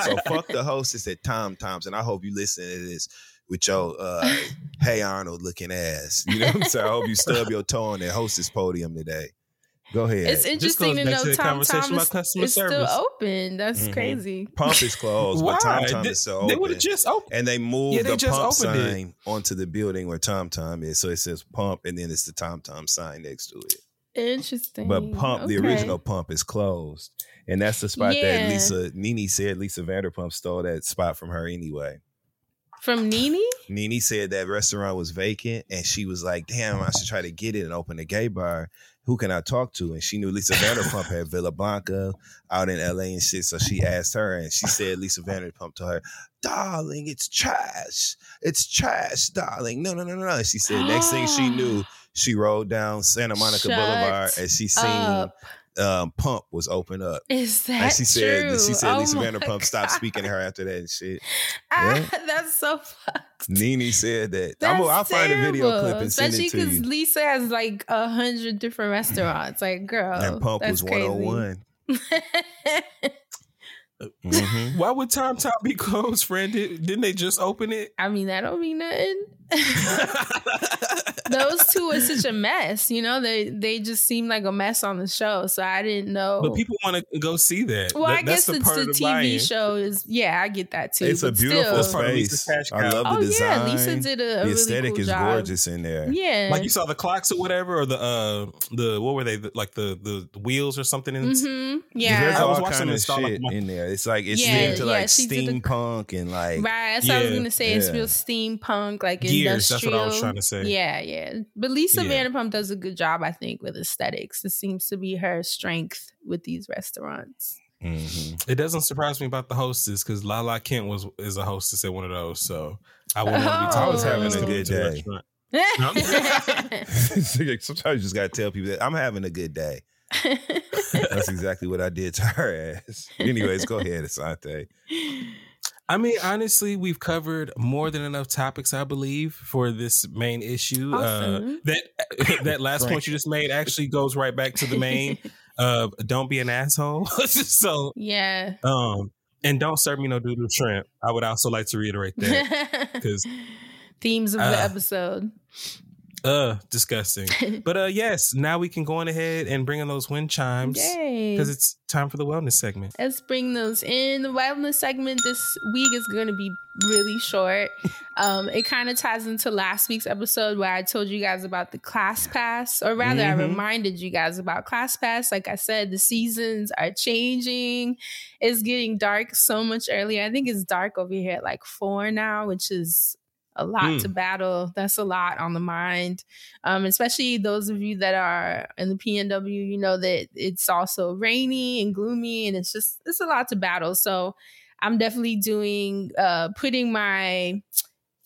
[SPEAKER 2] So fuck the hostess at Tom Toms, and I hope you listen to this with your uh, <laughs> Hey Arnold looking ass. You know what I'm saying? I hope you stub your toe on that hostess podium today. Go ahead.
[SPEAKER 4] it's interesting
[SPEAKER 3] goes
[SPEAKER 4] to know
[SPEAKER 3] to
[SPEAKER 4] Tom
[SPEAKER 3] conversation
[SPEAKER 4] Tom
[SPEAKER 3] about
[SPEAKER 4] is,
[SPEAKER 3] customer
[SPEAKER 4] is still open. That's
[SPEAKER 2] Mhm.
[SPEAKER 4] crazy.
[SPEAKER 2] Pump is closed, but Tom
[SPEAKER 3] Why?
[SPEAKER 2] Tom
[SPEAKER 3] They-
[SPEAKER 2] is still
[SPEAKER 3] They would have just opened.
[SPEAKER 2] and they moved
[SPEAKER 3] Yeah, they
[SPEAKER 2] the
[SPEAKER 3] just
[SPEAKER 2] pump
[SPEAKER 3] opened it.
[SPEAKER 2] sign onto the building where Tom Tom is. So it says pump, and then it's the Tom Tom sign next to it.
[SPEAKER 4] Interesting.
[SPEAKER 2] But pump, the original pump, is closed, and that's the spot
[SPEAKER 4] Yeah.
[SPEAKER 2] that Lisa Nini said Lisa Vanderpump stole that spot from her anyway.
[SPEAKER 4] from Nini?
[SPEAKER 2] Nini said that restaurant was vacant, and she was like, "Damn, I should try to get it and open a gay bar. Who can I talk to?" And she knew Lisa Vanderpump had <laughs> Villa Blanca out in L.A. and shit, so she asked her, and she said Lisa <laughs> Vanderpump to her, "Darling, it's trash. It's trash, darling. No, no, no, no." no." And she said, next thing she knew, <gasps> she rode down Santa Monica
[SPEAKER 4] Shut
[SPEAKER 2] Boulevard, and she seen
[SPEAKER 4] up.
[SPEAKER 2] Um, Pump was open up.
[SPEAKER 4] Is that
[SPEAKER 2] And she said,
[SPEAKER 4] true?
[SPEAKER 2] she said
[SPEAKER 4] Oh
[SPEAKER 2] Lisa
[SPEAKER 4] my
[SPEAKER 2] Vanderpump stopped speaking to her after that and shit.
[SPEAKER 4] Ah, <laughs> that's so fucked.
[SPEAKER 2] Nene said that. I'm, I'll find a video
[SPEAKER 4] terrible.
[SPEAKER 2] clip and send
[SPEAKER 4] Especially
[SPEAKER 2] it to
[SPEAKER 4] because
[SPEAKER 2] you.
[SPEAKER 4] Lisa has like a hundred different restaurants. Like, girl,
[SPEAKER 2] and Pump
[SPEAKER 4] that's
[SPEAKER 2] was
[SPEAKER 4] crazy.
[SPEAKER 2] 101. <laughs> Mhm.
[SPEAKER 3] Why would Tom Tom be <laughs> closed, friend? Did, didn't they just open it?
[SPEAKER 4] I mean, that don't mean nothing. <laughs> Those two were such a mess. You know, they they just seemed like a mess on the show. So I didn't know.
[SPEAKER 3] But people want to go see that.
[SPEAKER 4] well,
[SPEAKER 3] That-
[SPEAKER 4] I guess
[SPEAKER 3] that's
[SPEAKER 4] it's
[SPEAKER 3] part
[SPEAKER 4] the,
[SPEAKER 3] the
[SPEAKER 4] TV
[SPEAKER 3] buy-in.
[SPEAKER 4] show. Is yeah, I get that too.
[SPEAKER 2] It's a beautiful
[SPEAKER 4] still,
[SPEAKER 3] part of Lisa's
[SPEAKER 2] space. I love the
[SPEAKER 4] Oh
[SPEAKER 2] design.
[SPEAKER 4] yeah, Lisa did a, a
[SPEAKER 2] the
[SPEAKER 4] really
[SPEAKER 2] aesthetic
[SPEAKER 4] cool
[SPEAKER 2] is
[SPEAKER 4] job.
[SPEAKER 2] gorgeous in there.
[SPEAKER 4] Yeah,
[SPEAKER 3] Like you saw the clocks or whatever, or the uh the what were they the, like the the wheels or something? In,
[SPEAKER 4] hmm
[SPEAKER 2] There's
[SPEAKER 4] yeah.
[SPEAKER 3] I was
[SPEAKER 2] all
[SPEAKER 3] watching
[SPEAKER 2] kind of
[SPEAKER 3] install, like,
[SPEAKER 2] shit
[SPEAKER 3] my-
[SPEAKER 2] in there. It's like it's
[SPEAKER 4] Yeah,
[SPEAKER 2] into
[SPEAKER 4] yeah,
[SPEAKER 2] like
[SPEAKER 4] she did a-
[SPEAKER 2] steampunk and like
[SPEAKER 4] Right, that's what I was gonna say. It's real steampunk, like
[SPEAKER 3] Gears, that's
[SPEAKER 4] industrial.
[SPEAKER 3] what I was trying to say.
[SPEAKER 4] Yeah, yeah. But Lisa
[SPEAKER 3] Yeah.
[SPEAKER 4] Vanderpump does a good job, I think, with aesthetics. It seems to be her strength with these restaurants.
[SPEAKER 2] Mhm.
[SPEAKER 3] It doesn't surprise me about the hostess because Lala Kent was is a hostess at one of those, so I wouldn't want to be
[SPEAKER 4] Oh.
[SPEAKER 3] talking
[SPEAKER 4] I was having
[SPEAKER 3] when
[SPEAKER 4] a
[SPEAKER 3] I go
[SPEAKER 2] good
[SPEAKER 3] to the
[SPEAKER 2] day.
[SPEAKER 3] restaurant. <laughs> <laughs>
[SPEAKER 2] Sometimes you just gotta tell people that I'm having a good day. <laughs> That's exactly what I did to her ass. Anyways, go ahead, Asante.
[SPEAKER 3] I mean, honestly, we've covered more than enough topics, I believe, for this main issue.
[SPEAKER 4] Awesome.
[SPEAKER 3] Uh, that <laughs> that last point you just made actually goes right back to the main. <laughs> Uh, don't be an asshole. <laughs> so,
[SPEAKER 4] yeah.
[SPEAKER 3] um, and don't serve me no doodle shrimp. I would also like to reiterate that because
[SPEAKER 4] Themes of the
[SPEAKER 3] Uh,
[SPEAKER 4] episode.
[SPEAKER 3] Uh, disgusting. <laughs> But uh, yes, now we can go on ahead and bring in those wind chimes
[SPEAKER 4] Yay.
[SPEAKER 3] because it's time for the wellness segment.
[SPEAKER 4] Let's bring those in. The wellness segment this week is going to be really short. <laughs> Um, it kind of ties into last week's episode where I told you guys about the class pass, or rather, I
[SPEAKER 2] Mhm.
[SPEAKER 4] reminded you guys about class pass. Like I said, the seasons are changing. It's getting dark so much earlier. I think it's dark over here at like four now, which is a lot
[SPEAKER 3] Mm.
[SPEAKER 4] to battle. That's a lot on the mind. Um, especially those of you that are in the PNW, you know that it's also rainy and gloomy, and it's just it's a lot to battle. So I'm definitely doing uh, putting my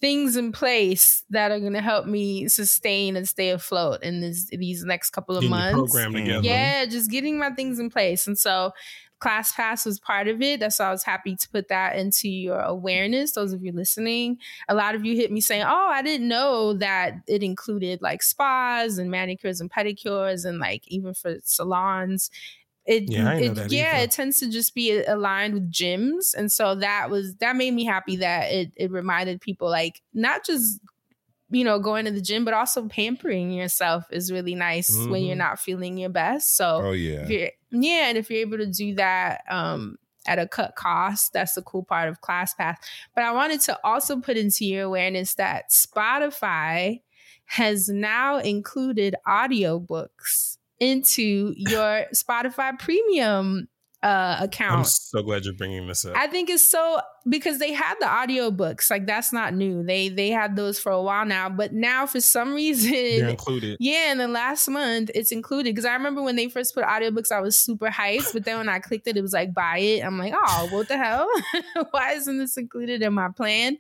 [SPEAKER 4] things in place that are going to help me sustain and stay afloat in this, these next couple of
[SPEAKER 3] Getting
[SPEAKER 4] months.
[SPEAKER 3] program together.
[SPEAKER 4] Yeah, just getting my things in place. And so Class Pass was part of it. That's why I was happy to put that into your awareness. Those of you listening, a lot of you hit me saying, Oh, I didn't know that it included like spas and manicures and pedicures and like even for salons. It,
[SPEAKER 3] Yeah,
[SPEAKER 4] it yeah, it tends to just be uh, aligned with gyms. And so that was that made me happy that it it reminded people like not just you know, going to the gym, but also pampering yourself is really nice when you're
[SPEAKER 3] Mhm.
[SPEAKER 4] not feeling your best. So
[SPEAKER 2] Oh yeah.
[SPEAKER 4] yeah, and if you're able to do that um, at a cut cost, that's the cool part of ClassPass. But I wanted to also put into your awareness that Spotify has now included audiobooks into your <laughs> Spotify premium uh account.
[SPEAKER 3] I'm so glad you're bringing this up.
[SPEAKER 4] I think it's so because they had the audiobooks. Like that's not new. They they had those for a while now, but now for some <laughs> reason
[SPEAKER 3] They're included.
[SPEAKER 4] Yeah, in the last month it's included because I remember when they first put audiobooks I was super hyped, but then when I clicked it it was like buy it. I'm like, "Oh, what the hell? <laughs> Why isn't this included in my plan?"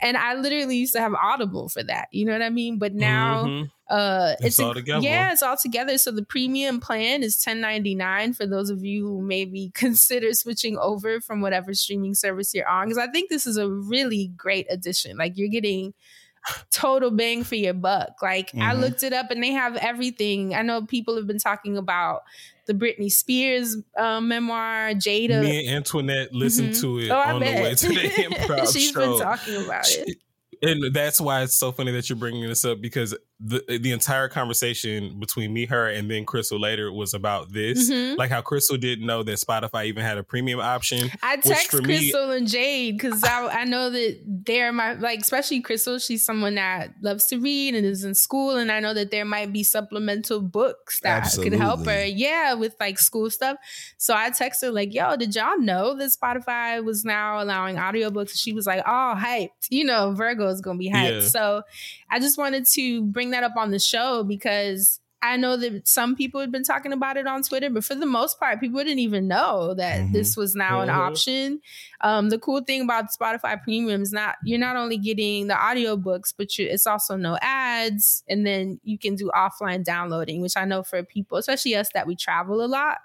[SPEAKER 4] And I literally used to have Audible for that. You know what I mean? But now
[SPEAKER 3] Mhm.
[SPEAKER 4] Uh
[SPEAKER 3] It's all together.
[SPEAKER 4] Yeah, it's all together. So the premium plan is ten ninety nine for those of you who maybe <laughs> consider switching over from whatever streaming service you're on. Because I think this is a really great addition. Like you're getting total bang for your buck. Like I
[SPEAKER 3] Mhm.
[SPEAKER 4] looked it up and they have everything. I know people have been talking about the Britney Spears um, memoir, Jada.
[SPEAKER 3] Me and Antoinette listened
[SPEAKER 4] Mhm.
[SPEAKER 3] to it
[SPEAKER 4] Oh, I
[SPEAKER 3] on the way to the <laughs> improv
[SPEAKER 4] She's
[SPEAKER 3] show.
[SPEAKER 4] been talking about it.
[SPEAKER 3] and that's why it's so funny that you're bringing this up because the the entire conversation between me, her, and then Crystal later was about this.
[SPEAKER 4] Mhm.
[SPEAKER 3] Like how Crystal didn't know that Spotify even had a premium option.
[SPEAKER 4] I
[SPEAKER 3] which
[SPEAKER 4] text
[SPEAKER 3] for me-
[SPEAKER 4] Crystal and Jade because I, I know that they're my like especially Crystal. She's someone that loves to read and is in school, and I know that there might be supplemental books that could help her. Yeah, with like school stuff. So I texted her like, "Yo, did y'all know that Spotify was now allowing audiobooks?" She was like, "Oh, hyped! You know, Virgo is gonna be hyped."
[SPEAKER 3] Yeah.
[SPEAKER 4] So I just wanted to bring that up on the show because. I know that some people had been talking about it on Twitter, but for the most part, people didn't even know that
[SPEAKER 2] Mhm.
[SPEAKER 4] this was now an
[SPEAKER 3] Mhm.
[SPEAKER 4] option. Um, the cool thing about Spotify Premium is not you're not only getting the audiobooks, but you, it's also no ads, and then you can do offline downloading, which I know for people, especially us that we travel a lot,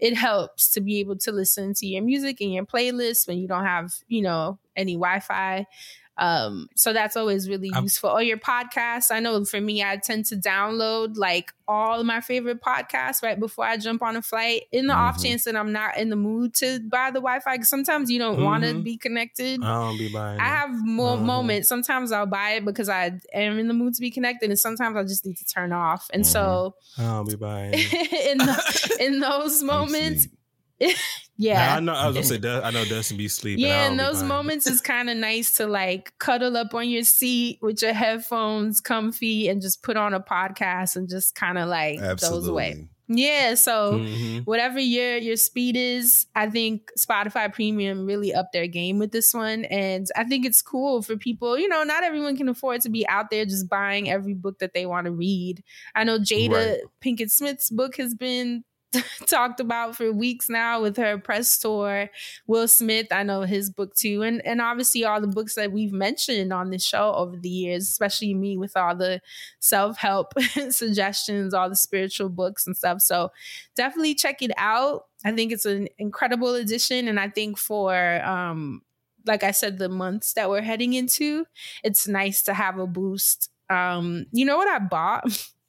[SPEAKER 4] it helps to be able to listen to your music and your playlist when you don't have you know any Wi-Fi. Um, so that's always really
[SPEAKER 3] I'm-
[SPEAKER 4] useful. Or your podcasts. I know for me, I tend to download like all of my favorite podcasts right before I jump on a flight. In the off
[SPEAKER 2] Mhm.
[SPEAKER 4] chance that I'm not in the mood to buy the Wi-Fi, because sometimes you don't want to be connected.
[SPEAKER 3] I don't be buying.
[SPEAKER 4] I have more
[SPEAKER 3] Mhm.
[SPEAKER 4] moments. Sometimes I'll buy it because I am in the mood to be connected, and sometimes I just need to turn off. And so,
[SPEAKER 3] I don't be buying. <laughs>
[SPEAKER 4] in the, in those <laughs> moments. <laughs> yeah,
[SPEAKER 3] Now, I know. I was gonna say. <laughs> Du- I know Dustin be sleeping.
[SPEAKER 4] yeah, in those moments, it's kind of nice to like cuddle up on your seat with your headphones comfy and just put on a podcast and just kind of like doze away. Yeah, so
[SPEAKER 3] Mhm.
[SPEAKER 4] whatever your your speed is, I think Spotify Premium really upped their game with this one, and I think it's cool for people. You know, not everyone can afford to be out there just buying every book that they want to read. I know Jada
[SPEAKER 3] Right.
[SPEAKER 4] Pinkett Smith's book has been <laughs> talked about for weeks now with her press tour. Will Smith, I know his book too, and and obviously all the books that we've mentioned on this show over the years, especially me with all the self help <laughs> suggestions, all the spiritual books and stuff. So definitely check it out. I think it's an incredible addition, and I think for um like I said, the months that we're heading into, it's nice to have a boost. Um, you know what I bought? <laughs>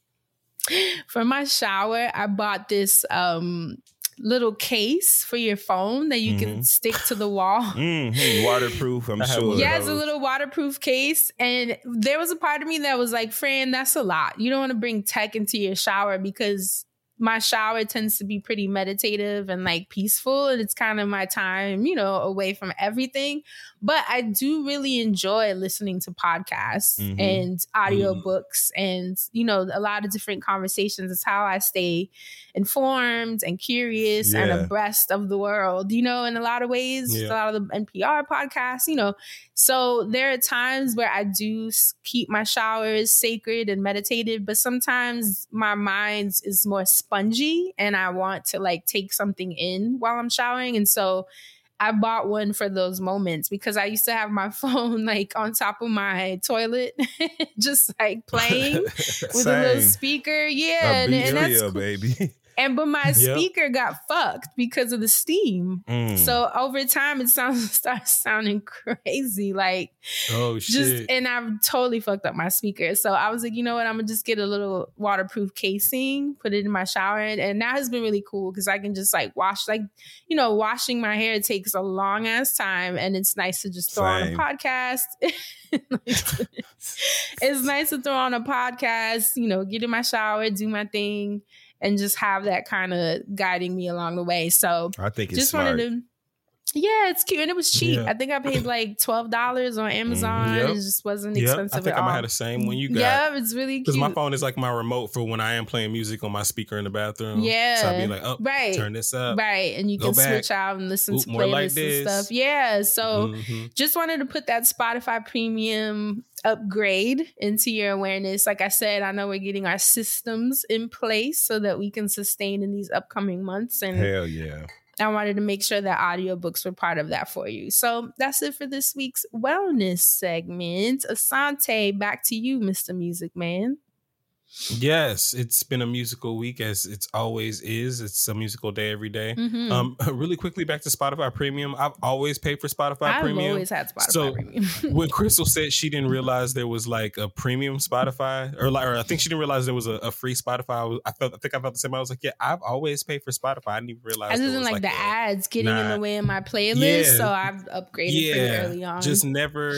[SPEAKER 4] for my shower, I bought this um little case for your phone that you can
[SPEAKER 2] Mhm.
[SPEAKER 4] stick to the wall. <laughs>
[SPEAKER 2] Mhm. Waterproof, I'm sure.
[SPEAKER 4] Yeah, it's a little waterproof case. And there was a part of me that was like, Fran, that's a lot. You don't want to bring tech into your shower because my shower tends to be pretty meditative and like peaceful. And it's kind of my time, you know, away from everything. But I do really enjoy listening to podcasts
[SPEAKER 2] Mhm.
[SPEAKER 4] and audiobooks and, you know, a lot of different conversations. It's how I stay informed and curious and abreast of the world, you know, in a lot of ways.
[SPEAKER 3] Yeah.
[SPEAKER 4] A lot of the NPR podcasts, you know. So there are times where I do keep my showers sacred and meditative, but sometimes my mind is more spongy and I want to like take something in while I'm showering. And so I bought one for those moments because I used to have my <laughs> phone like on top of my toilet, <laughs> just like playing <laughs> with a little speaker. Yeah.
[SPEAKER 2] A
[SPEAKER 4] And, and that's
[SPEAKER 2] baby.
[SPEAKER 4] And but my
[SPEAKER 3] Yep.
[SPEAKER 4] speaker got fucked because of the steam.
[SPEAKER 2] Mm.
[SPEAKER 4] So over time, it sounds <laughs> starts sounding crazy, like
[SPEAKER 3] Oh
[SPEAKER 4] just.
[SPEAKER 3] shit!
[SPEAKER 4] And I've totally fucked up my speaker. So I was like, you know what? I'm gonna just get a little waterproof casing, put it in my shower, and, and that has been really cool because I can just like wash, like you know, washing my hair takes a long ass time, and it's nice to just throw on a podcast. <laughs> <laughs> it's nice to throw on a podcast, you know, get in my shower, do my thing, and just have that kind of guiding me along the way. So
[SPEAKER 2] I think it's
[SPEAKER 4] just
[SPEAKER 2] smart.
[SPEAKER 4] wanted to Yeah, it's cute and it was cheap.
[SPEAKER 3] Yeah.
[SPEAKER 4] I think I paid like twelve dollars on Amazon.
[SPEAKER 3] Yep.
[SPEAKER 4] It just wasn't
[SPEAKER 3] Yep.
[SPEAKER 4] expensive
[SPEAKER 3] I think I might have the same one you got.
[SPEAKER 4] Yeah, it's really
[SPEAKER 3] Because my phone is like my remote for when I am playing music on my speaker in the bathroom.
[SPEAKER 4] Yeah.
[SPEAKER 3] So I'd be like, oh,
[SPEAKER 4] Right.
[SPEAKER 3] turn this up.
[SPEAKER 4] right, and you
[SPEAKER 3] go
[SPEAKER 4] can
[SPEAKER 3] back.
[SPEAKER 4] switch out and listen
[SPEAKER 3] Oop,
[SPEAKER 4] to
[SPEAKER 3] more like
[SPEAKER 4] playlists and stuff. Yeah, so
[SPEAKER 3] Mhm.
[SPEAKER 4] just wanted to put that Spotify premium upgrade into your awareness. Like I said, I know we're getting our systems in place so that we can sustain in these upcoming months. And
[SPEAKER 2] Hell yeah.
[SPEAKER 4] I wanted to make sure that audiobooks were part of that for you. So that's it for this week's wellness segment. Asante, back to you, Mr. Music Man.
[SPEAKER 3] Yes, it's been a musical week as it always is. It's a musical day every day.
[SPEAKER 4] Mhm.
[SPEAKER 3] Um, <laughs> really quickly back to Spotify Premium. I've always paid for Spotify
[SPEAKER 4] I've
[SPEAKER 3] Premium.
[SPEAKER 4] always had Spotify
[SPEAKER 3] So,
[SPEAKER 4] Premium. <laughs>
[SPEAKER 3] when Crystal said she didn't realize there was like a premium Spotify, or like, or I think she didn't realize there was a, a free Spotify. I, was, I felt, I think I felt the same. I was like, yeah, I've always paid for Spotify. I didn't even realize.
[SPEAKER 4] I just didn't like, the
[SPEAKER 3] a-
[SPEAKER 4] ads getting in the way of my playlist,
[SPEAKER 3] Yeah.
[SPEAKER 4] so I've upgraded pretty early on.
[SPEAKER 3] just never.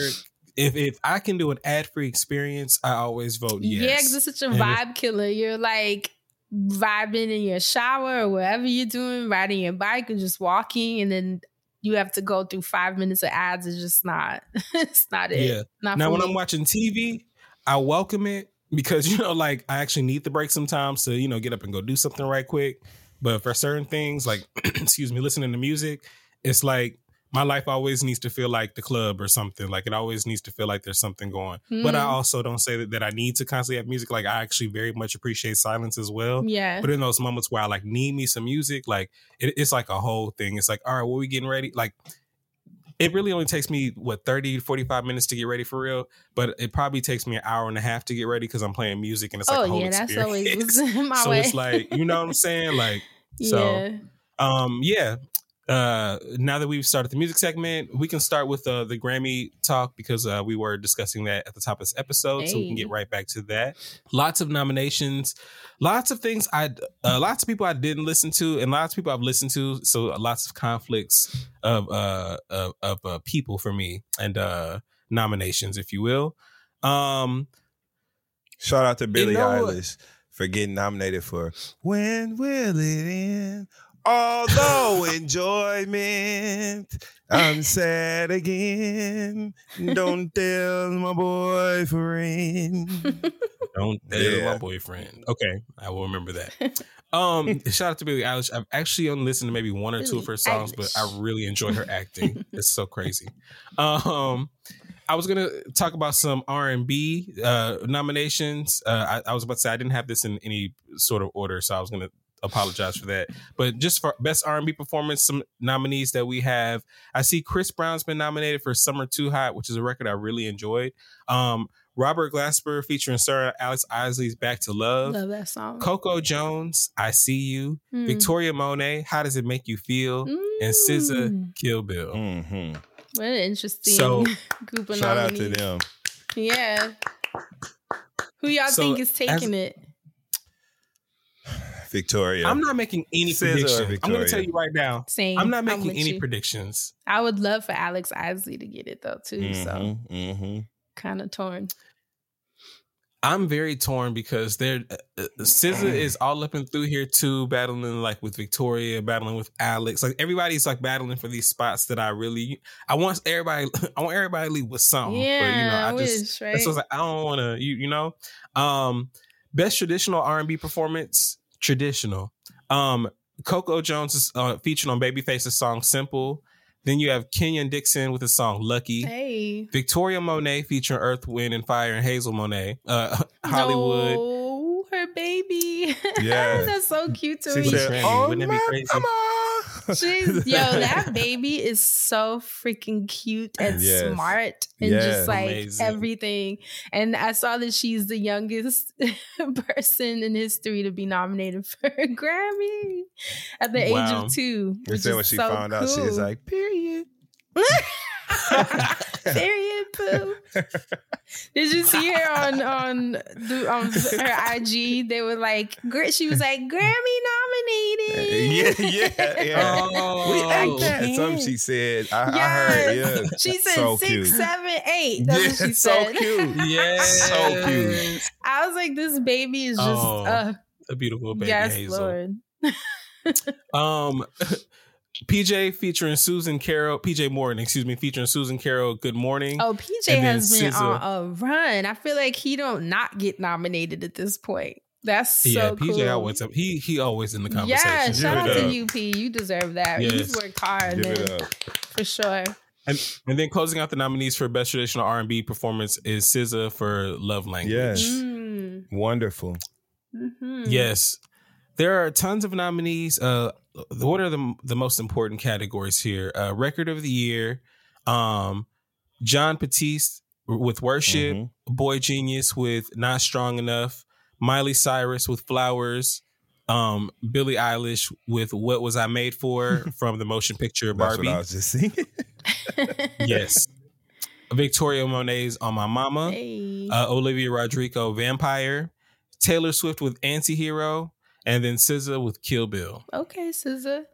[SPEAKER 3] If if I can do an ad free experience, I always vote yes.
[SPEAKER 4] Yeah, because it's such a
[SPEAKER 3] And if-
[SPEAKER 4] vibe killer. You're like vibing in your shower or whatever you're doing, riding your bike or just walking, and then you have to go through five minutes of ads. It's just not. <laughs> it's not it.
[SPEAKER 3] Yeah.
[SPEAKER 4] Not
[SPEAKER 3] now when
[SPEAKER 4] me.
[SPEAKER 3] I'm watching TV, I welcome it because <laughs> you know, like I actually need the break sometimes to you know get up and go do something right quick. But for certain things, like <clears throat> excuse me, listening to music, it's like my life always needs to feel like the club or something. Like it always needs to feel like there's something going. But I
[SPEAKER 4] Mhm.
[SPEAKER 3] also don't say that, that I need to constantly have music. Like I actually very much appreciate silence as well.
[SPEAKER 4] Yeah.
[SPEAKER 3] But in those moments where I like need me some music, like it, it's like a whole thing. It's like, all right, what we getting ready? Like it really only takes me what 30 45 minutes to get ready for real but it probably takes me an hour and a half to get ready because i'm playing music and it's like
[SPEAKER 4] oh
[SPEAKER 3] a whole
[SPEAKER 4] yeah, that's always <laughs> my
[SPEAKER 3] so
[SPEAKER 4] way.
[SPEAKER 3] it's like you know what i'm saying like <laughs> so
[SPEAKER 4] yeah.
[SPEAKER 3] um yeah uh now that we've started the music segment we can start with uh, the grammy talk because uh, we were discussing that at the top of this episode so we can get right back to that. Lots of nominations lots of things i uh, lots of people i didn't listen to and lots of people i've listened to so lots of conflicts of uh of, of uh, people for me and uh nominations if you will. Um
[SPEAKER 2] Shout out to Billie
[SPEAKER 3] know-
[SPEAKER 2] Eilish for getting nominated for When Will It End? Although enjoyment, I'm sad again. Don't tell my boyfriend.
[SPEAKER 3] Don't <laughs> tell
[SPEAKER 2] Yeah.
[SPEAKER 3] my boyfriend. Okay, I will remember that. Um, <laughs> shout out to Billie Eilish. I've actually only listened to maybe one or two of her
[SPEAKER 4] Billie
[SPEAKER 3] songs, but I really enjoy her acting. <laughs> it's so crazy. Um, I was gonna talk about some R and B uh, nominations. Uh, I, I was about to say I didn't have this in any sort of order, so I was gonna apologize for that. But just for best R and B performance, some nominees that we have. I see Chris Brown's been nominated for "Summer Too Hot," which is a record I really enjoyed. Um, Robert Glasper featuring Sarah Alex Isley's "Back to Love."
[SPEAKER 4] Love that song.
[SPEAKER 3] Coco Jones, I See You.
[SPEAKER 4] Mm.
[SPEAKER 3] Victoria Monet, How Does It Make You Feel? And SZA,
[SPEAKER 4] Mm.
[SPEAKER 3] Kill Bill.
[SPEAKER 2] hmm
[SPEAKER 4] What an interesting
[SPEAKER 3] So, <laughs>
[SPEAKER 4] group of
[SPEAKER 2] Shout out to them.
[SPEAKER 4] Yeah. Who y'all
[SPEAKER 3] So,
[SPEAKER 4] think is
[SPEAKER 3] as-
[SPEAKER 4] taking it?
[SPEAKER 2] Victoria.
[SPEAKER 3] I'm not making any
[SPEAKER 2] SZA or
[SPEAKER 3] predictions. I'm going to tell you right now.
[SPEAKER 4] Same.
[SPEAKER 3] I'm not making
[SPEAKER 4] with
[SPEAKER 3] any
[SPEAKER 4] you.
[SPEAKER 3] predictions.
[SPEAKER 4] I would love for Alex Isley to get it though too. So
[SPEAKER 2] hmm hmm
[SPEAKER 4] kind of torn.
[SPEAKER 3] I'm very torn because they're uh, uh, SZA is all up and through here too, battling like with Victoria, battling with Alex. Like everybody's like battling for these spots that I really I want everybody <laughs> I want everybody to leave with something.
[SPEAKER 4] yeah,
[SPEAKER 3] but you know, I,
[SPEAKER 4] I,
[SPEAKER 3] just
[SPEAKER 4] wish, right?
[SPEAKER 3] That's what I was like, I don't want to, you you know. Um, best traditional R and B performance, traditional. Um, Coco Jones is uh, featured on Babyface's song "Simple." Then you have Kenyon Dixon with his song "Lucky."
[SPEAKER 4] hey,
[SPEAKER 3] Victoria Monet featuring Earth, Wind, and Fire, and Hazel Monet. Uh, <laughs> Hollywood.
[SPEAKER 4] No, her baby. <laughs>
[SPEAKER 2] Yeah.
[SPEAKER 4] that's so cute to
[SPEAKER 2] She
[SPEAKER 4] me.
[SPEAKER 2] said, "Oh,
[SPEAKER 3] Wouldn't it be
[SPEAKER 2] my
[SPEAKER 3] crazy?"
[SPEAKER 2] Mama." <laughs>
[SPEAKER 4] She's yo, that baby is so freaking cute and
[SPEAKER 2] Yes.
[SPEAKER 4] smart and
[SPEAKER 2] Yeah.
[SPEAKER 4] just like
[SPEAKER 3] Amazing.
[SPEAKER 4] everything. And I saw that she's the youngest <laughs> person in history to be nominated for a Grammy at the age of two.
[SPEAKER 2] They
[SPEAKER 4] which
[SPEAKER 2] said
[SPEAKER 4] is
[SPEAKER 2] when she
[SPEAKER 4] so
[SPEAKER 2] found out, she was like, period. <laughs>
[SPEAKER 4] Period, poo. Did you see her on on the, on her IG? They were like, gr- she was like Grammy nominated. <laughs>
[SPEAKER 2] Yeah, yeah, yeah.
[SPEAKER 3] Oh,
[SPEAKER 2] we act
[SPEAKER 4] that.
[SPEAKER 2] Something she said. I, I heard. Yeah.
[SPEAKER 4] She said
[SPEAKER 2] So
[SPEAKER 4] six,
[SPEAKER 2] cute.
[SPEAKER 4] seven, eight. That's
[SPEAKER 2] yeah,
[SPEAKER 4] what she
[SPEAKER 2] so
[SPEAKER 4] said.
[SPEAKER 2] cute. <laughs>
[SPEAKER 3] Yeah,
[SPEAKER 2] So cute.
[SPEAKER 4] I was like, this baby is just
[SPEAKER 3] Oh,
[SPEAKER 4] uh
[SPEAKER 3] A beautiful baby
[SPEAKER 4] yes,
[SPEAKER 3] Hazel.
[SPEAKER 4] Lord. <laughs>
[SPEAKER 3] Um, PJ featuring Susan Carroll, PJ Morton, excuse me, featuring Susan Carroll. Good morning.
[SPEAKER 4] Oh, PJ has been
[SPEAKER 3] SZA.
[SPEAKER 4] on a run. I feel like he don't not get nominated at this point. That's so
[SPEAKER 3] yeah,
[SPEAKER 4] cool.
[SPEAKER 3] PJ always up. He he always in the conversation.
[SPEAKER 4] Yeah,
[SPEAKER 3] Give
[SPEAKER 4] shout out
[SPEAKER 3] it
[SPEAKER 4] to
[SPEAKER 3] up.
[SPEAKER 4] you, P. You deserve that.
[SPEAKER 3] Yes.
[SPEAKER 4] He's worked hard,
[SPEAKER 2] Give it up.
[SPEAKER 4] for sure.
[SPEAKER 3] And, and then closing out the nominees for best traditional R and B performance is SZA for Love Language.
[SPEAKER 2] Yes.
[SPEAKER 4] Mm.
[SPEAKER 2] Wonderful.
[SPEAKER 4] Mhm.
[SPEAKER 3] Yes. There are tons of nominees. Uh, what are the the most important categories here? Uh, Record of the Year, um, Jon Batiste with Worship,
[SPEAKER 2] Mhm.
[SPEAKER 3] Boy Genius with Not Strong Enough, Miley Cyrus with Flowers, um, Billie Eilish with What Was I Made For <laughs> from the motion picture
[SPEAKER 2] That's
[SPEAKER 3] Barbie.
[SPEAKER 2] what I was just singing. <laughs>
[SPEAKER 3] yes. Victoria Monet's On My Mama,
[SPEAKER 4] Hey.
[SPEAKER 3] uh, Olivia Rodrigo Vampire, Taylor Swift with Antihero, and then SZA with Kill Bill.
[SPEAKER 4] okay, SZA.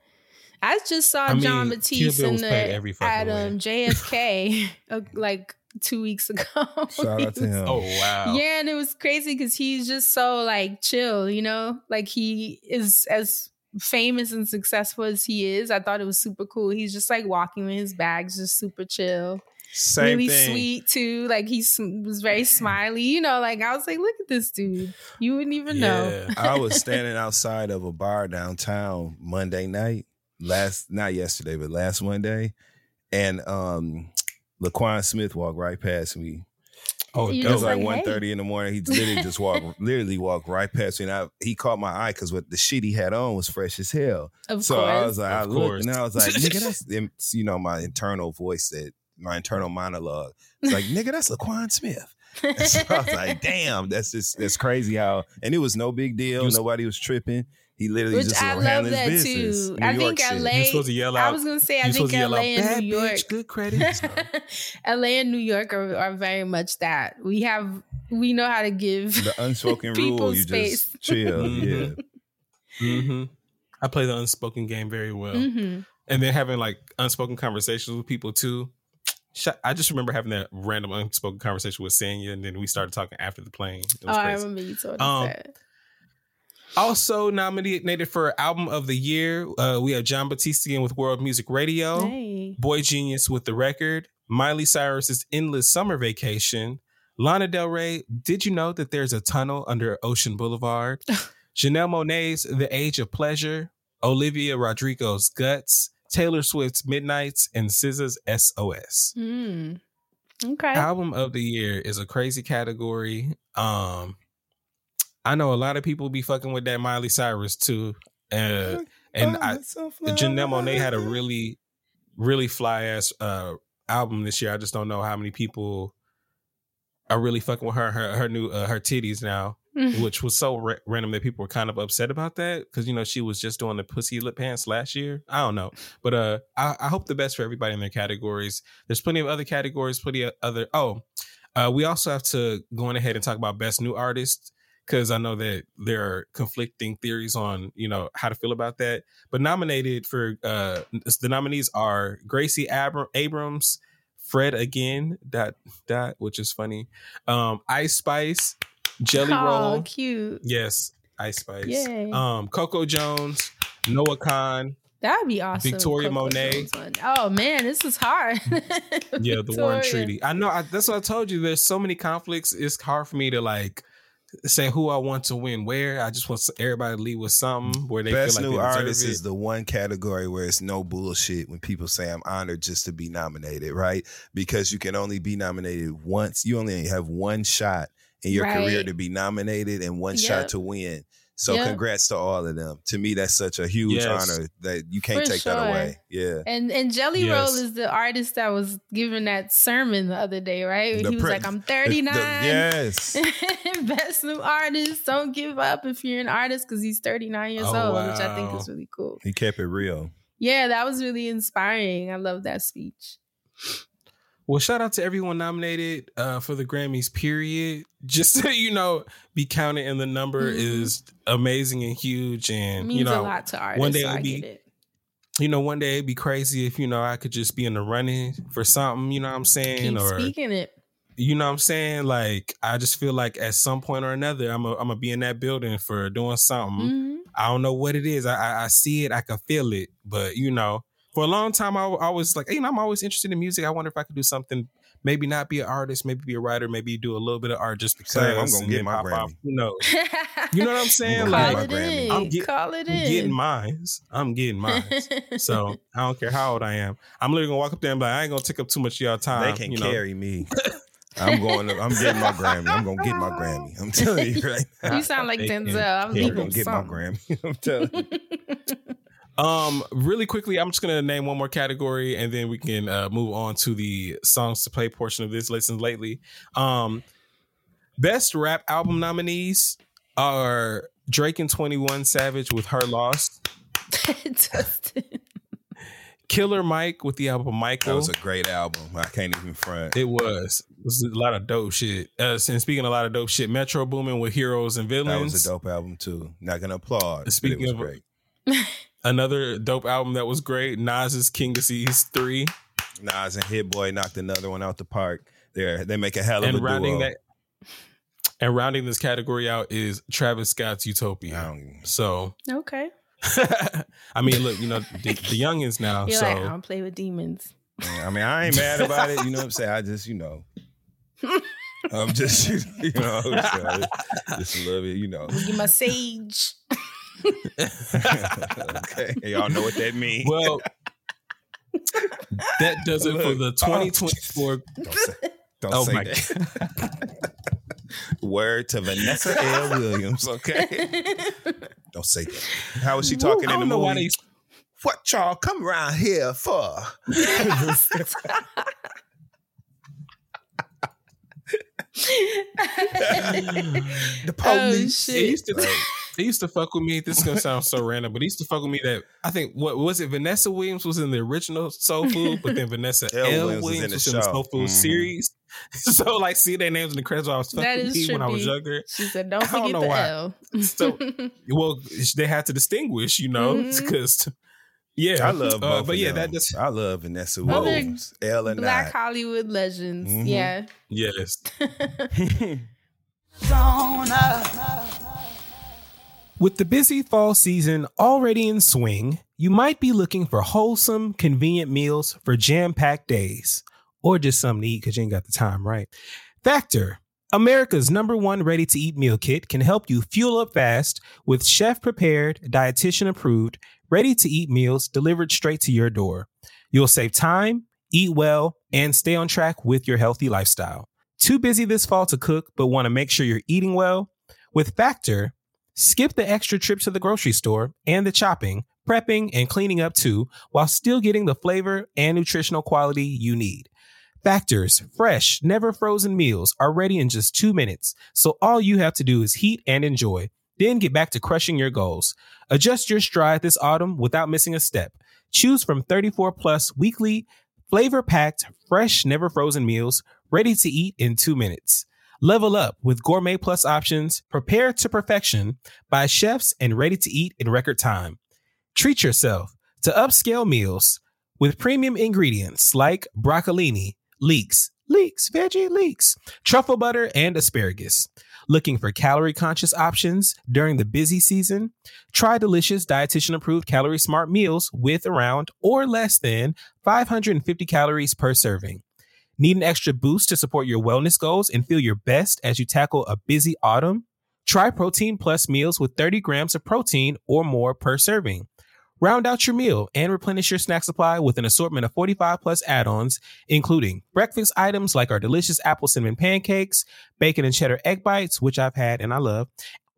[SPEAKER 4] I just saw
[SPEAKER 3] I mean,
[SPEAKER 4] Jon
[SPEAKER 3] Kill
[SPEAKER 4] Batiste in
[SPEAKER 3] was played
[SPEAKER 4] the
[SPEAKER 3] every fucking
[SPEAKER 4] at
[SPEAKER 3] way.
[SPEAKER 4] um, JFK <laughs> uh, like two weeks ago. <laughs>
[SPEAKER 2] Shout out to him.
[SPEAKER 3] Oh wow.
[SPEAKER 4] Yeah, and it was crazy because he's just so like chill, you know, like he is as famous and successful as he is. I thought it was super cool. He's just like walking with his bags, just super chill,
[SPEAKER 2] Same
[SPEAKER 4] really
[SPEAKER 2] thing.
[SPEAKER 4] sweet too. Like he was very smiley, you know. Like I was like, look at this dude. You wouldn't even know.
[SPEAKER 2] I was standing outside of a bar downtown Monday night, last not yesterday, but last Monday, and um Laquan Smith walked right past me.
[SPEAKER 3] Oh,
[SPEAKER 4] You
[SPEAKER 2] It
[SPEAKER 3] dope.
[SPEAKER 2] was
[SPEAKER 4] just
[SPEAKER 2] like
[SPEAKER 4] like,
[SPEAKER 2] one thirty in the morning. He literally just walked, <laughs> literally walked right past me, and I, he caught my eye because what the shit he had on was fresh as hell.
[SPEAKER 4] Of
[SPEAKER 2] so
[SPEAKER 4] course.
[SPEAKER 2] I was like, I looked,
[SPEAKER 3] course.
[SPEAKER 2] and I was like, nigga, <laughs> that's you know my internal voice that my internal monologue. It's like, nigga, that's Laquan Smith. And <laughs> so I was like, damn, that's just that's crazy how, and it was no big deal.
[SPEAKER 3] Was-
[SPEAKER 2] Nobody was tripping. He literally
[SPEAKER 4] Which
[SPEAKER 2] just
[SPEAKER 4] I love that
[SPEAKER 2] business.
[SPEAKER 4] too.
[SPEAKER 2] New
[SPEAKER 4] I
[SPEAKER 2] York
[SPEAKER 4] think
[SPEAKER 2] shit.
[SPEAKER 4] LA.
[SPEAKER 3] You're supposed to yell
[SPEAKER 4] I was gonna say, I think
[SPEAKER 3] supposed to yell
[SPEAKER 4] LA
[SPEAKER 3] out,
[SPEAKER 4] and New York.
[SPEAKER 3] bitch, good credit. <laughs>
[SPEAKER 4] LA and New York are, are very much that. We have we know how to give
[SPEAKER 2] The unspoken <laughs>
[SPEAKER 4] people
[SPEAKER 2] rule, you
[SPEAKER 4] space.
[SPEAKER 2] just chill. <laughs> Yeah.
[SPEAKER 3] Mhm. hmm I play the unspoken game very well,
[SPEAKER 4] Mhm.
[SPEAKER 3] and then having like unspoken conversations with people too. I just remember having that random unspoken conversation with Sanya, and then we started talking after the plane. It
[SPEAKER 4] Oh,
[SPEAKER 3] was
[SPEAKER 4] I
[SPEAKER 3] crazy.
[SPEAKER 4] remember you told us
[SPEAKER 3] Um,
[SPEAKER 4] that.
[SPEAKER 3] Also nominated for album of the year, uh, we have Jon Batiste again with World Music Radio,
[SPEAKER 4] Hey.
[SPEAKER 3] Boy Genius with the record, Miley Cyrus's Endless Summer Vacation, Lana Del Rey. Did you know that there's a tunnel under Ocean Boulevard? <laughs> Janelle Monae's The Age of Pleasure, Olivia Rodrigo's Guts, Taylor Swift's Midnights, and SZA's SOS.
[SPEAKER 4] Hmm. Okay.
[SPEAKER 3] Album of the year is a crazy category. Um, I know a lot of people be fucking with that Miley Cyrus too, uh, and I, Janelle Monae had a really, really fly ass uh, album this year. I just don't know how many people are really fucking with her her, her new uh, her titties now, <laughs> which was so ra- random that people were kind of upset about that because you know she was just doing the pussy lip pants last year. I don't know, but uh, I, I hope the best for everybody in their categories. There's plenty of other categories, plenty of other. Oh, uh, we also have to go on ahead and talk about best new artist because I know that there are conflicting theories on you know how to feel about that. But nominated for uh the nominees are Gracie Abra- Abrams, Fred again dot dot, which is funny. Um, Ice Spice, Jelly
[SPEAKER 4] oh,
[SPEAKER 3] Roll,
[SPEAKER 4] cute.
[SPEAKER 3] yes, Ice Spice.
[SPEAKER 4] Yay.
[SPEAKER 3] Um, Coco Jones, Noah Kahan,
[SPEAKER 4] That'd be awesome.
[SPEAKER 3] Victoria
[SPEAKER 4] Coco
[SPEAKER 3] Monet.
[SPEAKER 4] Oh man, this is hard.
[SPEAKER 3] yeah, the War
[SPEAKER 4] and
[SPEAKER 3] Treaty. I know. I, that's what I told you. There's so many conflicts. It's hard for me to like say who I want to win where. I just want everybody to leave with something where they
[SPEAKER 2] Best
[SPEAKER 3] feel like
[SPEAKER 2] new
[SPEAKER 3] they
[SPEAKER 2] artist
[SPEAKER 3] it.
[SPEAKER 2] is the one category where it's no bullshit when people say I'm honored just to be nominated, right? Because you can only be nominated once. You only have one shot in your career to be nominated and one
[SPEAKER 4] Yep.
[SPEAKER 2] shot to win. So
[SPEAKER 4] Yep.
[SPEAKER 2] congrats to all of them. To me, that's such a huge
[SPEAKER 3] Yes.
[SPEAKER 2] honor that you can't
[SPEAKER 4] For
[SPEAKER 2] take that away. Yeah.
[SPEAKER 4] And and Jelly
[SPEAKER 3] Yes.
[SPEAKER 4] Roll is the artist that was giving that sermon the other day, right?
[SPEAKER 2] The
[SPEAKER 4] he was
[SPEAKER 2] pre-
[SPEAKER 4] like, "I'm
[SPEAKER 2] The-
[SPEAKER 4] 39."
[SPEAKER 2] yes. <laughs>
[SPEAKER 4] Best new artist. Don't give up if you're an artist because he's 39 years
[SPEAKER 3] Oh,
[SPEAKER 4] old, which I think is really cool.
[SPEAKER 2] He kept it real.
[SPEAKER 4] Yeah, that was really inspiring. I love that speech.
[SPEAKER 3] Well, shout out to everyone nominated uh, for the Grammys. Period. <laughs> Just so you know, be counted in the number
[SPEAKER 4] Mhm.
[SPEAKER 3] is amazing and huge, and
[SPEAKER 4] means
[SPEAKER 3] you know,
[SPEAKER 4] a lot to artists.
[SPEAKER 3] one day
[SPEAKER 4] so
[SPEAKER 3] it'll be-
[SPEAKER 4] it.
[SPEAKER 3] you know, one day it'd be crazy if you know I could just be in the running for something. You know what I'm saying?
[SPEAKER 4] Keep
[SPEAKER 3] or
[SPEAKER 4] speaking it.
[SPEAKER 3] you know what I'm saying? Like I just feel like at some point or another, I'm a, I'm gonna be in that building for doing something.
[SPEAKER 4] Mhm.
[SPEAKER 3] I don't know what it is. I, I I see it. I can feel it. But you know, for a long time, I, I was like, you know, I'm always interested in music. I wonder if I could do something. Maybe not be an artist, maybe be a writer, maybe do a little bit of art just because.
[SPEAKER 2] Same, I'm gonna get my
[SPEAKER 3] pop off.
[SPEAKER 2] Grammy.
[SPEAKER 3] Who knows? <laughs> You know what I'm saying?
[SPEAKER 2] gonna
[SPEAKER 4] Call
[SPEAKER 3] Like,
[SPEAKER 2] my
[SPEAKER 4] it
[SPEAKER 2] Grammy.
[SPEAKER 4] in.
[SPEAKER 3] I'm get-
[SPEAKER 4] Call it
[SPEAKER 3] I'm getting
[SPEAKER 4] in.
[SPEAKER 3] mines. I'm getting mines. so <laughs> I don't care how old I am. I'm literally gonna walk up there and be like, I ain't gonna take up too much of y'all time.
[SPEAKER 2] they can
[SPEAKER 3] you know?
[SPEAKER 2] carry me. <laughs> I'm going. To, I'm getting my Grammy. I'm gonna get my Grammy. I'm telling you right now.
[SPEAKER 4] You sound like Denzel. I'm
[SPEAKER 2] I'm
[SPEAKER 3] carry
[SPEAKER 4] leaving
[SPEAKER 2] gonna get my
[SPEAKER 4] something.
[SPEAKER 2] Grammy. I'm telling you.
[SPEAKER 3] Um, really quickly, I'm just gonna name one more category, and then we can uh, move on to the songs to play portion of this. Listen lately, um, best rap album nominees are Drake and Twenty One Savage with Her Loss,
[SPEAKER 4] Dustin. <laughs>
[SPEAKER 3] Killer Mike with the album Michael.
[SPEAKER 2] That was a great album. I can't even front.
[SPEAKER 3] it was. It was a lot of dope shit. Uh, and speaking of a lot of dope shit, Metro Boomin with Heroes and Villains.
[SPEAKER 2] That was a dope album too. Not gonna applaud. but
[SPEAKER 3] Speaking
[SPEAKER 2] it was
[SPEAKER 3] of-
[SPEAKER 2] great. <laughs>
[SPEAKER 3] Another dope album that was great. Nas's King's Disease three.
[SPEAKER 2] Nas and Hit Boy knocked another one out the park. There, they make a hell of
[SPEAKER 3] and
[SPEAKER 2] a
[SPEAKER 3] rounding
[SPEAKER 2] duo.
[SPEAKER 3] that and rounding this category out is Travis Scott's Utopia.
[SPEAKER 2] don't-
[SPEAKER 3] So,
[SPEAKER 4] Okay. <laughs>
[SPEAKER 3] I mean, look, you know, the, the youngins now.
[SPEAKER 4] You're
[SPEAKER 3] so,
[SPEAKER 4] like, I don't play with demons.
[SPEAKER 2] I mean, I ain't mad about it. You know what I'm saying? I just, you know, <laughs> I'm just, <laughs> you know, so I just a little bit, you know.
[SPEAKER 4] Give my sage. <laughs>
[SPEAKER 2] okay, y'all know what that means.
[SPEAKER 3] well, that does it for the
[SPEAKER 2] Look,
[SPEAKER 3] 2024. <laughs>
[SPEAKER 2] Don't say, don't
[SPEAKER 3] Oh
[SPEAKER 2] say
[SPEAKER 3] my
[SPEAKER 2] that. <laughs> Word to Vanessa L. Williams, okay? Don't say that. How is she talking
[SPEAKER 3] I
[SPEAKER 2] in the
[SPEAKER 3] don't know why
[SPEAKER 2] movie?
[SPEAKER 3] they.
[SPEAKER 2] What y'all come around here for? the
[SPEAKER 4] Oh,
[SPEAKER 2] police.
[SPEAKER 4] shit.
[SPEAKER 3] It used to. They used to fuck with me. This is gonna <laughs> sound so random, but they used to fuck with me that I think what was it? Vanessa Williams was in the original Soul Food, but then Vanessa <laughs>
[SPEAKER 2] L.
[SPEAKER 3] L.
[SPEAKER 2] Williams
[SPEAKER 3] Williams,
[SPEAKER 2] was in the
[SPEAKER 3] was in the. Soul Food
[SPEAKER 2] Mhm.
[SPEAKER 3] series. <laughs> So like, see their names in the credits. while I was fucking
[SPEAKER 4] is
[SPEAKER 3] me when I was younger.
[SPEAKER 4] She said, don't
[SPEAKER 3] I don't
[SPEAKER 4] forget
[SPEAKER 3] know
[SPEAKER 4] the
[SPEAKER 3] why.
[SPEAKER 4] L.
[SPEAKER 3] So- Well, they had to distinguish, you know, because yeah,
[SPEAKER 2] I love both.
[SPEAKER 3] Uh, but
[SPEAKER 2] of
[SPEAKER 3] yeah,
[SPEAKER 2] them.
[SPEAKER 3] that just
[SPEAKER 2] I love Vanessa Williams. L and
[SPEAKER 4] Black
[SPEAKER 2] I.
[SPEAKER 4] Hollywood legends.
[SPEAKER 2] Mhm.
[SPEAKER 4] Yeah.
[SPEAKER 3] yes. With the busy fall season already in swing, you might be looking for wholesome, convenient meals for jam packed days, or just something to eat because you ain't got the time, right? Factor, America's number one ready to eat meal kit, can help you fuel up fast with chef prepared, dietitian approved, ready to eat meals delivered straight to your door. You'll save time, eat well, and stay on track with your healthy lifestyle. Too busy this fall to cook, but want to make sure you're eating well? With Factor, skip the extra trip to the grocery store and the chopping, prepping, and cleaning up too, while still getting the flavor and nutritional quality you need. Factor's fresh, never frozen meals are ready in just two minutes, so all you have to do is heat and enjoy. Then get back to crushing your goals. Adjust your stride this autumn without missing a step. Choose from 34 plus weekly, flavor packed, fresh, never frozen meals ready to eat in two minutes. Level up with gourmet plus options prepared to perfection by chefs and ready to eat in record time. Treat yourself to upscale meals with premium ingredients like broccolini, leeks, leeks, veggie leeks, truffle butter, and asparagus. Looking for calorie conscious options during the busy season? Try delicious dietitian approved calorie smart meals with around or less than 550 calories per serving. Need an extra boost to support your wellness goals and feel your best as you tackle a busy autumn? Try Protein Plus meals with 30 grams of protein or more per serving. Round out your meal and replenish your snack supply with an assortment of 45 plus add ons, including breakfast items like our delicious apple cinnamon pancakes, bacon and cheddar egg bites, which I've had and I love.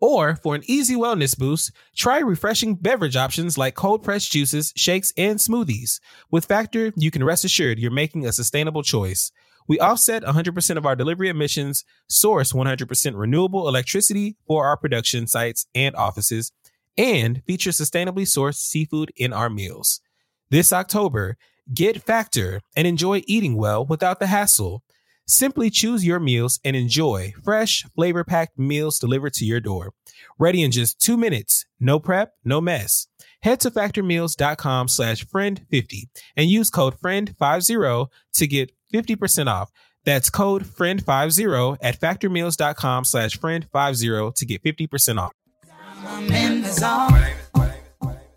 [SPEAKER 3] Or for an easy wellness boost, try refreshing beverage options like cold pressed juices, shakes, and smoothies. With Factor, you can rest assured you're making a sustainable choice. We offset 100% of our delivery emissions, source 100% renewable electricity for our production sites and offices, and feature sustainably sourced seafood in our meals. This October, get Factor and enjoy eating well without the hassle. Simply choose your meals and enjoy fresh, flavor packed meals delivered to your door. Ready in just two minutes. No prep, no mess. Head to factormeals.com slash friend50 and use code friend50 to get 50% off. That's code friend50 at factormeals.com slash friend50 to get 50% off.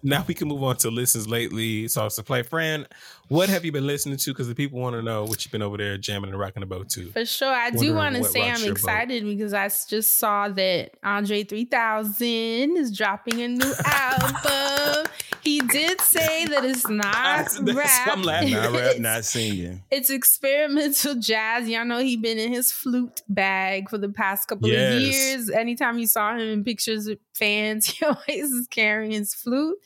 [SPEAKER 3] Now we can move on to listens lately. Songs to play. Fran, what have you been listening to? Because the people want to know what you've been over there jamming and rocking the boat to.
[SPEAKER 4] For sure. I do want to say I'm
[SPEAKER 3] your boat.
[SPEAKER 4] excited because I just saw that Andre 3000 is dropping a new <laughs> album. He did say that it's <laughs> not
[SPEAKER 3] that's-
[SPEAKER 4] rap.
[SPEAKER 3] I'm laughing.
[SPEAKER 2] Not rap,
[SPEAKER 4] It's-
[SPEAKER 2] not singing.
[SPEAKER 4] It's experimental jazz. Y'all know he been in his flute bag for the past couple
[SPEAKER 3] Yes.
[SPEAKER 4] of years. Anytime you saw him in pictures with fans, <laughs> he always is carrying his flute.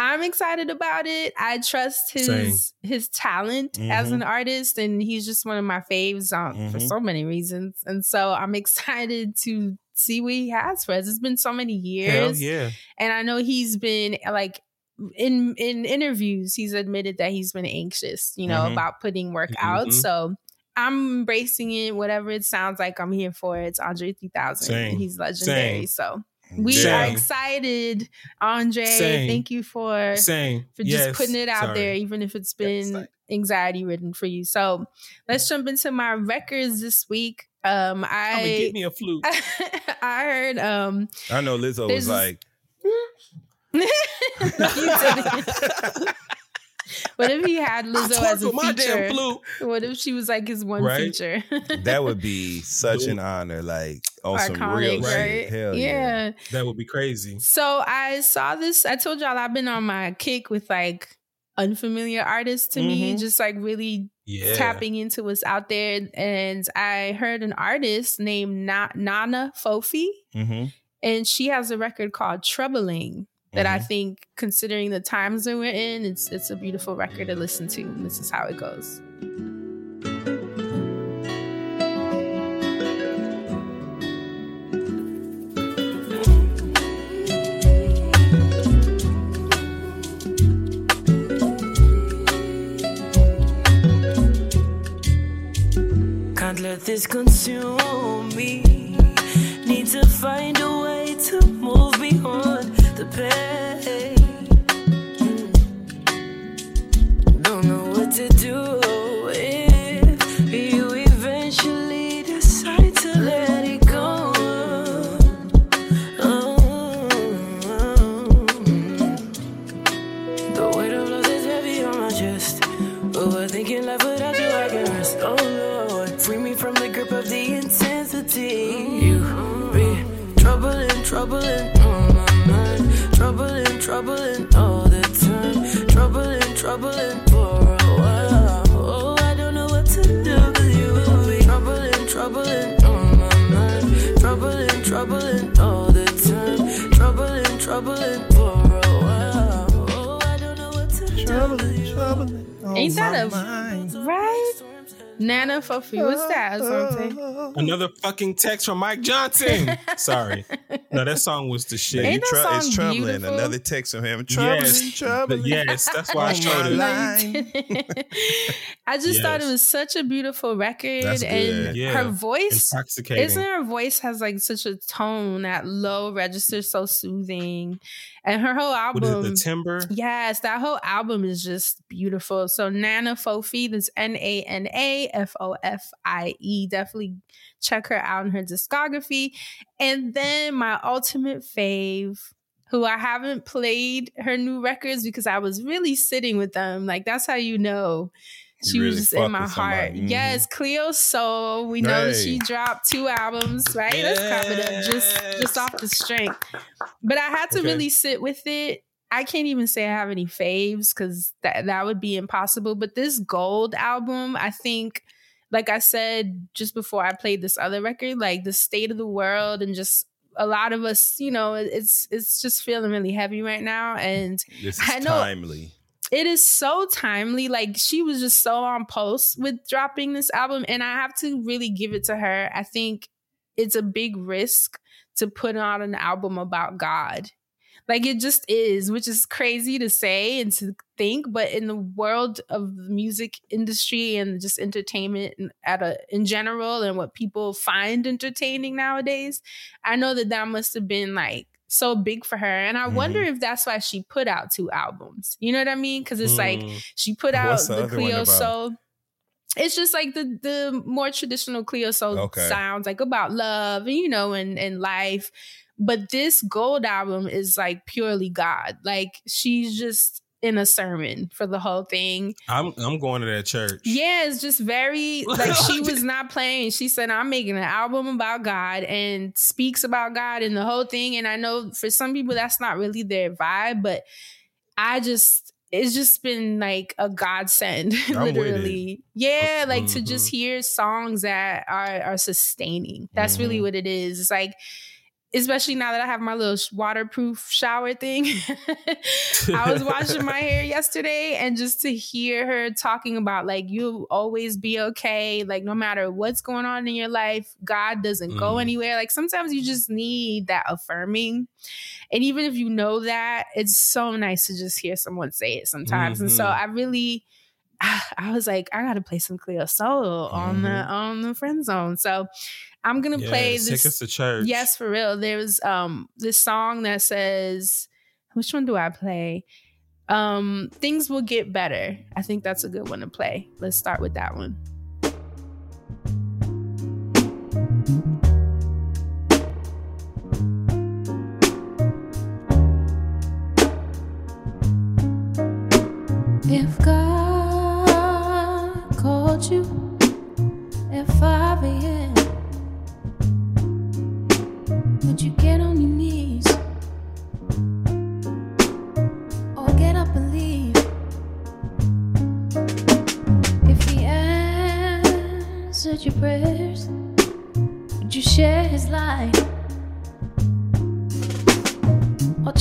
[SPEAKER 4] I'm excited about it. I trust his
[SPEAKER 3] Same.
[SPEAKER 4] his talent as
[SPEAKER 2] Mhm.
[SPEAKER 4] an artist, and he's just one of my faves um, for
[SPEAKER 2] Mhm.
[SPEAKER 4] so many reasons. And so I'm excited to see what he has for us. It's been so many years
[SPEAKER 3] Hell yeah.
[SPEAKER 4] and I know he's been like in in interviews he's admitted that he's been anxious, you know,
[SPEAKER 2] Mhm.
[SPEAKER 4] about putting work out.
[SPEAKER 3] Mhm.
[SPEAKER 4] So I'm embracing it. Whatever it sounds like, I'm here for it. It's Andre 3000.
[SPEAKER 3] Same.
[SPEAKER 4] and He's legendary.
[SPEAKER 3] Same.
[SPEAKER 4] So we
[SPEAKER 3] Same.
[SPEAKER 4] are excited, Andre.
[SPEAKER 3] Same.
[SPEAKER 4] Thank you for
[SPEAKER 3] Same.
[SPEAKER 4] for just
[SPEAKER 3] Yes.
[SPEAKER 4] putting it out
[SPEAKER 3] Sorry.
[SPEAKER 4] there, even if it's been
[SPEAKER 3] Yes.
[SPEAKER 4] anxiety ridden for you. So let's jump into my records this week. Um,
[SPEAKER 3] Come and get
[SPEAKER 4] I
[SPEAKER 3] me a flute. <laughs>
[SPEAKER 4] I heard um
[SPEAKER 2] I know Lizzo was like,
[SPEAKER 4] No, you didn't. <laughs> what if he had
[SPEAKER 3] I
[SPEAKER 4] Lizzo
[SPEAKER 3] twerk
[SPEAKER 4] as a
[SPEAKER 3] with my damn
[SPEAKER 4] feature?
[SPEAKER 3] flute.
[SPEAKER 4] What if she was like his one
[SPEAKER 3] Right?
[SPEAKER 4] feature? <laughs>
[SPEAKER 2] that would be such an honor. Like on some
[SPEAKER 4] Iconic,
[SPEAKER 2] real
[SPEAKER 4] right?
[SPEAKER 2] shit. Hell yeah.
[SPEAKER 4] yeah.
[SPEAKER 3] That would be crazy.
[SPEAKER 4] So I saw this. I told y'all I've been on my kick with like unfamiliar artists to me,
[SPEAKER 2] Mhm.
[SPEAKER 4] just like really
[SPEAKER 3] Yeah.
[SPEAKER 4] tapping into what's out there. And I heard an artist named Na- Nana Fofie,
[SPEAKER 2] Mm-hmm.
[SPEAKER 4] and she has a record called Troubling. That I mm-hmm. think, considering the times that we're in, it's it's a beautiful record to listen to. And this is how it goes.
[SPEAKER 9] Can't let this consume me. Need to find a way to move beyond the pain. Don't know what to do
[SPEAKER 4] Ain't that a right? Nana Fofie, what's that? Asante?
[SPEAKER 3] Another fucking text from Mike Johnson. <laughs> Sorry. No, that song was the shit.
[SPEAKER 4] Ain't that
[SPEAKER 2] Tru- it's
[SPEAKER 4] song
[SPEAKER 2] troubling.
[SPEAKER 4] beautiful?
[SPEAKER 2] Another text from him. Troubling,
[SPEAKER 3] Yes.
[SPEAKER 2] troubling.
[SPEAKER 3] Yes, that's why oh I
[SPEAKER 2] On
[SPEAKER 3] showed
[SPEAKER 2] my
[SPEAKER 3] it.
[SPEAKER 2] line. <laughs>
[SPEAKER 4] I just thought it was such a beautiful record,
[SPEAKER 2] That's
[SPEAKER 4] and.
[SPEAKER 3] Yeah.
[SPEAKER 4] her voice.
[SPEAKER 3] Intoxicating.
[SPEAKER 4] Isn't her voice has like such a tone that low register, so soothing, and her whole
[SPEAKER 3] What is
[SPEAKER 4] album.
[SPEAKER 3] the timber?
[SPEAKER 4] Yes, that whole album is just beautiful. So Nana Fofie, that's N A N A F O F I E. Definitely check her out in her discography. And then my ultimate fave, who I haven't played her new records because I was really sitting with them. Like that's how you know. She was
[SPEAKER 2] really
[SPEAKER 4] just in my heart.
[SPEAKER 2] Mhm.
[SPEAKER 4] Yes, Cleo Sol. We know that she dropped two albums, right? Let's clap it up just just off the strength. But I had to
[SPEAKER 3] Okay.
[SPEAKER 4] really sit with it. I can't even say I have any faves because that that would be impossible. But this gold album, I think, like I said just before I played this other record, like the state of the world and just a lot of us, you know, it's it's just feeling really heavy right now. And
[SPEAKER 2] This <laughs> is
[SPEAKER 4] I know-
[SPEAKER 2] timely.
[SPEAKER 4] It is so timely. Like she was just so on post with dropping this album, and I have to really give it to her. I think it's a big risk to put out an album about God. Like it just is, which is crazy to say and to think, but in the world of the music industry and just entertainment at a in general and what people find entertaining nowadays, I know that that must have been like so big for her. And I
[SPEAKER 2] Mhm.
[SPEAKER 4] wonder if that's why she put out two albums. You know what I mean? Because it's like
[SPEAKER 3] Mm.
[SPEAKER 4] she put out
[SPEAKER 2] the
[SPEAKER 4] the, Cleo? Sol. It's just like the the more traditional Cleo Sol
[SPEAKER 2] Okay.
[SPEAKER 4] sounds like about love and you know and and life. but this gold album is like purely God. Like she's just in a sermon for the whole thing.
[SPEAKER 3] I'm I'm going to that church.
[SPEAKER 4] Yeah, it's just very like she <laughs> was not playing. She said, I'm making an album about God and speaks about God and the whole thing. And I know for some people that's not really their vibe, but I just it's just been like a godsend, <laughs> literally. Yeah, like to
[SPEAKER 3] Mhm.
[SPEAKER 4] just hear songs that are are sustaining. That's really
[SPEAKER 2] Mhm.
[SPEAKER 4] what it is. It's like especially now that I have my little waterproof shower thing. <laughs> I was washing my hair yesterday and just to hear her talking about like you'll always be okay, like no matter what's going on in your life, God doesn't go
[SPEAKER 3] Mm.
[SPEAKER 4] anywhere. Like sometimes you just need that affirming. And even if you know that, it's so nice to just hear someone say it sometimes. And so
[SPEAKER 3] Mhm.
[SPEAKER 4] I really <sighs> I was like, I gotta play some Cleo Solo on the
[SPEAKER 2] Mhm.
[SPEAKER 4] on the friend zone. So I'm gonna play this
[SPEAKER 3] Take us to church.
[SPEAKER 4] Yes, for real. There's um this song that says, which one do I play? Um, things will get better. I think that's a good one to play. Let's start with that one.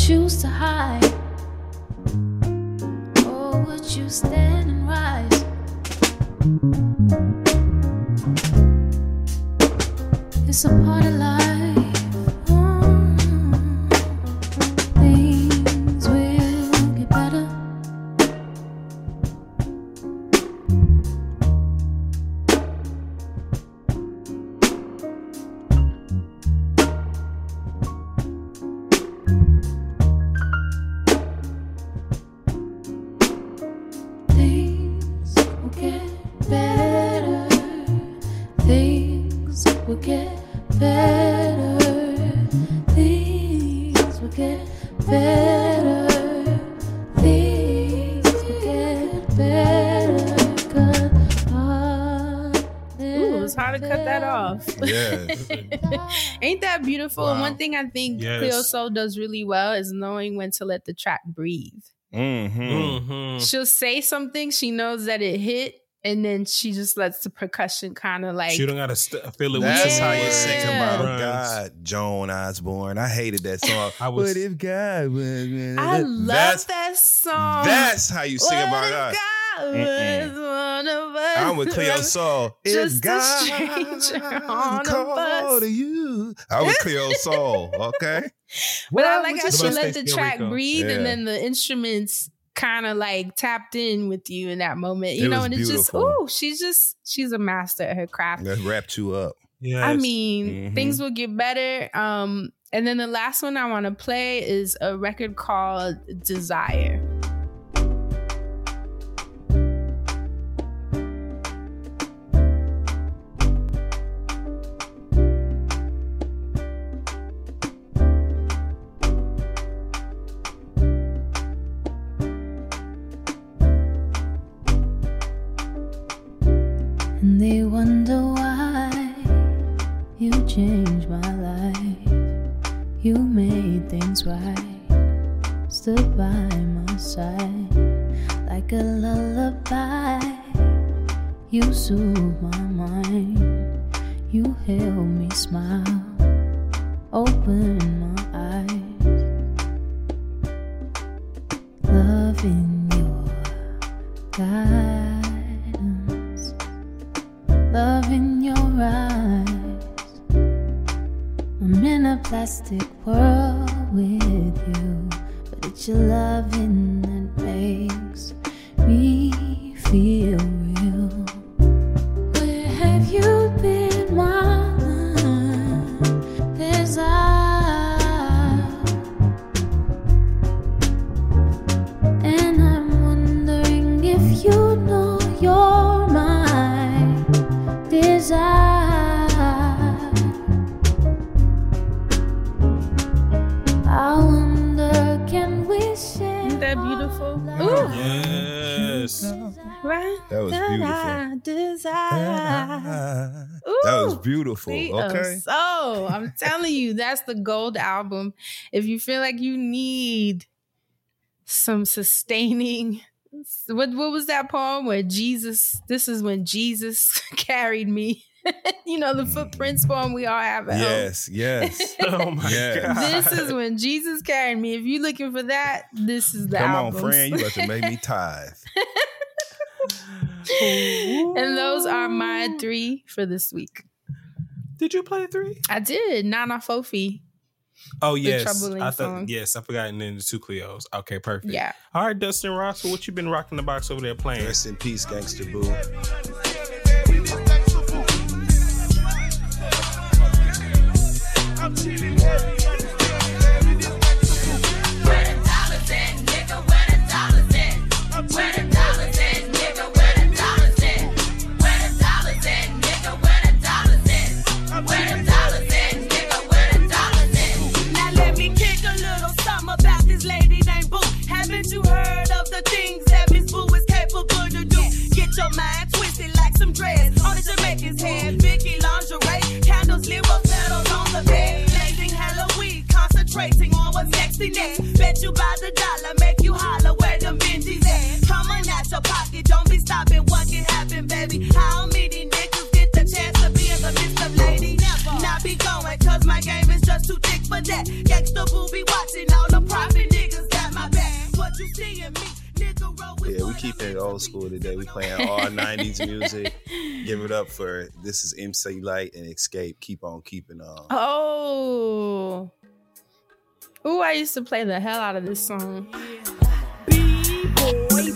[SPEAKER 10] Choose to hide? Or would you stand
[SPEAKER 4] thing I think
[SPEAKER 3] Yes.
[SPEAKER 4] Cleo Sol does really well is knowing when to let the track breathe.
[SPEAKER 2] Mm-hmm.
[SPEAKER 3] Mhm.
[SPEAKER 4] She'll say something, she knows that it hit, and then she just lets the percussion kind of like
[SPEAKER 3] she don't gotta st- feel it.
[SPEAKER 2] That's
[SPEAKER 3] with some
[SPEAKER 2] how you
[SPEAKER 3] words
[SPEAKER 2] sing
[SPEAKER 3] and
[SPEAKER 2] about
[SPEAKER 3] runs.
[SPEAKER 2] God, Joan Osborne. I hated that <laughs> song.
[SPEAKER 3] I was-
[SPEAKER 2] but if God was,
[SPEAKER 4] I love
[SPEAKER 2] that's,
[SPEAKER 4] that song.
[SPEAKER 2] That's how you sing
[SPEAKER 4] What
[SPEAKER 2] about God.
[SPEAKER 4] God
[SPEAKER 2] Mm-mm.
[SPEAKER 4] was one of us.
[SPEAKER 2] I'm with Cleo <laughs> Sol.
[SPEAKER 4] Just
[SPEAKER 2] if
[SPEAKER 4] a
[SPEAKER 2] God
[SPEAKER 4] stranger <laughs> on a
[SPEAKER 2] called
[SPEAKER 4] bus.
[SPEAKER 2] to you. I with Cleo <laughs> Sol. Okay.
[SPEAKER 4] But I like how she let the track
[SPEAKER 3] Rico?
[SPEAKER 4] breathe
[SPEAKER 2] Yeah.
[SPEAKER 4] and then the instruments kind of like tapped in with you in that moment, you
[SPEAKER 2] It
[SPEAKER 4] know,
[SPEAKER 2] was
[SPEAKER 4] and it's just,
[SPEAKER 2] beautiful.
[SPEAKER 4] oh, she's just, she's a master at her craft.
[SPEAKER 2] That wrapped you up.
[SPEAKER 3] Yes.
[SPEAKER 4] I mean,
[SPEAKER 2] Mhm.
[SPEAKER 4] things will get better. Um, and then the last one I want to play is a record called Desire.
[SPEAKER 2] Beautiful. Okay.
[SPEAKER 4] soul. I'm telling you, that's the gold album. If you feel like you need some sustaining, what what was that poem where Jesus? This is when Jesus <laughs> carried me. <laughs> you know the mm. footprints poem we all have at home.
[SPEAKER 2] Yes, yes. <laughs>
[SPEAKER 3] Oh my
[SPEAKER 2] Yes.
[SPEAKER 3] god.
[SPEAKER 4] This is when Jesus carried me. If you're looking for that, this is the
[SPEAKER 2] Come on, friend. You about to make me tithe.
[SPEAKER 4] and those are my three for this week.
[SPEAKER 3] Did you play three?
[SPEAKER 4] I did. Nana Fofie.
[SPEAKER 3] Oh yes,
[SPEAKER 4] troubling
[SPEAKER 3] I
[SPEAKER 4] song.
[SPEAKER 3] thought yes, I forgot. And then the two Cleos. Okay, perfect.
[SPEAKER 4] Yeah.
[SPEAKER 3] All right, Dustin Ross. What you been rocking the box over there playing?
[SPEAKER 2] Rest in peace,
[SPEAKER 7] Gangsta Boo.
[SPEAKER 2] This is MC Lyte and Xscape. Keep on keeping on.
[SPEAKER 4] Oh. Ooh, I used to play the hell out of this song.
[SPEAKER 7] B-boy.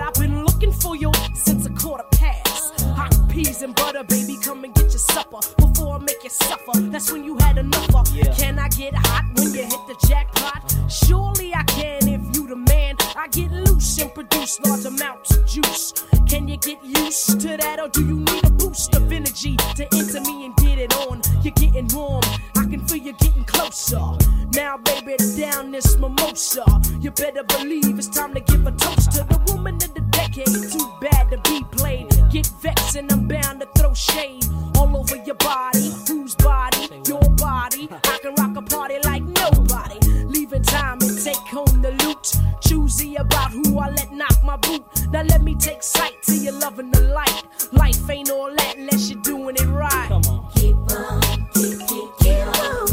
[SPEAKER 7] I've been looking for you since a quarter past. Hot peas and butter, baby, come and get your supper before I make you suffer. That's when you had enough of. Can I get hot when you hit the jackpot? Surely I can if you the man. I get loose and produce large amounts of juice. Can you get used to that, or do you need a boost of energy to enter me and get it on? You're getting warm. I can feel you getting closer. Now, baby, down this mimosa. You better believe it's time to give a toast to the woman of the decade. Too bad to be played. Get vexed and I'm bound to throw shade all over your body. Whose body? Your body. I can rock a party like nobody. Leaving time and take home the loot. Choosy about who I let knock my boot. Now let me take sight to your loving the light. Life ain't all that unless you're doing it right. Come on. Keep on, keep, keep, keep on.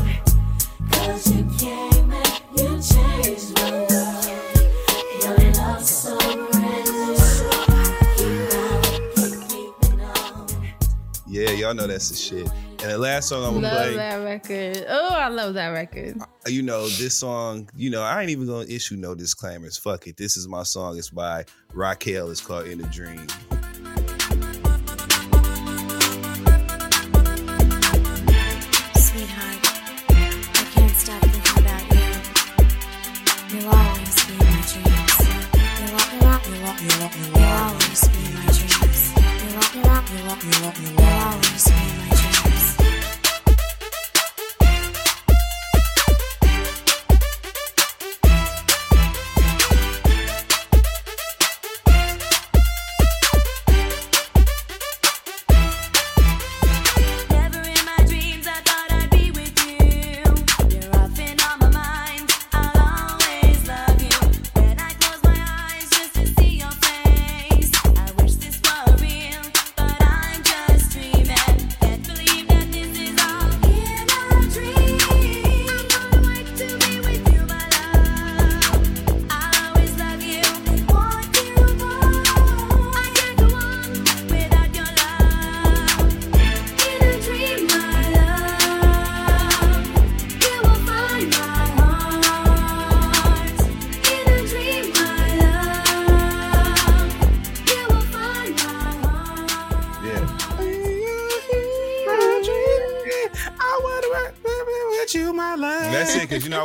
[SPEAKER 7] Cause you came and you changed my life. Your love so endless. Keep on, keep, keeping on.
[SPEAKER 2] Yeah, y'all know that's the shit. And the last song I'm gonna
[SPEAKER 4] Love
[SPEAKER 2] play,
[SPEAKER 4] that record. Oh, I love that record.
[SPEAKER 2] you know, this song, you know, I ain't even gonna issue no disclaimers. Fuck it. This is my song. It's by Rockell. It's called In a Dream.
[SPEAKER 11] Sweetheart, I can't stop thinking about you. You'll always be my dreams. You'll always be my dreams.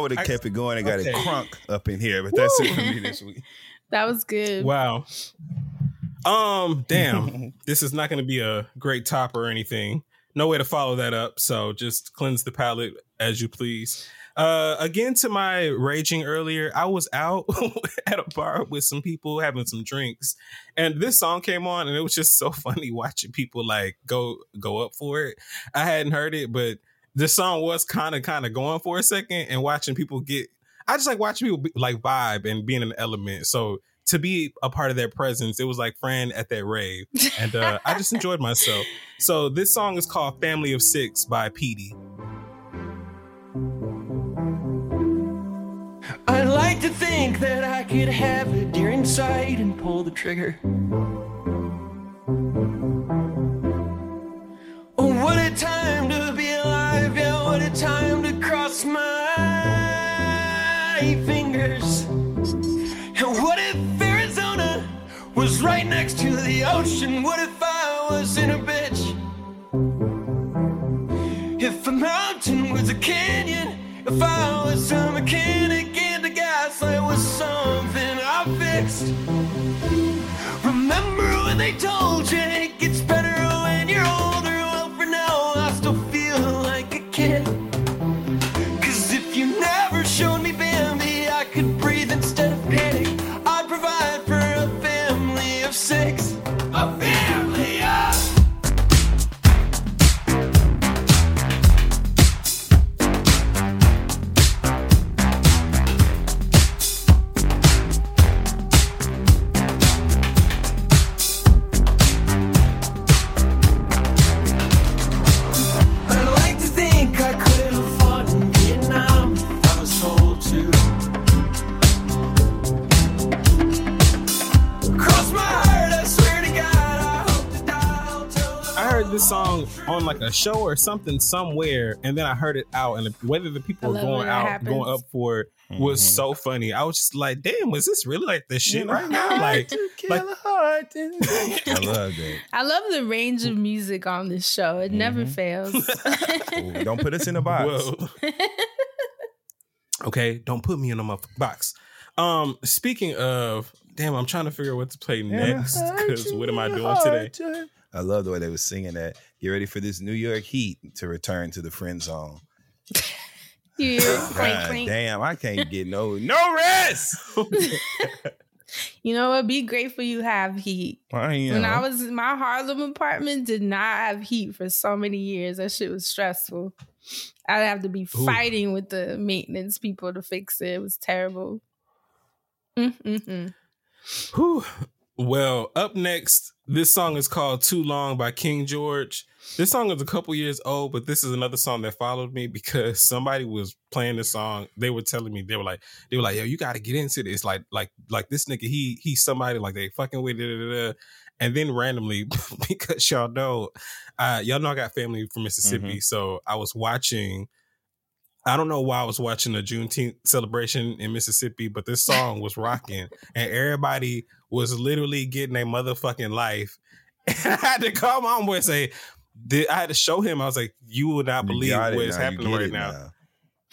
[SPEAKER 2] Would have kept it going and got
[SPEAKER 3] Okay.
[SPEAKER 2] it crunk up in here, but that's it for me this week. <laughs>
[SPEAKER 4] That was good.
[SPEAKER 3] Wow. Um, damn. <laughs> this is not going to be a great top or anything. No way to follow that up. So just cleanse the palate as you please. Uh, again, to my raging earlier, I was out <laughs> at a bar with some people having some drinks, and this song came on, and it was just so funny watching people like go go up for it. I hadn't heard it, but this song was kind of kind of going for a second, and watching people get. I just like watching people be, like vibe and being an element. So to be a part of their presence, it was like Fran at that rave, and uh, I just enjoyed myself. So this song is called "Family of Six by Petey.
[SPEAKER 12] I'd like to think that I could have a deer inside and pull the trigger. Oh, what a time to be alive, what a time to cross my fingers. And what if Arizona was right next to the ocean? What if I was in a bitch? If a mountain was a canyon, if I was a mechanic and the gaslight was something I fixed. Remember when they told you a
[SPEAKER 3] show or something somewhere, and then I heard it out, and whether the people were going out,
[SPEAKER 4] happens.
[SPEAKER 3] going up for it, was
[SPEAKER 2] Mhm.
[SPEAKER 3] so funny. I was just like, "Damn, was this really like the shit
[SPEAKER 2] You know,
[SPEAKER 3] right now?" <laughs> Like, like <laughs>
[SPEAKER 2] I love that.
[SPEAKER 4] I love the range of music on this show. It never fails. <laughs>
[SPEAKER 2] Ooh, don't put us in a box.
[SPEAKER 3] okay, don't put me in a motherfucking box. Um, speaking of, damn, I'm trying to figure out what to play next because what am I doing today?
[SPEAKER 2] I love the way they were singing that. Get ready for this New York Heat to return to the friend zone. <laughs>
[SPEAKER 4] You clink, clink.
[SPEAKER 2] damn, I can't get no no rest. <laughs>
[SPEAKER 4] You know what? Be grateful you have heat.
[SPEAKER 2] I am.
[SPEAKER 4] When I was in my Harlem apartment, did not have heat for so many years. That shit was stressful. I'd have to be
[SPEAKER 3] Ooh.
[SPEAKER 4] fighting with the maintenance people to fix it. It was terrible. Mm-mm-mm.
[SPEAKER 3] Whew. Well, up next, this song is called Too Long by King George. This song is a couple years old, but this is another song that followed me because somebody was playing the song. They were telling me, they were like, they were like, yo, you gotta get into this. Like, like, like this nigga, he he's somebody like they fucking with it. And then randomly, <laughs> because y'all know, uh, y'all know I got family from Mississippi. So I was watching I don't know why I was watching a Juneteenth celebration in Mississippi, but this song was rocking and everybody was literally getting a motherfucking life. And <laughs> I had to call my homeboy and say, did, I had to show him, I was like, you will not believe what is
[SPEAKER 2] now,
[SPEAKER 3] happening right
[SPEAKER 2] it
[SPEAKER 3] now.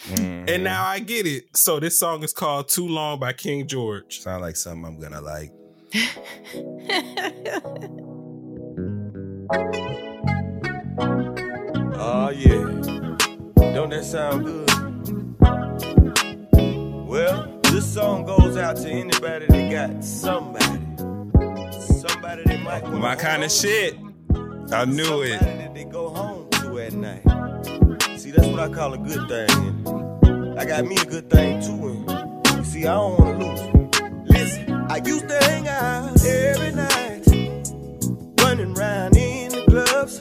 [SPEAKER 2] Mhm.
[SPEAKER 3] And now I get it. So this song is called Too Long by King George.
[SPEAKER 2] sound like something I'm gonna like.
[SPEAKER 8] Oh <laughs> yeah. Don't that sound good? Well, this song goes out to anybody that got somebody. Somebody that might wanna
[SPEAKER 2] My kind of shit. I knew it.
[SPEAKER 8] that they go home to at night. See, that's what I call a good thing. I got me a good thing too. And see, I don't wanna lose. Listen, I used to hang out every night, running around in the clubs.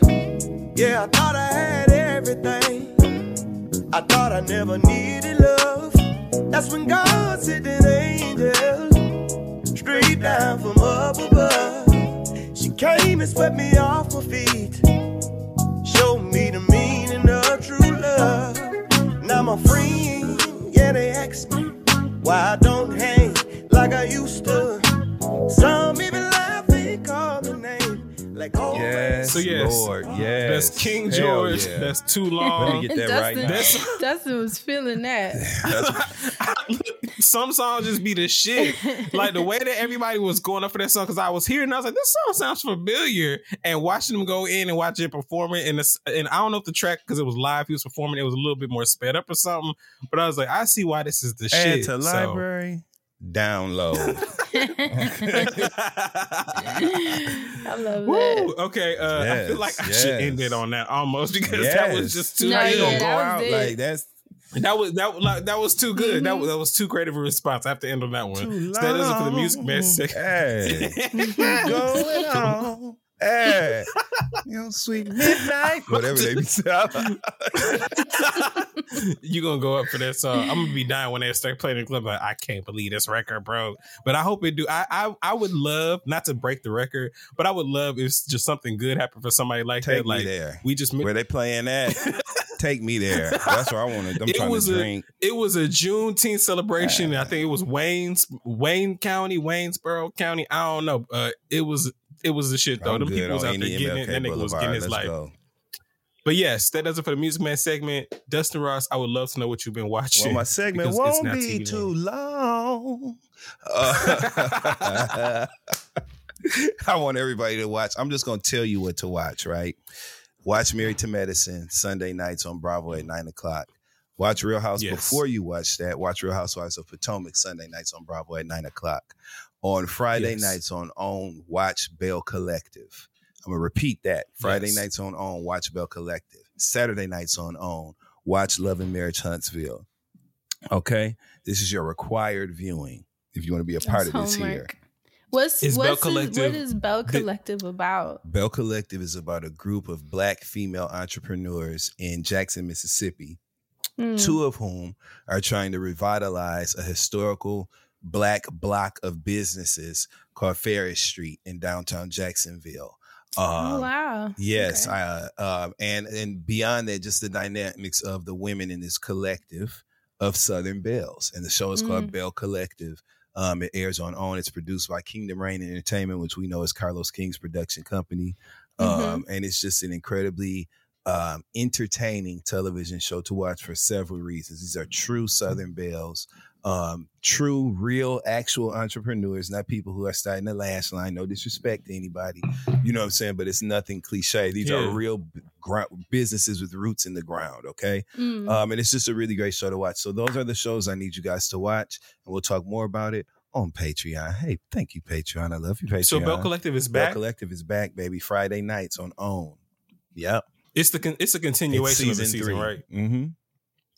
[SPEAKER 8] Yeah, I thought I had everything. I thought I never needed love. That's when God sent an angel straight down from up above. She came and swept me off my feet, showed me the meaning of true love. Now my friends, yeah, they ask me why I don't hang like I used to. Some even laugh and call me name like oh
[SPEAKER 2] Yes,
[SPEAKER 3] So yes,
[SPEAKER 2] Lord, yes.
[SPEAKER 3] That's King
[SPEAKER 2] Hell
[SPEAKER 3] George.
[SPEAKER 2] yeah.
[SPEAKER 3] That's Too Long.
[SPEAKER 2] Let me get that right now.
[SPEAKER 3] That's-
[SPEAKER 4] Dustin was feeling that. <laughs>
[SPEAKER 2] That's- <laughs>
[SPEAKER 3] some songs just be the shit. Like the way that everybody was going up for that song, because I was hearing, I was like, this song sounds familiar. And watching them go in and watch it perform it, and it's, and I don't know if the track because it was live, he was performing, it was a little bit more sped up or something. But I was like, I see why this is the
[SPEAKER 2] Add
[SPEAKER 3] shit.
[SPEAKER 2] to
[SPEAKER 3] So-
[SPEAKER 2] library. Download. <laughs>
[SPEAKER 4] I love
[SPEAKER 3] Woo!
[SPEAKER 4] that.
[SPEAKER 3] Okay, uh, I feel like I should
[SPEAKER 2] yes.
[SPEAKER 3] end it on that almost because that was just too.
[SPEAKER 4] No, yeah,
[SPEAKER 2] gonna go out
[SPEAKER 4] it.
[SPEAKER 2] like that's
[SPEAKER 3] That was that like that was too good. That
[SPEAKER 4] Mhm.
[SPEAKER 3] was that was too creative a response. I have to end on that one.
[SPEAKER 2] too
[SPEAKER 3] So that is it for the music
[SPEAKER 2] long. <laughs>
[SPEAKER 3] man section.
[SPEAKER 2] Hey, <laughs> going on. Hey, you know, sweet midnight, <laughs> whatever they be <laughs> saying. <laughs>
[SPEAKER 3] you gonna go up for that song. I'm gonna be dying when they start playing the clip. Like, I can't believe this record broke. But I hope it do. I, I I would love not to break the record, but I would love if just something good happened for somebody like
[SPEAKER 2] Take
[SPEAKER 3] that.
[SPEAKER 2] me
[SPEAKER 3] Like
[SPEAKER 2] there.
[SPEAKER 3] we just
[SPEAKER 2] Where they playing at? Take me there. That's where I want to. I'm
[SPEAKER 3] It
[SPEAKER 2] trying
[SPEAKER 3] was
[SPEAKER 2] to
[SPEAKER 3] a-
[SPEAKER 2] drink.
[SPEAKER 3] it was a Juneteenth celebration. I think it was Wayne's Wayne County, Waynesboro County. I don't know. Uh, it was it was the shit though.
[SPEAKER 2] I'm
[SPEAKER 3] Them people was out there getting it. That nigga was getting his life.
[SPEAKER 2] go.
[SPEAKER 3] But yes, that does it for the Music Man segment. Dustin Ross, I would love to know what you've been watching.
[SPEAKER 2] Well, my segment won't be
[SPEAKER 3] TV
[SPEAKER 2] too long. Uh, <laughs> I want everybody to watch. I'm just going to tell you what to watch, right? Watch Married to Medicine Sunday nights on Bravo at nine o'clock. Watch Real House
[SPEAKER 3] Yes.
[SPEAKER 2] before you watch that. Watch Real Housewives of Potomac Sunday nights on Bravo at nine o'clock. On Friday
[SPEAKER 3] Yes.
[SPEAKER 2] nights on OWN, watch Belle Collective. I'm gonna repeat that. Friday
[SPEAKER 3] Yes.
[SPEAKER 2] nights on OWN, watch Belle Collective. Saturday nights on OWN, watch Love and Marriage Huntsville. Okay, this is your required viewing if you want to be a part of
[SPEAKER 4] That's
[SPEAKER 2] this here.
[SPEAKER 4] What's
[SPEAKER 3] Is Belle
[SPEAKER 4] what's his-
[SPEAKER 3] Collective-
[SPEAKER 4] what is Belle
[SPEAKER 3] the-
[SPEAKER 4] about?
[SPEAKER 2] Belle Collective is about a group of black female entrepreneurs in Jackson, Mississippi,
[SPEAKER 4] Mm.
[SPEAKER 2] two of whom are trying to revitalize a historical black block of businesses called Farish Street in downtown Jacksonville.
[SPEAKER 4] oh
[SPEAKER 2] Um,
[SPEAKER 4] wow.
[SPEAKER 2] Yes,
[SPEAKER 4] Okay.
[SPEAKER 2] I, uh, and and beyond that, just the dynamics of the women in this collective of Southern Belles, and the show is called
[SPEAKER 4] Mm.
[SPEAKER 2] Belle Collective. Um, it airs on OWN. It's produced by Kingdom Reign Entertainment, which we know is Carlos King's production company, um, and it's just an incredibly um, entertaining television show to watch for several reasons. These are true Southern Belles, um, true, real, actual entrepreneurs, not people who are starting the last line. No disrespect to anybody, you know what I'm saying? But it's nothing cliche. These
[SPEAKER 3] Yeah.
[SPEAKER 2] are real b- ground, businesses with roots in the ground. Okay,
[SPEAKER 4] Mm.
[SPEAKER 2] um, and it's just a really great show to watch. So those are the shows I need you guys to watch, and we'll talk more about it on Patreon. Hey, thank you, Patreon. I love you, Patreon.
[SPEAKER 3] So Belle Collective is back. Belle.
[SPEAKER 2] Collective is back, baby. Friday nights on OWN. Yep.
[SPEAKER 3] It's the con- it's a continuation of the season, right?
[SPEAKER 2] Mm-hmm.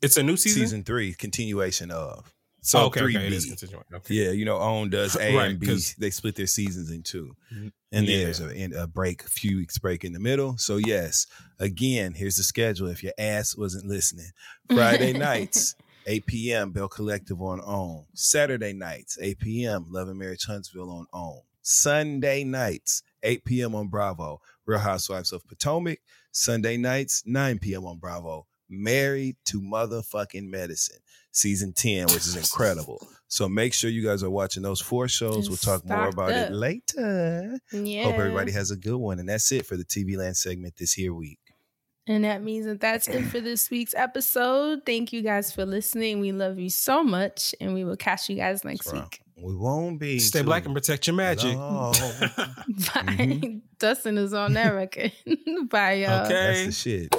[SPEAKER 3] It's a new
[SPEAKER 2] Season?
[SPEAKER 3] season.
[SPEAKER 2] three, continuation of. So
[SPEAKER 3] oh, okay,
[SPEAKER 2] three
[SPEAKER 3] okay, it
[SPEAKER 2] B.
[SPEAKER 3] Okay.
[SPEAKER 2] Yeah, you know, OWN does A
[SPEAKER 3] Right,
[SPEAKER 2] and B. They split their seasons in two.
[SPEAKER 3] Mhm.
[SPEAKER 2] And then
[SPEAKER 3] Yeah.
[SPEAKER 2] there's a, a break, a few weeks break in the middle. So yes, again, here's the schedule. If your ass wasn't listening, Friday nights, <laughs> 8 p.m. Belle Collective on OWN. Saturday nights, 8 p.m. Love and Marriage Huntsville on OWN. Sunday nights, 8 p.m. on Bravo. Real Housewives of Potomac. Sunday nights, 9 p.m. on Bravo. Married to Motherfucking Medicine, season 10, which is incredible. So make sure you guys are watching those four shows. We'll
[SPEAKER 4] It's
[SPEAKER 2] talk more
[SPEAKER 4] stocked
[SPEAKER 2] about it later.
[SPEAKER 4] Yeah.
[SPEAKER 2] Hope everybody has a good one. And that's it for the TV Land segment this here week.
[SPEAKER 4] And that means that that's it for this week's episode. Thank you guys for listening. We love you so much, and we will catch you guys next
[SPEAKER 2] right.
[SPEAKER 4] week.
[SPEAKER 2] We won't be.
[SPEAKER 3] Stay
[SPEAKER 2] too
[SPEAKER 3] black and protect your magic.
[SPEAKER 2] long. <laughs>
[SPEAKER 4] Bye. Mm-hmm. Dustin is on that record. <laughs> Bye, y'all.
[SPEAKER 3] Okay.
[SPEAKER 2] That's the shit.